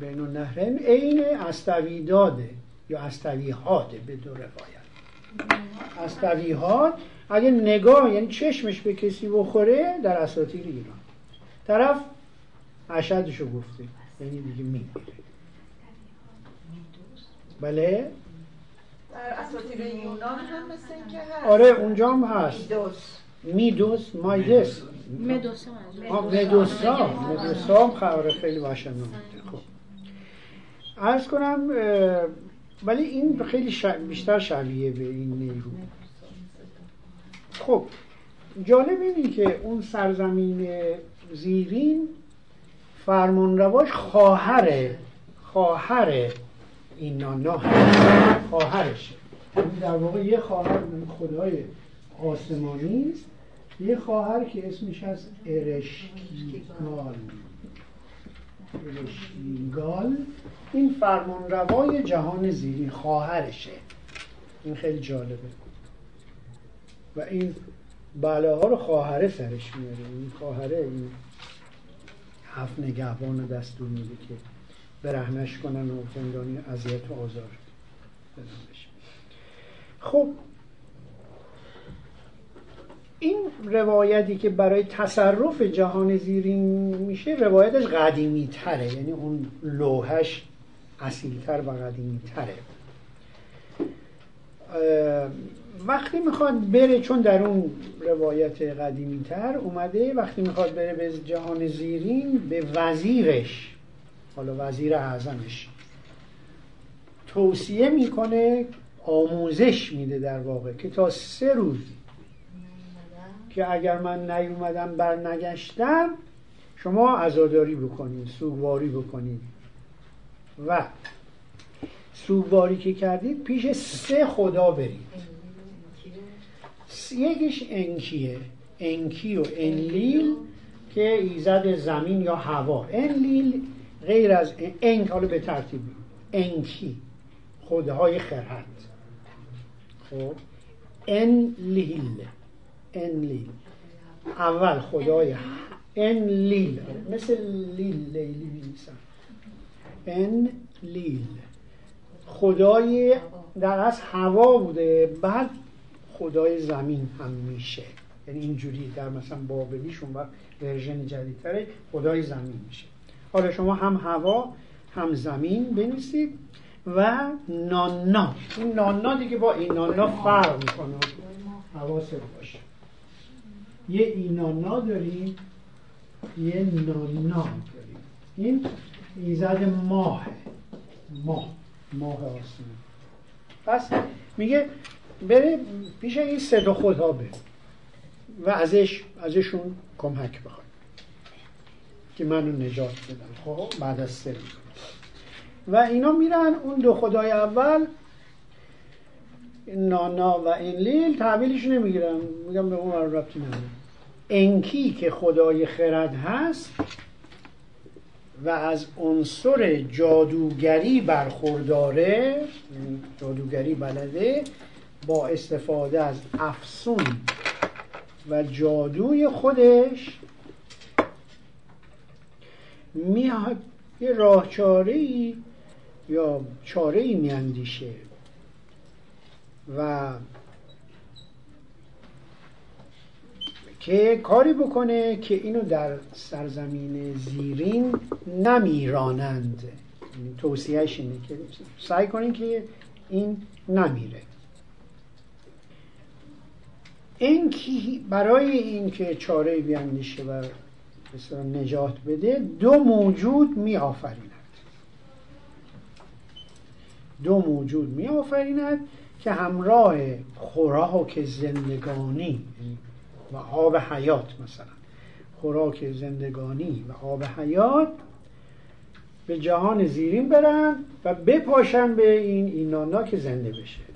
بین النهرین عین استویداده یا استویهاته به دو روایت. استویهات اگه نگاه یعنی چشمش به کسی بخوره در اساطیر ایران. طرف اشدشو گفته. یعنی دیگه میمیره بله؟ در اساطیر یونان هم مثل این که هست. آره اونجا هم هست. میدوس. میدوس مایدس. مدوسا آه، مدوسا مدوسا هم خبر خیلی وحشتناکه خب. عرض کنم ولی این خیلی ش- بیشتر شبیه به این نیرو. خب جالب اینه که اون سرزمین زیرین فرمانرواش خواهر خواهر این نانا. خواهرشه. یعنی در واقع یه خواهر خدای آسمانی است یه خواهر که اسمش هست ارشکیگال ارشکیگال این فرمانروای جهان زیرین خواهرشه. این خیلی جالبه. و این بلاها رو خواهره سرش میاره. این خواهره این هفت نگهبان دستور میده که برهنش کنن و زندانی اذیت و آزار. خب این روایتی که برای تصرف جهان زیرین میشه روایتش قدیمی تره یعنی اون لوحش اصیلتر و قدیمی تره وقتی می‌خواد بره چون در اون روایت قدیمی تر اومده وقتی می‌خواد بره به جهان زیرین به وزیرش حالا وزیر اعظمش توصیه می‌کنه آموزش میده در واقع که تا سه روز که اگر من نیومدم بر نگشتم شما عزاداری بکنید سوگواری بکنید و سوگواری که کردید پیش سه خدا برید. یکیش انکیه. انکی و انلیل که ایزد زمین یا هوا. انلیل غیر از انک حالا به ترتیب انکی. خداهای خرد. خب. انلیل. انلیل. اول خدای انلیل. مثل لیل لیلی می‌نویسن. انلیل. خدای در از هوا بوده. بعد خدای زمین هم میشه. یعنی اینجوری در مثلا بابلیشون وقت ورژن جدیدتره خدای زمین میشه. حالا شما هم هوا هم زمین بنویسید و نانا این نانا دیگه با این نانا فرق می‌کنه. حواست باشه. یه اینانا داریم یه نانا داریم. این ایزد ماه. ماه. ماه آسمان پس میگه بره پیش این صدا خدا بره و ازش ازشون کمک بخواد. که منو نجات بدن. خب بعد از سه و اینا میرن اون دو خدای اول نانا و انلیل تحویلش نمی‌گیرن. میگم به اون ربطی نداره. انکی که خدای خرد هست و از عنصر جادوگری برخورداره جادوگری بلده با استفاده از افسون و جادوی خودش میاد یه راه چاره ای یا چاره ای میاندیشه و که کاری بکنه که اینو در سرزمین زیرین نمیرانند. توصیهش اینه که سعی کنین که این نمیره. این برای اینکه چاره بیاندیشه و مثلا نجات بده دو موجود می آفریند دو موجود می آفریند که همراه خوراک زندگانی و آب حیات مثلا. خوراک زندگانی و آب حیات به جهان زیرین برن و بپاشن به این اینانا که زنده بشه.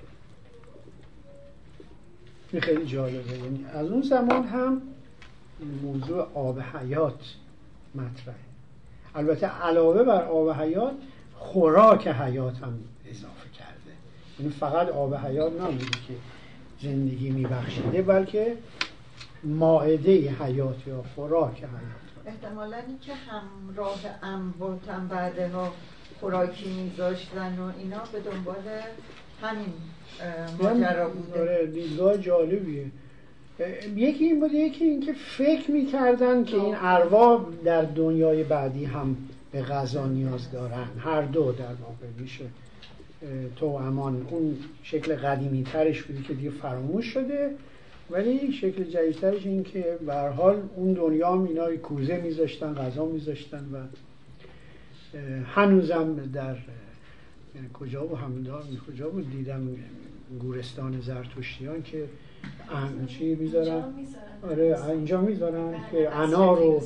این خیلی جالبه. یعنی از اون زمان هم موضوع آب حیات مطرحه. البته علاوه بر آب حیات خوراک حیات هم اضافه کرده. یعنی فقط آب حیات نمیده که زندگی میبخشیده بلکه ماعده حیات یا خوراک حیات. احتمالا اینکه همراه اموات هم بعدها خوراکی میذاشتن و اینا به دنبال همین ماجرا بوده. آره دیدگاه جالبیه. یکی این بوده یکی اینکه فکر می‌کردن که این ارواح در دنیای بعدی هم به غذا نیاز دارن. هر دو در واقع میشه. تو امان. اون شکل قدیمی ترش بودی که دیگه فراموش شده. ولی شکل جدیدترش این که به حال اون دنیا هم اینا کوزه میذاشتن غذا میذاشتن و هنوزم در کجا و همدار کجا بود؟ دیدم گورستان زرتشتیان که چی می‌ذارن؟ آره اینجا می‌ذارن که انار رو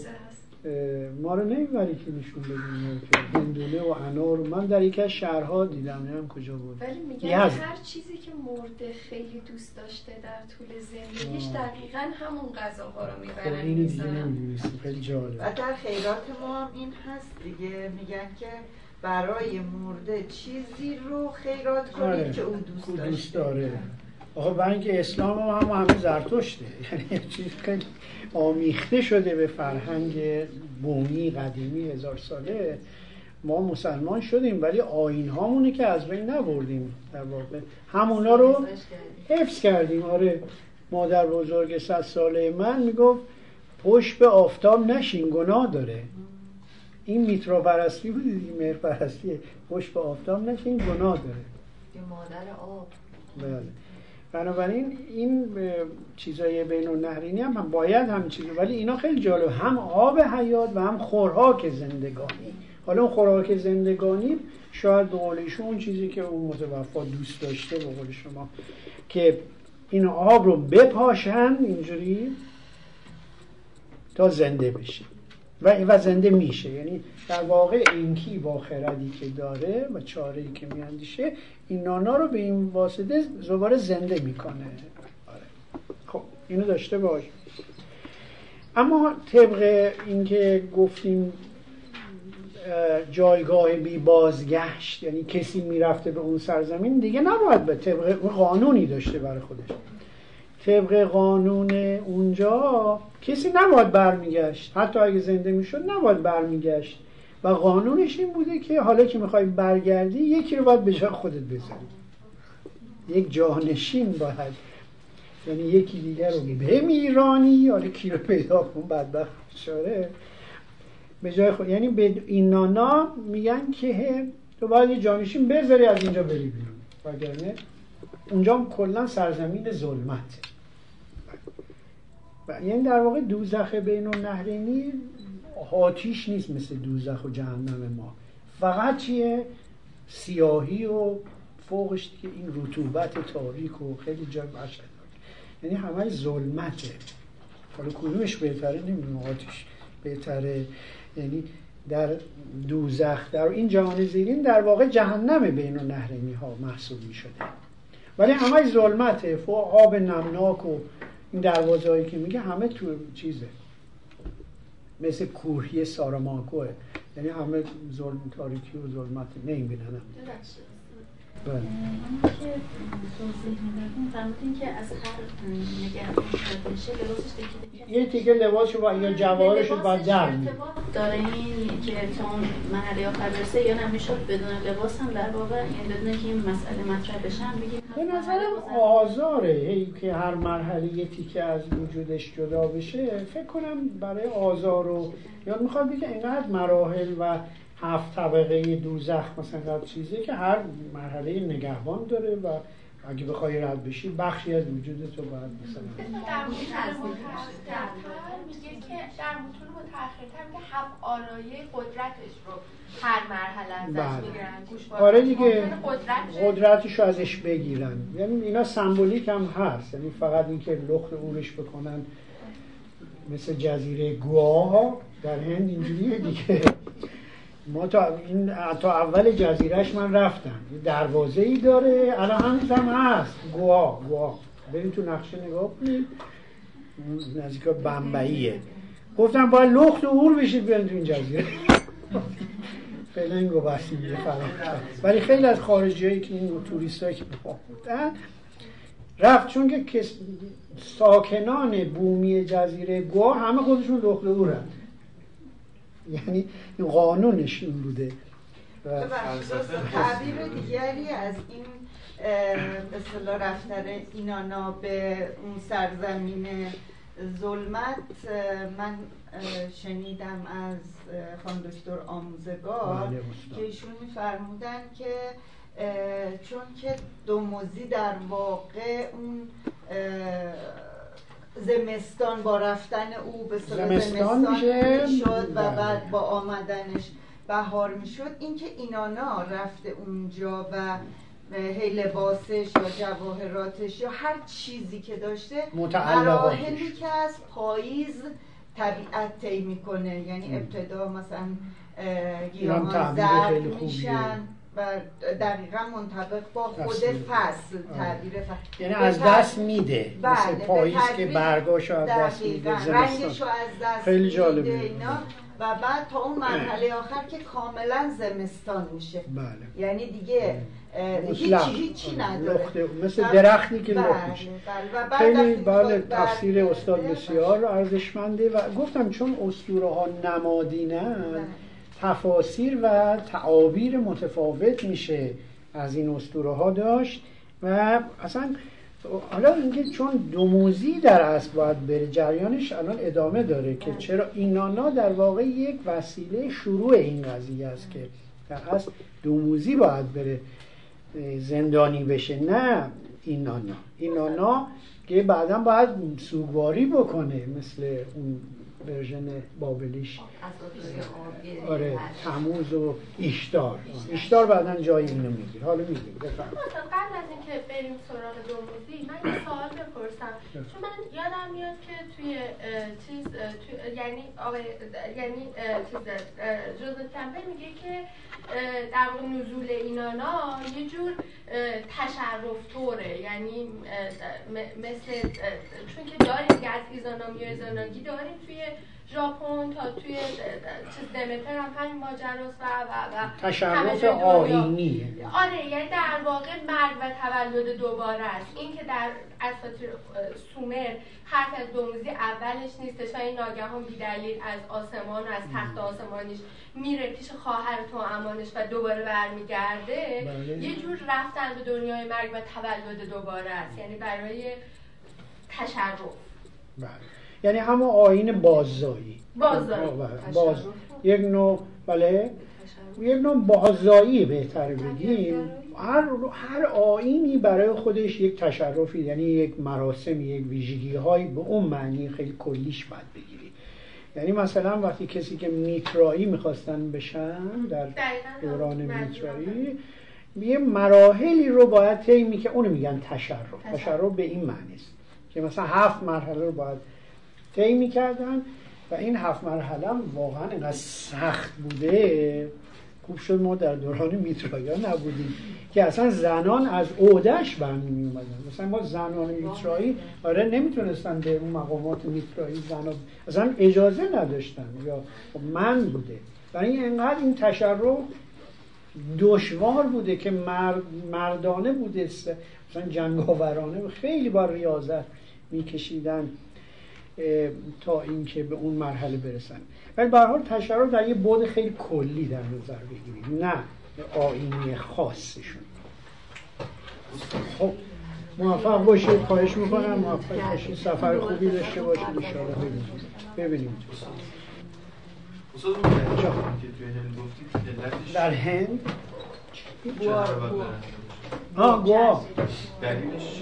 ما رو نمی‌بری که نشون بدیم که هندونه و انار. من در یکی از شهرها دیدم نمیم کجا بود. ولی میگن هر چیزی که مرده خیلی دوست داشته در طول زندگیش دقیقا همون غذاها رو می‌برن خب اینو دیگه نمی‌دونستیم خیلی جالب. و در خیرات ما هم این هست. دیگه میگن که برای مرده چیزی رو خیرات کنید آره. که اون دوست, دوست داره. آقا برای اینکه اسلام هم همه زرتشته. یعنی چیز خیلی آمیخته شده به فرهنگ بومی قدیمی هزار ساله. ما مسلمان شدیم ولی آین هامونه که از بین نبردیم. در واقع همونا رو حفظ کردیم. آره مادر بزرگ صد ساله من می‌گفت پشت به آفتاب نشین گناه داره. این میترا پرستی بود این مهر پرستی پشت به آفتاب نشین گناه داره. مادر آب. بله. بنابراین این چیزای بین النهرینی هم, هم باید هم چیزی ولی اینا خیلی جالب. هم آب حیات و هم خوراک زندگانی. حالا اون خوراک زندگانی شاید به قول اون چیزی که اون متوفا دوست داشته به قول شما که این آب رو بپاشن اینجوری تا زنده بشه. و و زنده میشه. یعنی در واقع اینکی با خردی که داره و چاره ای که میاندیشه این نانا رو به این واسطه زباره زنده می‌کنه. آره. خب اینو داشته باش. اما طبق اینکه گفتیم جایگاه بی بازگشت یعنی کسی می‌رفته به اون سرزمین دیگه نباید به طبق قانونی داشته برای خودش. طبق قانون اونجا کسی نباید برمیگشت. حتی اگه زنده می‌شد نباید برمیگشت. و قانونش این بوده که حالا که می‌خوای برگردی یکی رو باید به جای خودت بزنی. یک جانشین باید. یعنی یکی دیگر رو بمیرانی. حالا کی رو پیدا کن بدبخت شاره به جای خود یعنی به این نانا میگن که تو باید یه جانشین بذاری از اینجا بری بیرون. وگرنه اونجا کلا سرزمین ظلمت. و یعنی در واقع دوزخ بین النهرینی آتیش نیست مثل دوزخ و جهنم ما. فقط چیه؟ سیاهی و فوقش دیگه این رطوبت تاریک و خیلی جای وحشتناک یعنی همه ظلمته. حالا کدومش بهتره؟ نمی‌دونم آتیش بهتره. یعنی در دوزخ در این جهان زیرین در واقع جهنم بین النهرینی ها محسوب می شده ولی همه ظلمته فوق آب نمناک و این دروازه هایی که میگه همه تو چیزه. مثل کوهی ساراماکوه یعنی همه ظلم تاریکی و ظلمت نمی‌بینن. بله یه تیکه لباسشو با یا جواهرشو با در می داره این که تا اون مرحله آخر برسه یا نمی‌شد بدون لباس هم در واقع یعنی بدون که این مسئله مطرح بشن بگیم. به نظرم آزاره هی که هر مرحله یه تیکه از وجودش جدا بشه فکر کنم برای آزار و یا می‌خواد بگه اینقدر مراحل و هفت طبقه دوزخ مثلا چیزی که هر مرحله نگهبان داره و اگه بخوای رد بشی بخشی از وجود تو باید مثلا. در میگه که در متون متأخرتر میگه هم آرایه قدرتش رو هر مرحله ازش بله. می‌گیرن. آره دیگه. قدرتش قدرتشو ازش بگیرن. یعنی اینا سمبولیک هم هست. یعنی فقط اینکه لخت اورش بکنن مثل جزیره گواه در هند اینجوریه دیگه. ما تا این تا اول جزیرهش من رفتم. یه دروازه ای داره. الان هنوز هم هست. گوا گوا. بریم تو نقشه نگاه کنید نزدیک بمبئیه. گفتم باید لخت و اور بشید بیان تو این جزیره. فعلا گو بستیم. ولی خیلی از خارجی که این توریست که بودن رفت چون که. ساکنان بومی جزیره گوا همه خودشون لخت و اورن یعنی این قانونش این بوده و تعبیر دیگری از این به اصطلاح رفتن اینانا به اون سرزمین ظلمت من شنیدم از خانم دکتر آموزگار بله،. که ایشون میفرمودن که چون که دوموزی در واقع اون زمستان با رفتن او به زمستان زمستان میشه. می‌شد و بله. بعد با آمدنش بهار می‌شد اینکه اینانا رفته اونجا و هی لباسش یا جواهراتش یا هر چیزی که داشته. مراحلی که از پاییز طبیعت طی می‌کنه یعنی ابتدا مثلا اه، گیاهان زرد. میشن و دقیقا منطبق با خود. فصل. تعبیر فصل یعنی از دست میده بله، مثل به پاییز که برگاشو از دست میده. رنگشو از دست خیلی میده جالبه. اینا و بعد تا اون مرحله آخر که کاملا زمستان میشه بله یعنی دیگه. هیچی هیچی آره. نداره مثل درختی که بله، لخت میشه. بله. و بعد خیلی بله تفسیر استاد بسیار ارزشمنده و گفتم چون اسطوره ها نمادینن بله. تفاسیر و تعابیر متفاوت میشه از این اسطوره ها داشت و اصلا حالا اینکه چون دوموزی در اصل باید بره جریانش الان ادامه داره که چرا اینانا در واقع یک وسیله شروع این قضیه است که در اصل دوموزی باید بره زندانی بشه نه اینانا اینانا که بعدا باید سوگواری بکنه مثل اون ورژن بابلیش. آره تموز و ایشتار. ایشتار بعدا جای اینو می‌گیره. حالا مثلا قبل از اینکه بریم سراغ دوموزی من یه سوال بپرسم. چون من یادم میاد که توی چیز توی- یعنی آقای یعنی چیز جوزف کمپل میگه که در واقع نزول اینانا یه جور تشرف طوره یعنی مثل چون که داریم دیگه از ایزانامی و ایزاناگی داریم توی ژاپن تا توی چیز دمتر هم همین ماجراست و و و تشرف. آینیه آره یعنی در واقع مرگ و تولد دوباره است. این که در اساطیر سومر حرف از دوموزی اولش نیستش و این ناگهان بیدلیل از آسمان و از تخت آسمانیش میره پیش خواهر تو امانش و دوباره برمیگرده. بله. یه جور رفتن به دنیای مرگ و تولد دوباره است. یعنی برای تشرف. بله. یعنی همون آین باززایی. بله، باز یک نوع بله. یک نوع باززایی بهتره بگیم. هر هر آینی برای خودش یک تشرفی یعنی یک مراسم یک ویژگی هایی به اون معنی خیلی کلیش باید بگیری. یعنی مثلا وقتی کسی که میترایی می‌خواستن بشن در دوران میترایی یه مراحلی رو باید طی که اونو میگن تشرف. تشرف به این معنی است که مثلا هفت مرحله رو باید طی می‌کردن و این هفت مرحله واقعا اینقدر سخت بوده. خوب شد ما در دوران میترایا نبودیم که اصلا زنان از اودش برمی می مثلا ما زنان میترایی آره نمی‌تونستن به اون مقامات میترایی زنان اصلا اجازه نداشتن یا من بوده. برای اینقدر این تشرف دشوار بوده که مرد مردانه بوده مثلا جنگاورانه خیلی با ریاضت میکشیدن. تا اینکه به اون مرحله برسن. ولی به حال تشرف در یه بود خیلی کلی در نظر بگیریم. نه آینی خاصشون. خب موفق باشید. خواهش می‌کنم. موفق باشید. سفر خوبی داشته باشید. اشاره ببینیم. ببینیم. در هند؟ ها گواه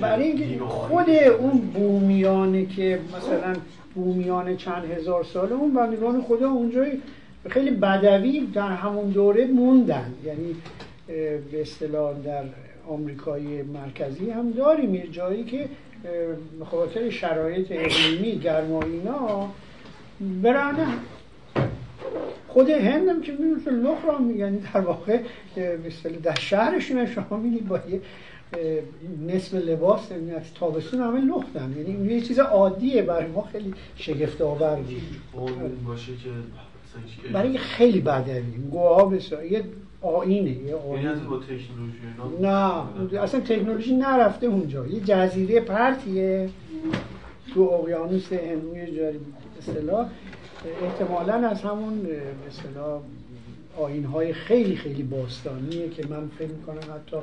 برای اینکه خود اون بومیانه که مثلا بومیان چند هزار ساله اون بندگان خدا اونجای خیلی بدوی در همون دوره موندن. یعنی به اصطلاح در آمریکای مرکزی هم داریم. یه جایی که به خاطر شرایط اقلیمی گرما اینا برن خود هندم که می‌دونست لخ را میگن. در واقع در شهرشون شما می‌دید با یه نصف لباس از تابستون همه لختن یعنی یه چیز عادیه برای ما خیلی شگفت آور باشه که برای خیلی گواه بسیار یه آینه یه آینه. یعنی با تکنولوژی نه اصلا تکنولوژی نرفته اونجا. یه جزیره پرتیه تو اقیانوس هندوی جاری اصطلاح. احتمالا از همون مثلا آین های خیلی خیلی باستانیه که من فکر می‌کنم حتی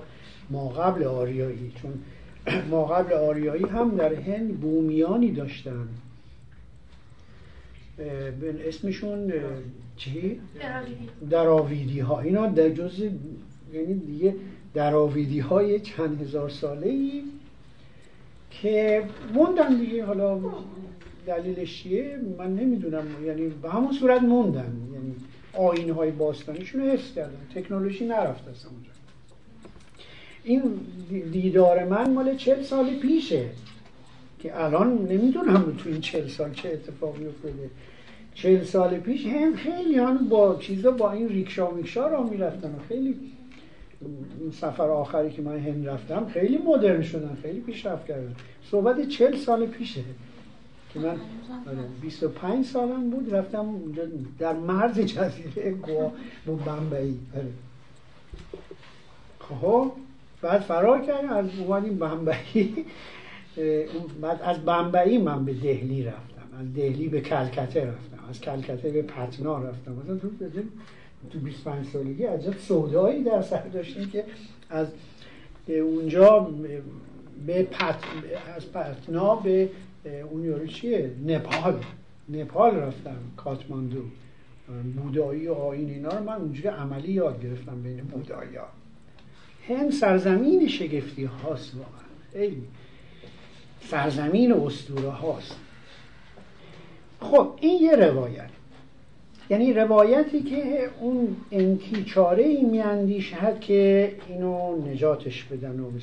ما قبل آریایی چون ما قبل آریایی هم در هند بومیانی داشتن. اسمشون چی؟ دراویدی. ها اینا در جز یعنی دیگه دراویدی های چند هزار ساله ای که موندن دیگه حالا دلیلش چیه؟ من نمی‌دونم. یعنی به همون صورت موندن. یعنی آین های باستانیشون حفظ کردن. تکنولوژی نرفت از اونجا این دیدار من مال چل سال پیشه که الان نمی‌دونم تو این چل سال چه اتفاقی افتاده. چل سال پیش هم خیلی هم با چیزا با این ریکشا میکشا را می‌رفتن خیلی سفر آخری که من هند رفتم خیلی مدرن شدن خیلی پیشرفت کردن. صحبت چل سال پیشه. که من 25 آره، سالم بود رفتم در مرز جزیره گوا با بمبئی. آره. خب بعد فرار کردیم از اومدیم بمبئی. بعد از بمبئی من به دهلی رفتم از دهلی به کلکته رفتم از کلکته به پتنا رفتم. مثلا تو تو 25 سالگی عجب سودایی در سر داشتیم که از اونجا به پت... از پتنا به اون یارو چیه؟ نپال. نپال رفتم کاتماندو. بودایی و آین اینا رو من اونجوری عملی یاد گرفتم بین بودایی ها. هند سرزمین شگفتی هاست واقعا. خیلی سرزمین اسطوره هاست. خب این یه روایت. یعنی روایتی که اون انکی چاره ای میاندیشد که اینو نجاتش بدن و به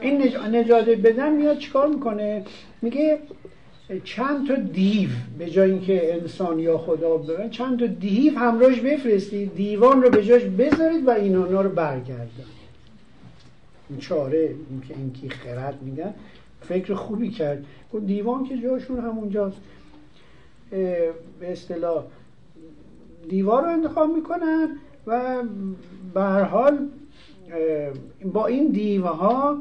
این نجات بدن میاد چیکار می‌کنه؟ میگه چند تا دیو به جای اینکه انسان یا خدا ببین چند تا دیو همراهش بفرستید دیوان رو به جاش بذارید و این رو برگردن این چاره این که اینکی خرد میگن فکر خوبی کرد. دیوان که جاشون همونجاست. به اصطلاح دیوار رو انتخاب می‌کنن و به هر حال با این دیوه ها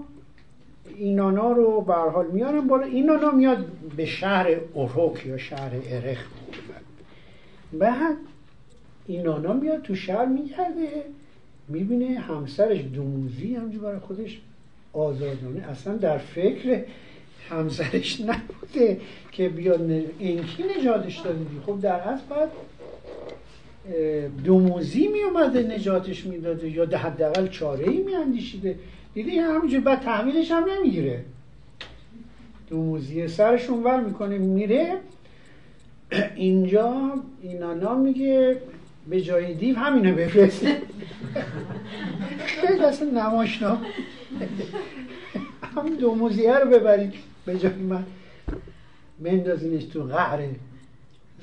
اینانا رو به حال میارن بالا. اینانا میاد به شهر اوروک یا شهر ارخ. بعد اینانا میاد تو شهر میگرده می‌بینه همسرش دوموزی همجور برای خودش آزادانه. اصلا در فکر همسرش نبوده که بیاد اینکی نجاتش داده. خب در اصل بعد دوموزی می اومده نجاتش می‌داده یا حداقل چاره ای می اندیشیده دیدی همونجور بعد تحویلش هم نمی‌گیره. دوموزی سرش ور می‌کنه میره. اینجا اینانا میگه به جای دیو همینو بفرسته. خیلی اصلا نماشنا. همین دوموزیه رو ببرید به جای من. بندازینش تو قهر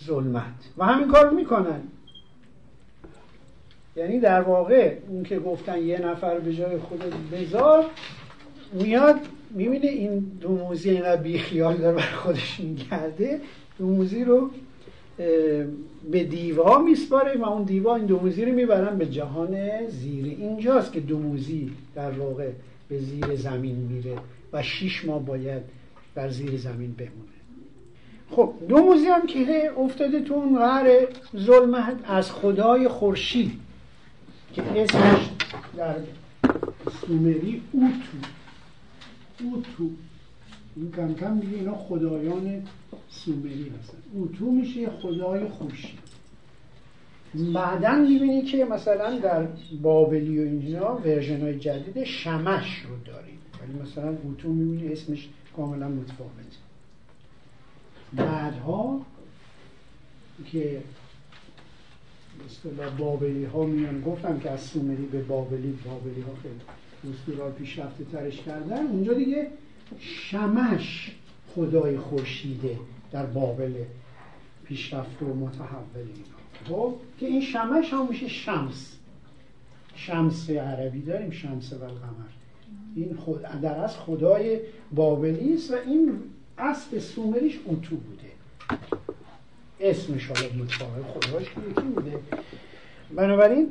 ظلمت. و همین کار می‌کنن. یعنی در واقع اون که گفتن یه نفر به جای خود بذار میاد می‌بینه این دوموزی اینقدر بیخیال داره بر خودش میگرده دوموزی رو به دیوا میسپاره و اون دیوا این دوموزی رو می‌برن به جهان زیر. اینجاست که دوموزی در واقع به زیر زمین میره و شیش ماه باید در زیر زمین بمونه. خب دوموزی هم که افتاده تو اون غر ظلمت از خدای خورشید. که اسمش در سومری اوتو. اوتو. این کم کم دیگه اینا خدایان سومری هستن. اوتو میشه خدای خورشید بعدا می‌بینی که مثلا در بابلی و اینجا ورژن های جدید شمش رو داریم. ولی مثلا اوتو می‌بینی اسمش کاملا متفاوته. بعدها که اصطلاح بابلی ها میان. گفتم که از سومری به بابلی بابلی ها خیلی اصطلاح پیشرفته ترش کردن. اونجا دیگه شمش خدای خورشیده در بابل پیشرفته و متحول اینا. خب که این شمش هم میشه شمس. شمس عربی داریم شمس و القمر این خود در از خدای بابلی است و این اصل سومریش اوتو بوده. اسمش حالا متفاوت. خداش یکی بوده. بنابراین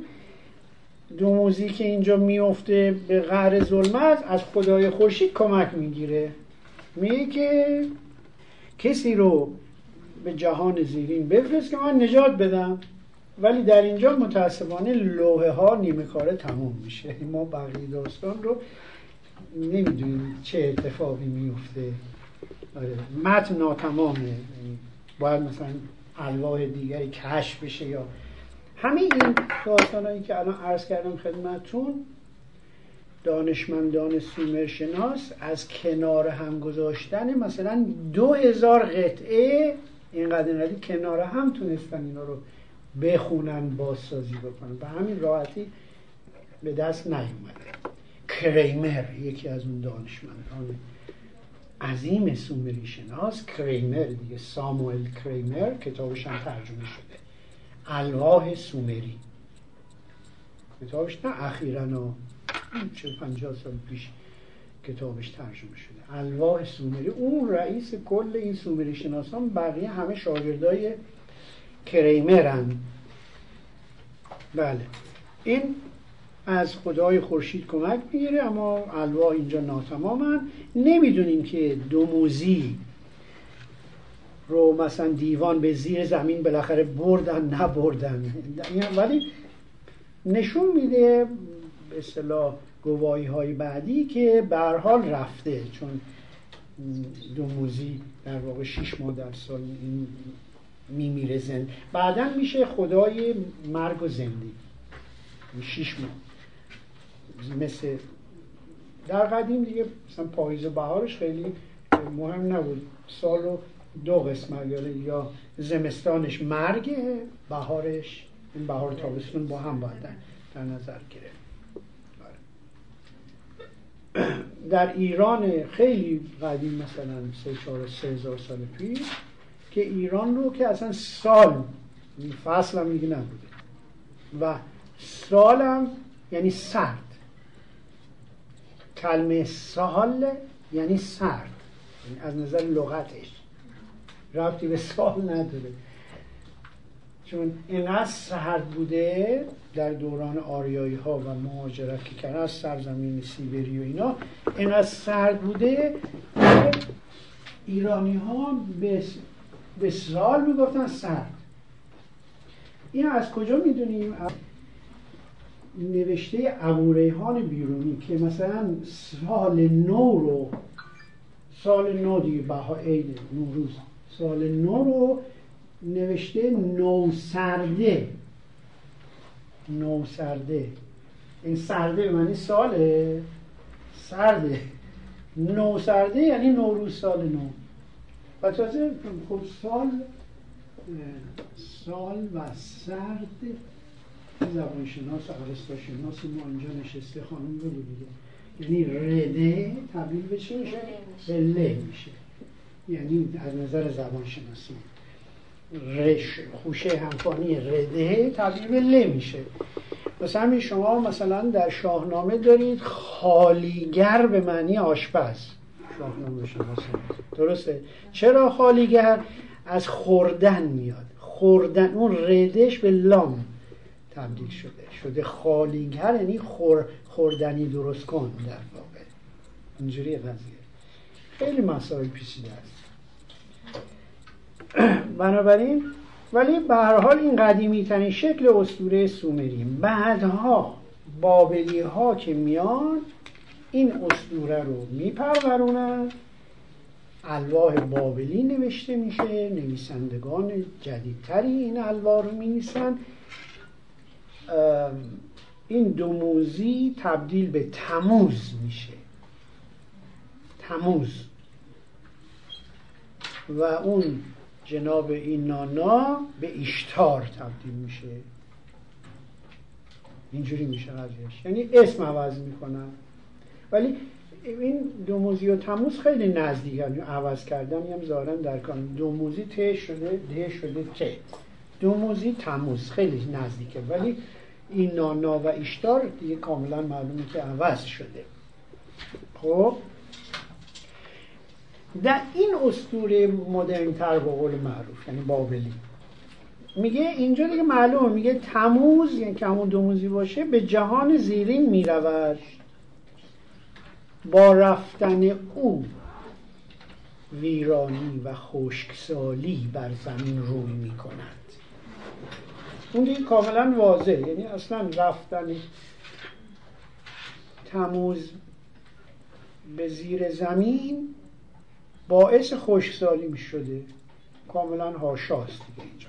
دو موزی که اینجا میفته به غر ظلمت از خدای خورشید کمک می‌گیره. میگه که کسی رو به جهان زیرین بفرست که من نجات بدم. ولی در اینجا متاسفانه لوحه ها نیمه کاره تموم میشه. ما بقیه داستان رو نمی‌دونیم چه اتفاقی میفته آره. متن ناتمامه. یعنی باید مثلا الواح دیگری کشف بشه یا همه این داستانهایی که الان عرض کردم خدمتتون دانشمندان سومرشناس از کنار هم گذاشتن مثلا دو هزار قطعه اینقدر اینقدر کنار هم تونستن اینا رو بخونن بازسازی بکنن. به همین راحتی به دست نیومده. کریمر یکی از اون دانشمندان عظیم سومری شناس کریمر دیگه ساموئل کریمر کتابش هم ترجمه شده. الواح سومری. کتابش نه اخیرا چه پنجاه سال پیش کتابش ترجمه شده. الواح سومری اون رئیس کل این سومری شناسان بقیه همه شاگردای کریمرن. بله. این از خدای خورشید کمک می‌گیره اما الواح اینجا ناتمامن. نمی‌دونیم که دوموزی رو مثلا دیوان به زیر زمین بالاخره بردن نبردن. ولی نشون میده به اصطلاح گواهی های بعدی که به حال رفته چون دوموزی در واقع شیش ماه در سال میمیره زند بعدا میشه خدای مرگ و زندگی. شیش ماه. مثل در قدیم دیگه مثلا پاییز و بهارش خیلی مهم نبود. سال دو قسمت یا زمستانش مرگه بهارش این بهار تابستون با هم باید در نظر گرفت. در ایران خیلی قدیم مثلا سه چهار سه هزار سال پیش که ایران رو که اصلا سال فصل هم نبوده. و سالم یعنی سرد کلمه سال یعنی سرد. از نظر لغتش. ربطی به سال نداره. چون اینقدر سرد بوده در دوران آریایی ها و مهاجرت که کردن از سرزمین سیبری و اینا اینقدر سرد بوده ایرانی ها به, به سال می‌گفتن سرد. این از کجا می‌دونیم؟ نوشته ابوریحان بیرونی که مثلا سال نو رو سال نو دیگه بها عید نوروز. سال نو رو نوشته نوسرده. نو سرده این سرده به معنی ساله. سرده. نو سرده یعنی نوروز سال نو. و تازه خب سال سال و سرد زبان شناس عرستا شناس ما اینجا نشسته خانم بگو دیگه یعنی رده تبدیل به چی میشه؟ به له میشه. یعنی از نظر زبان شناسی رش خوشه همخوانی رده تبدیل به له میشه. مثلا همین شما مثلا در شاهنامه دارید خالیگر به معنی آشپز. شاهنامه شما درسته؟ چرا خالیگر؟ از خوردن میاد. خوردن اون ردش به لام. تبدیل شده. شده خالیگر یعنی خور، خوردنی درست کن در واقع. اینجوری قضیه. خیلی مسائل پیچیده است. بنابراین ولی به هر حال این قدیمی ترین شکل اسطوره سومری. بعدها بابلی ها که میان این اسطوره رو میپرورونن. الواح بابلی نوشته میشه نویسندگان جدیدتری این الواح رو می‌نویسن. این دوموزی تبدیل به تموز میشه. تموز. و اون جناب این نانا به اشتار تبدیل میشه. اینجوری میشه قضیهش. یعنی اسم عوض می‌کنن. ولی این دوموزی و تموز خیلی نزدیک یعنی عوض کردن هم ظاهرا در کان دوموزی ته شده ده شده ته دوموزی تموز. خیلی نزدیکه. ولی این نانا و اشتار دیگه کاملا معلومه که عوض شده. خب؟ در این اسطوره مدرن تر به قول معروف یعنی بابلی. میگه اینجا دیگه معلومه میگه تموز یعنی که همون دوموزی باشه به جهان زیرین می‌رود. با رفتن او ویرانی و خشکسالی بر زمین روی می کند اون دیگه کاملا واضح یعنی اصلا رفتن تموز به زیر زمین باعث خشکسالی شده کاملا هاشاست دیگه اینجا.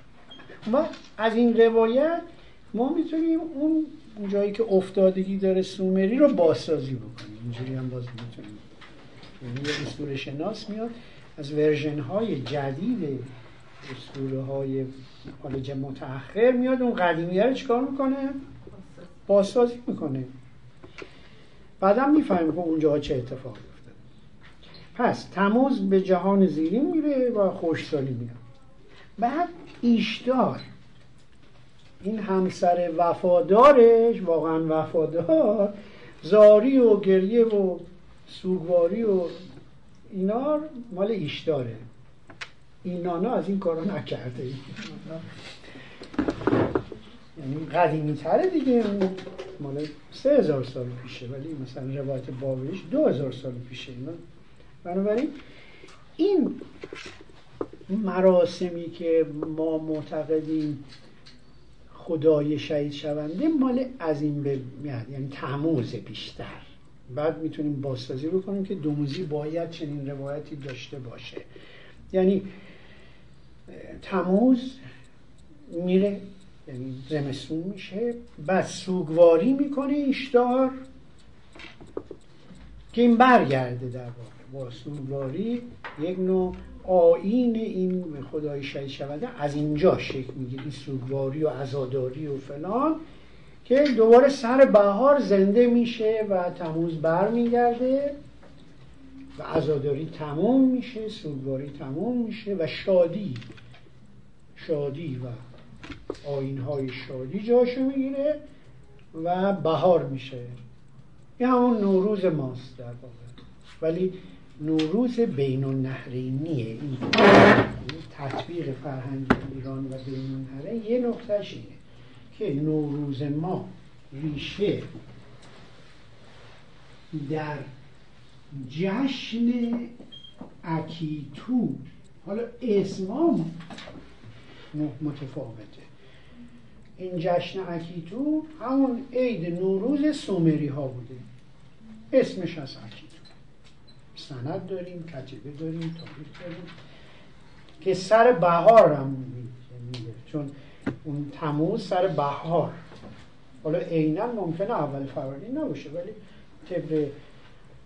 و از این روایت ما می‌تونیم اون جایی که افتادگی داره سومری رو بازسازی بکنیم. اینجوری هم باز می‌تونیم. یعنی اسطوره شناس میاد از ورژن های جدید اسطوره های حالا متأخر میاد اون قدیمی رو چیکار می‌کنه؟ بازسازی می‌کنه. بعدم می‌فهمیم که اونجا چه اتفاقی افتاده. پس تموز به جهان زیرین میره و خوشسالی میاد. بعد ایشدار. این همسر وفادارش واقعا وفادار زاری و گریه و سوگواری و اینا مال ایشداره. این نانا از این کارا نکرده یعنی قدیمی تره دیگه مال سه هزار سال پیشه ولی مثلا روایت بابلیش دو هزار سال پیشه بنابراین این مراسمی که ما معتقدیم خدای شهید شونده مال از این به یعنی تموز بیشتر. بعد می‌تونیم بازسازی بکنیم که دوموزی باید چنین روایتی داشته باشه. یعنی تموز میره یعنی زمستون میشه. بعد سوگواری می‌کنه ایشدار که این برگرده در واقع. با سوگواری یک نوع آین این خدای شهید شونده از اینجا شکل می‌گیره. این سوگواری و عزاداری و فلان که دوباره سر بهار زنده میشه و تموز بر میگرده و عزاداری تموم میشه سوگواری تموم میشه و شادی شادی و آین های شادی جاشو می‌گیره و بهار میشه. این همون نوروز ماست در واقع. ولی نوروز بین النهرینیه این تطبیق فرهنگ ایران و بین النهرین یه نقطهش اینه که نوروز ما ریشه در جشن اکیتو حالا اسمام متفاوته. این جشن اکیتو همون عید نوروز سومری ها بوده. اسمش از اکیتو سند داریم کتیبه داریم تاریخ داریم. که سر بهار هم میده. چون اون تموز سر بهار. حالا عینا ممکنه اول فروردین نباشه ولی طبق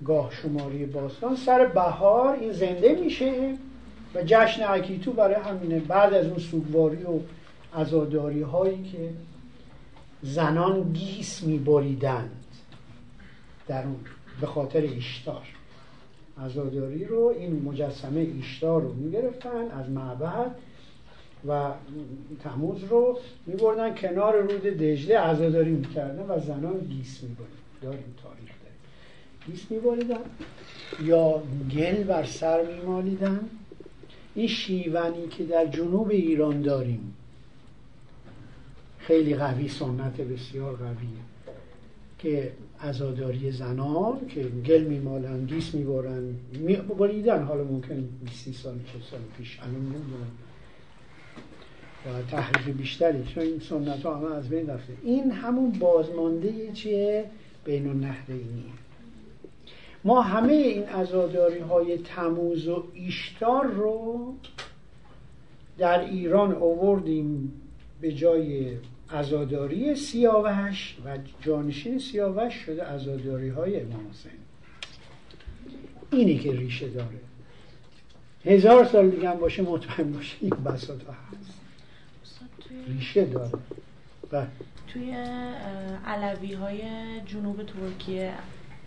گاه شماری باستان سر بهار این زنده میشه و جشن عکیتو برای همینه. بعد از اون سوگواری و ازاداری هایی که زنان گیس میبریدند در اون به خاطر ایشتار. ازاداری رو این مجسمه ایشتار رو می‌گرفتن از معبد و تموز رو میبردن کنار رود دجله. عزاداری می‌کردن و زنان گیس میبریدن داریم داریم گیس میبریدن یا گل بر سر میمالیدن. این شیونی که در جنوب ایران داریم. خیلی قوی سنت بسیار قویه. که عزاداری زنان که گل میمالن گیس میبرن بریدن حالا ممکن 20 سال چه سال پیش الان نمی‌دونم. و تحریف بیشتری. چون این سنت ها همه از بین رفته. این همون بازمانده چیه؟ بین النهرینیه. ما همه این ازاداری های تموز و ایشتار رو در ایران آوردیم به جای ازاداری سیاوش و جانشین سیاوش شده ازاداری های امام حسین. اینی که ریشه داره. هزار سال دیگه هم باشه مطمئن باشه این بساط هست. ریشه داره. و توی علوی های جنوب ترکیه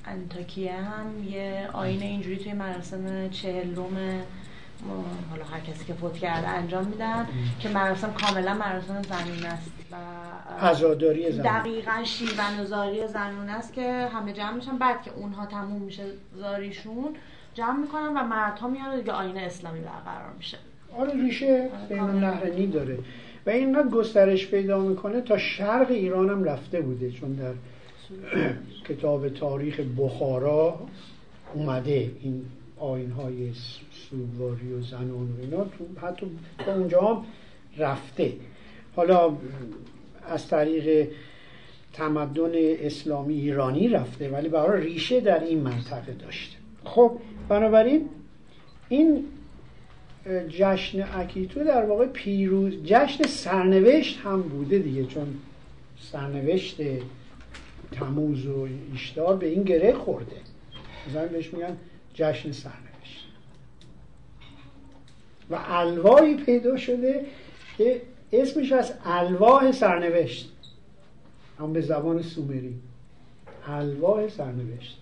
انتاکیه هم یه آین اینجوری توی مراسم چهلم حالا هر کسی که فوت کرده انجام میدن که مراسم کاملا مراسم زنون است و عزاداری زنون دقیقا شیون زاری زنون است که همه جمع میشن. بعد که اونها تموم میشه زاریشون جمع می‌کنن و مردها میاره دیگه آین اسلامی برقرار میشه. آره ریشه بین نهرنی داره. و اینقدر گسترش پیدا می‌کنه تا شرق ایران هم رفته بوده چون در کتاب تاریخ بخارا اومده. این آین های سوگواری و زنان و اینا تو حتی به اونجا هم رفته. حالا از طریق تمدن اسلامی ایرانی رفته ولی برای ریشه در این منطقه داشته. خب بنابراین این جشن اکیتو در واقع پیروز جشن سرنوشت هم بوده دیگه چون سرنوشت تموز و ایشتار به این گره خورده. مثلا بهش میگن جشن سرنوشت. و الوایی پیدا شده که اسمش از الواح سرنوشت. هم به زبان سومری. الواح سرنوشت.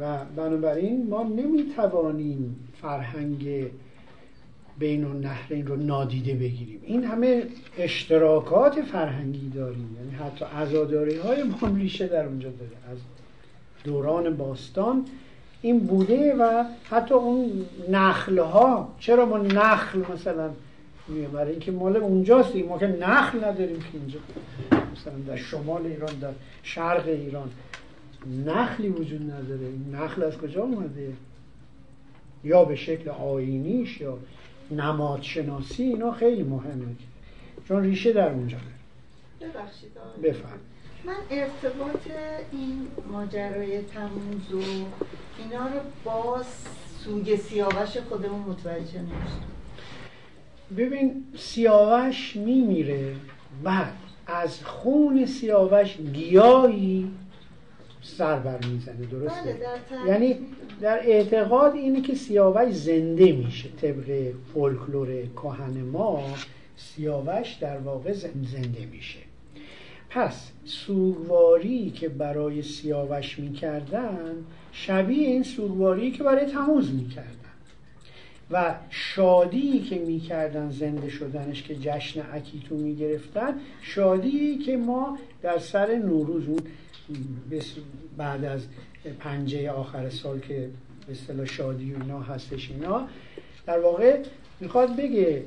و بنابراین ما نمی‌توانیم فرهنگ بین النهرین رو نادیده بگیریم. این همه اشتراکات فرهنگی داریم. یعنی حتی عزاداری های ما ریشه در اونجا داره. از دوران باستان این بوده و حتی اون نخل ها چرا ما نخل مثلا برای اینکه مال اونجاست ما که نخل نداریم که اینجا. مثلا در شمال ایران در شرق ایران. نخلی وجود نداره. نخل از کجا اومده؟ یا به شکل آینیش یا نمادشناسی اینا خیلی مهمه چون ریشه در اونجا داره. ببخشید بفرم من ارتباط این ماجرای تموز و اینا رو با سوگ سیاوش خودمون متوجه نمیشم ببین سیاوش میمیره بعد از خون سیاوش گیاهی سر بر می‌زنه درسته؟ بله در یعنی در اعتقاد اینه که سیاوش زنده میشه. طبق فولکلور کهن ما سیاوش در واقع زنده میشه. پس سوگواری که برای سیاوش می‌کردن شبیه این سوگواری که برای تموز می‌کردن. و شادی که می‌کردن زنده شدنش که جشن اکیتو می‌گرفتن شادی که ما در سر نوروز اون بعد از پنجه آخر سال که به اصطلاح شادی و اینا هستش اینا در واقع می‌خواد بگه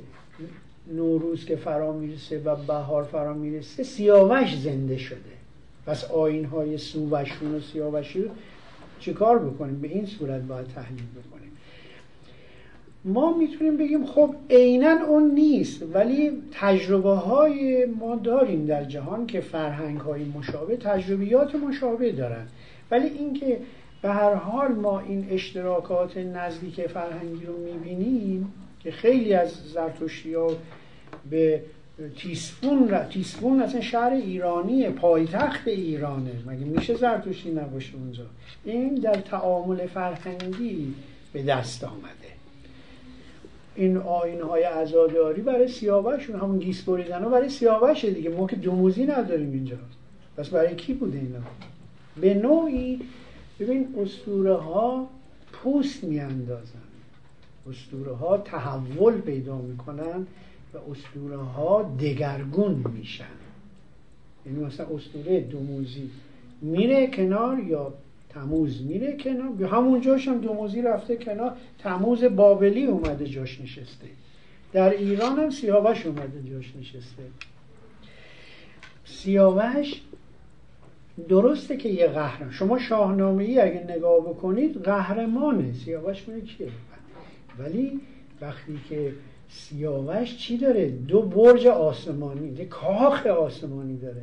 نوروز که فرا می‌رسه و بهار فرا می‌رسه سیاوش زنده شده. پس آین های سووشون و سیاوشی رو چیکار بکنیم؟ به این صورت باید تحلیل بکنیم. ما می‌تونیم بگیم خب عینا اون نیست ولی تجربه های ما داریم در جهان که فرهنگ های مشابه تجربیات مشابه دارن. ولی اینکه به هر حال ما این اشتراکات نزدیک فرهنگی رو می‌بینیم که خیلی از زرتشتی ها به تیسفون را تیسفون اصلا شهر ایرانیه پایتخت ایرانه. مگه میشه زرتشتی نباشه اونجا؟ این در تعامل فرهنگی به دست آمده. این آین های ازاداری برای سیاوشون همون گیس بریدن برای سیاوشه دیگه. ما که دوموزی نداریم اینجا. پس برای کی بوده اینا؟ به نوعی ببین اسطوره ها پوست میاندازن. اسطوره ها تحول پیدا می‌کنن و اسطوره ها دگرگون میشن. یعنی مثلا اسطوره دوموزی میره کنار یا تموز میره کنار. همون جاش هم دوموزی رفته کنار. تموز بابلی اومده جاش نشسته. در ایران هم سیاوش اومده جاش نشسته. سیاوش درسته که یه قهرمان شما شاهنامه ای اگه نگاه بکنید قهرمانه. سیاوش مونه کیه؟ ولی وقتی که سیاوش چی داره؟ دو برج آسمانی یه کاخ آسمانی داره.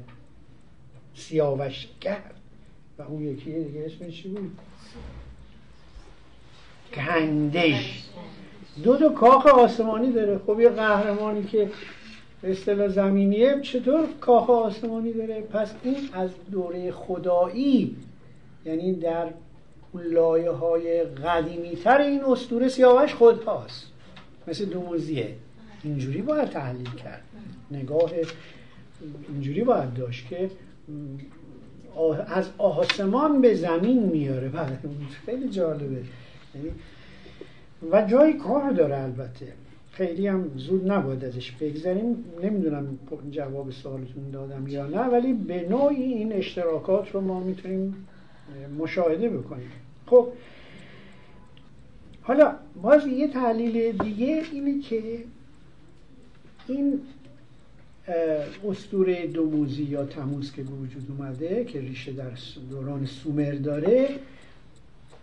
سیاوشگر و اون یکی دیگه اسمش چی بود؟ گندش دو دو کاخ آسمانی داره. خب یه قهرمانی که اصطلاح زمینیه. چطور کاخ آسمانی داره؟ پس این از دوره خدایی. یعنی در لایه های قدیمی تر این استوره سیاوش خود هاست مثل دوموزیه. اینجوری باید تحلیل کرد. نگاه اینجوری باید داشت که از آسمان به زمین میاره. بله خیلی جالبه. یعنی و جای کار داره البته. خیلی هم زود نباید ازش بگذاریم نمی‌دونم جواب سوالتون دادم یا نه ولی به نوعی این اشتراکات رو ما می‌تونیم مشاهده بکنیم. خب. حالا باز یه تحلیل دیگه اینه که این استوره دوموزی یا تموز که به وجود اومده که ریشه در دوران سومر داره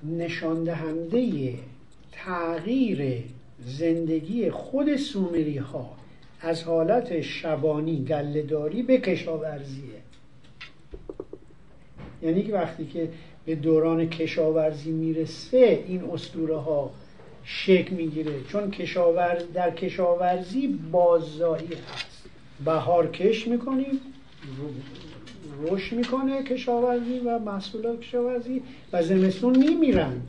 نشان دهنده تغییر زندگی خود سومری ها از حالت شبانی گلهداری به کشاورزیه. یعنی که وقتی که به دوران کشاورزی می‌رسه این اسطوره ها شکل می‌گیره. چون کشاورز در کشاورزی باززایی هست. بهار کش می‌کنیم رشد می‌کنه کشاورزی و محصولات کشاورزی و زمستون میمیرن.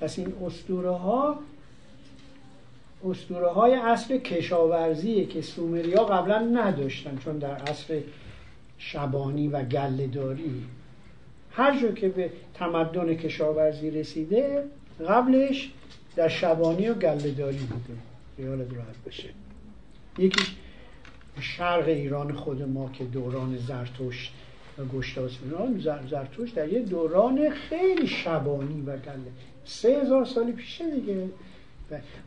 پس این اسطوره ها اسطوره های اصل کشاورزیه که سومریا قبلا نداشتن چون در اصل شبانی و گلهداری. هر جا که به تمدن کشاورزی رسیده قبلش در شبانی و گلهداری بوده. خیالت راحت بشه یکیش شرق ایران خود ما که دوران زرتشت و گشتاس زرتشت در یه دوران خیلی شبانی و گله سه هزار سالی پیشه دیگه.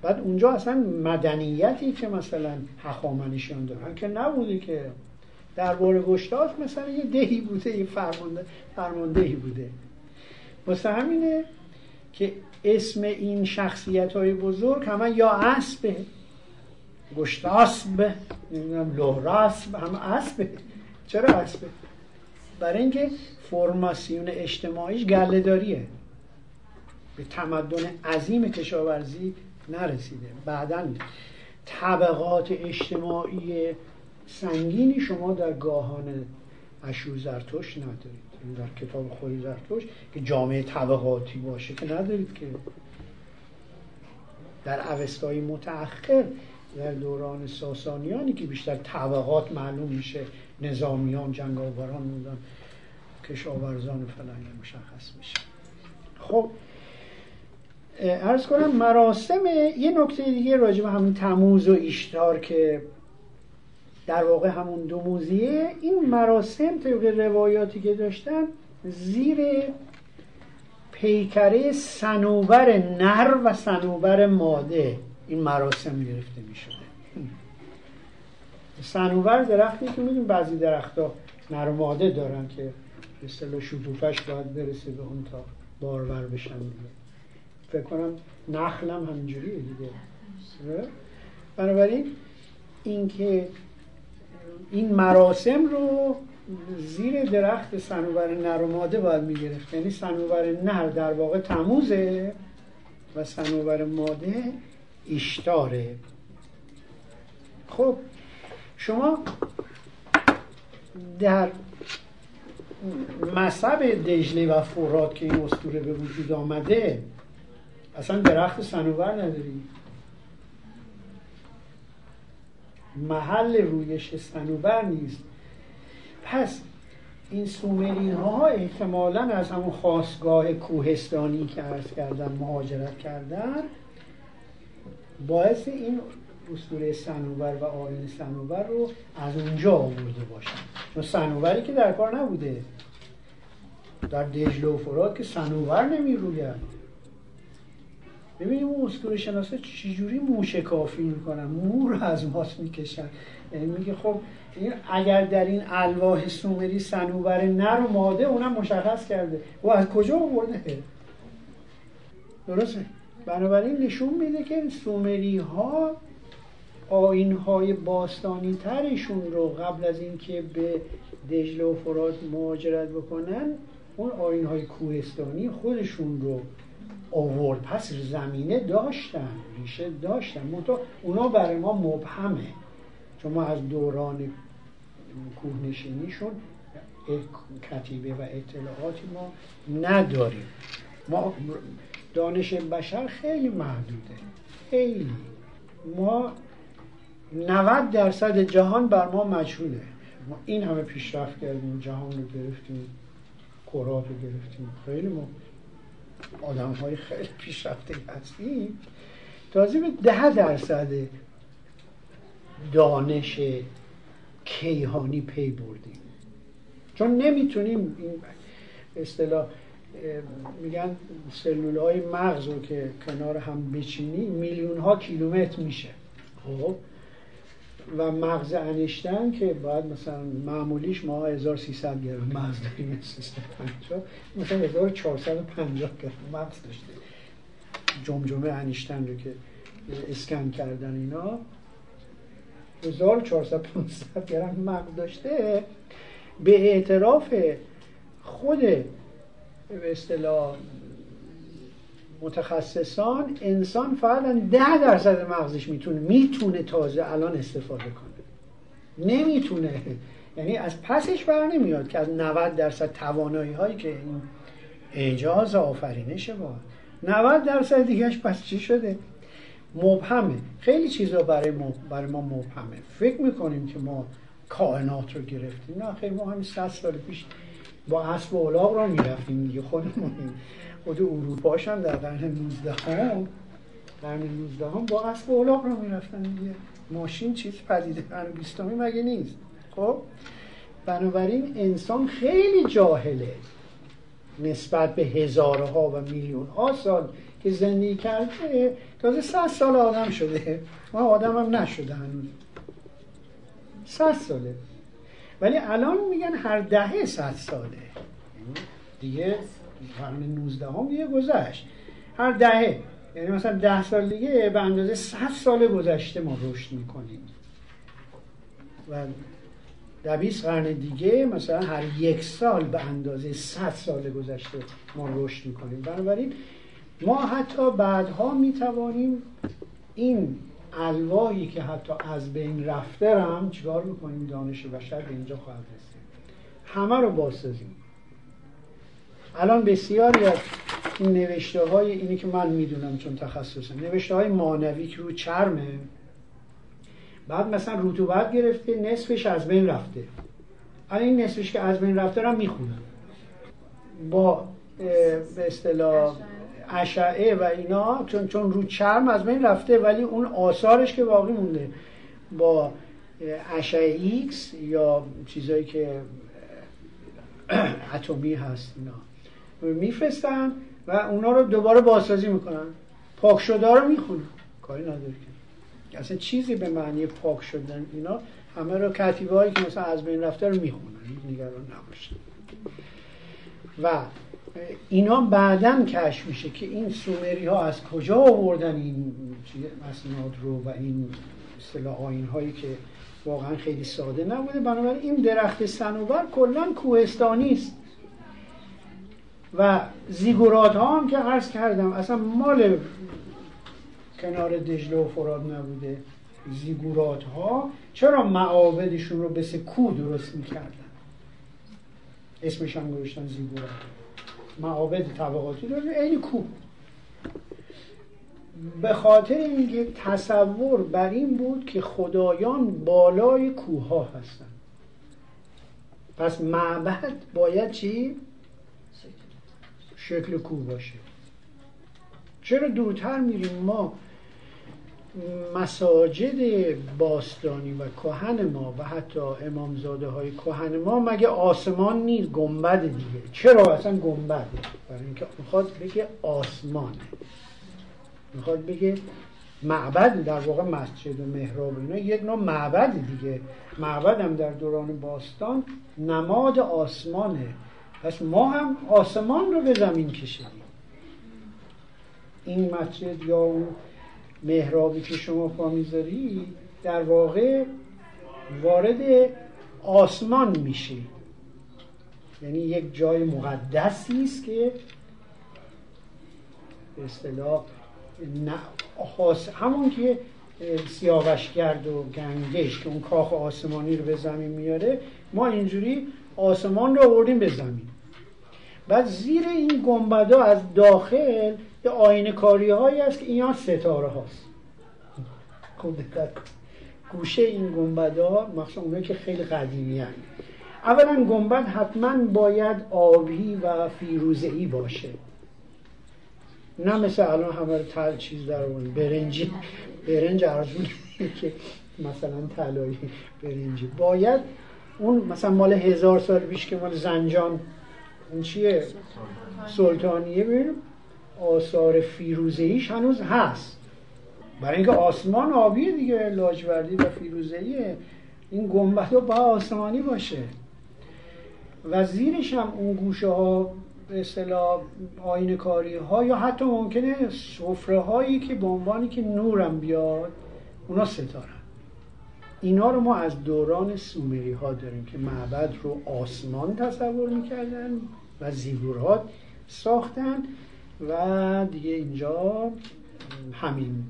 بعد اونجا اصلا مدنیتی که مثلا هخامنشیان دارن که نبوده که. درباره گشتاس مثلا یه دهی بوده یه فرمانده فرماندهی بوده. واسه همینه که اسم این شخصیت های بزرگ همه یا اسب گشتاسب نمی‌دونم لهراسب همه اسبه چرا اسبه برای اینکه فرماسیون اجتماعیش گله به تمدن عظیم کشاورزی نرسیده. بعدا طبقات اجتماعی سنگینی شما در گاهان اشور زرتشت ندارید. در کتاب خود زرتشت که جامعه طبقاتی باشه که ندارید که. در اوستای متأخر در دوران ساسانیانی که بیشتر طبقات معلوم میشه نظامیان جنگاوران بودن کشاورزان فلان مشخص میشه. خب ارز کنم مراسم یه نکته دیگه راجع به همین تموز و ایشتار که در واقع همون دو موزیه این مراسم طبق روایاتی که داشتن زیر پیکره سنوبر نر و سنوبر ماده. این مراسم گرفته می شده سنوبر درختی که می‌دونیم بعضی درختها نر و ماده دارن که به اصطلاح شکوفش باید برسه به اون تا بارور بشن فکر کنم نخلم همینجوریه دیگه. بنابراین اینکه این مراسم رو زیر درخت سنوبر نر و ماده باید می‌گرفت. یعنی سنوبر نر در واقع تموزه و سنوبر ماده اشتاره خب شما در مصب دجله و فرات که این اسطوره به وجود آمده اصلا درخت سنوبر نداری. محل رویش سنوبر نیست. پس این سومری ها احتمالا از همون خواستگاه کوهستانی که عرض کردم مهاجرت کردن باعث این اسطوره سنوبر و آین سنوبر رو از اونجا آورده باشن. چون سنوبری که در کار نبوده. در دجله و فرات که سنوبر نمی روید ببینیم اون اسطوره شناسه چجوری موشه کافی می‌کنن. مور از ماست می‌کشن. یعنی میگه خب اگر در این الواح سومری سنوبر نر و ماده اونم مشخص کرده. و از کجا آورده؟ درسته؟ بنابراین نشون میده که سومری ها آین های باستانی ترشون رو قبل از اینکه به دجله و فرات مهاجرت بکنن اون آین های کوهستانی خودشون رو آورد. پس زمینه داشتن ریشه داشتن. منطقه اونا برای ما مبهمه. چون ما از دوران کوهنشینیشون کتیبه و اطلاعاتی ما نداریم. ما دانش بشر خیلی محدوده. خیلی. ما 90 درصد جهان بر ما مجهوله. ما این همه پیشرفت کردیم جهان رو گرفتیم کرات رو گرفتیم. خیلی ما آدم های خیلی پیشرفته هستیم. تازه به ده درصد دانش کیهانی پی بردیم. چون نمی‌تونیم این اصطلاح میگن سلول های مغز رو که کنار هم بچینی میلیون ها کیلومتر میشه. خب؟ و مغز انشتن که باید مثلا معمولیش ما 1300 گرم مغز داریم مثلا 1450 گرم مغز داشته جمجمه انشتن رو که اسکن کردن اینا 1400 گرم مغز داشته. به اعتراف خود به اصطلاح متخصصان انسان فقط ده درصد مغزش می‌تونه می‌تونه تازه الان استفاده کنه. نمی‌تونه. یعنی از پسش بر نمیاد که از 90 درصد توانایی هایی که این اعجاز آفرینش با 90 درصد دیگهش پس چی شده؟ مبهمه. خیلی چیزا برای ما برای ما مبهمه. فکر می‌کنیم که ما کائنات رو گرفتیم. نه خیلی ما همین 100 سال پیش با اسب و الاغ رو می‌رفتیم دیگه خودمون. خود اروپاش هم در قرن 19 هم قرن 19 هم با اسب و الاغ رو می‌رفتن دیگه. ماشین چیز پدیده قرن 20 مگه نیست؟ خب؟ بنابراین انسان خیلی جاهله نسبت به هزارها و میلیون ها سال که زندگی کرده. تازه صد سال آدم شده. آدم هم نشده هنوز. صد ساله. ولی الان میگن هر دهه صد ساله. دیگه قرن 19 هم دیگه گذشت. هر دهه. یعنی مثلا ده سال دیگه به اندازه 100 سال گذشته ما رشد می‌کنیم. و در 20 قرن دیگه مثلا هر یک سال به اندازه 100 سال گذشته ما رشد می‌کنیم. بنابراین ما حتی بعدها می‌توانیم این الواحی که حتی از بین رفته هم چیکار می‌کنیم؟ دانش بشر به اینجا خواهد رسید. همه رو باسازیم الان بسیاری از این نوشته های اینی که من می‌دونم چون تخصصم نوشته های مانوی که رو چرمه بعد مثلا رطوبت گرفته نصفش از بین رفته. الان این نصفش که از بین رفته رو می‌خونم. با به اصطلاح اشعه و اینا چون چون رو چرم از بین رفته ولی اون آثارش که باقی مونده با اشعه ایکس یا چیزایی که اتمی هست اینا. میفرستن و اونا رو دوباره بازسازی می‌کنن. پاک شده رو می‌خونن. کاری نداره که. اصلا چیزی به معنی پاک شدن اینا همه رو کتیبه هایی که مثلا از بین رفته رو می‌خونن. نگران نباشن و اینا بعدا کشف میشه که این سومری ها از کجا آوردن این مسناد رو و این اصطلاح آین هایی که واقعا خیلی ساده نبوده. بنابراین این درخت سنوبر کلا کوهستانی است. و زیگورات ها هم که عرض کردم اصلا مال کنار دجله و فراد نبوده. زیگورات ها چرا معابدشون رو به کو درست می‌کردن؟ اسمش هم گذاشتن زیگورات. معابد طبقاتی داره عین کو به خاطر اینکه تصور بر این بود که خدایان بالای کوه ها هستن پس معبد باید چی؟ شکل کوه باشه. چرا دورتر میریم؟ ما مساجد باستانی و کهن ما و حتی امامزاده های کهن ما مگه آسمان نیست گنبد دیگه؟ چرا اصلا گنبده برای اینکه می‌خواد بگه آسمانه می‌خواد بگه معبد در واقع مسجد و محراب اینا یک نوع معبد دیگه. معبد هم در دوران باستان نماد آسمانه. پس ما هم آسمان رو به زمین کشیدیم. این مسجد یا اون محرابی که شما پا می‌ذاری در واقع وارد آسمان میشه. یعنی یک جای مقدسی است که به اصطلاح همون که سیاوش کرد و گنگش که اون کاخ آسمانی رو به زمین میاره ما اینجوری آسمان رو آوردیم به زمین. بعد زیر این گنبدا از داخل یه آینه کاری هایی هست که اینا ستاره هاست. خوب دقت گوشه این گنبدا مخصوصا اونایی که خیلی قدیمی هست. اولا گنبد حتما باید آبی و فیروزه‌ای باشه. نه مثل الان همه تل چیز در اون برنجی برنج ارزون که مثلا طلایی برنجی. باید اون مثلا مال هزار سال پیش که مال زنجان اون چیه؟ سلطانیه. ببینیم. آثار فیروزهیش هنوز هست. برای اینکه آسمان آبی دیگه لاجوردی و فیروزهیه این گنبد با آسمانی باشه. و زیرش هم اون گوشه ها به اصطلاح آین کاری ها یا حتی ممکنه سفره هایی که به عنوانی که نورم بیاد اونا ستارن. اینا رو ما از دوران سومری ها داریم که معبد رو آسمان تصور می‌کردن و زیگورات ساختن. و دیگه اینجا همین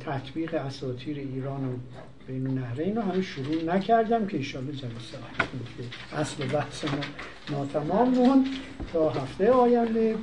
تطبیق اساتیر ایران و بین نهرین رو همه شروع نکردم که ایشالا جلسه اصل بحث ما ناتمام مون تا هفته آینده.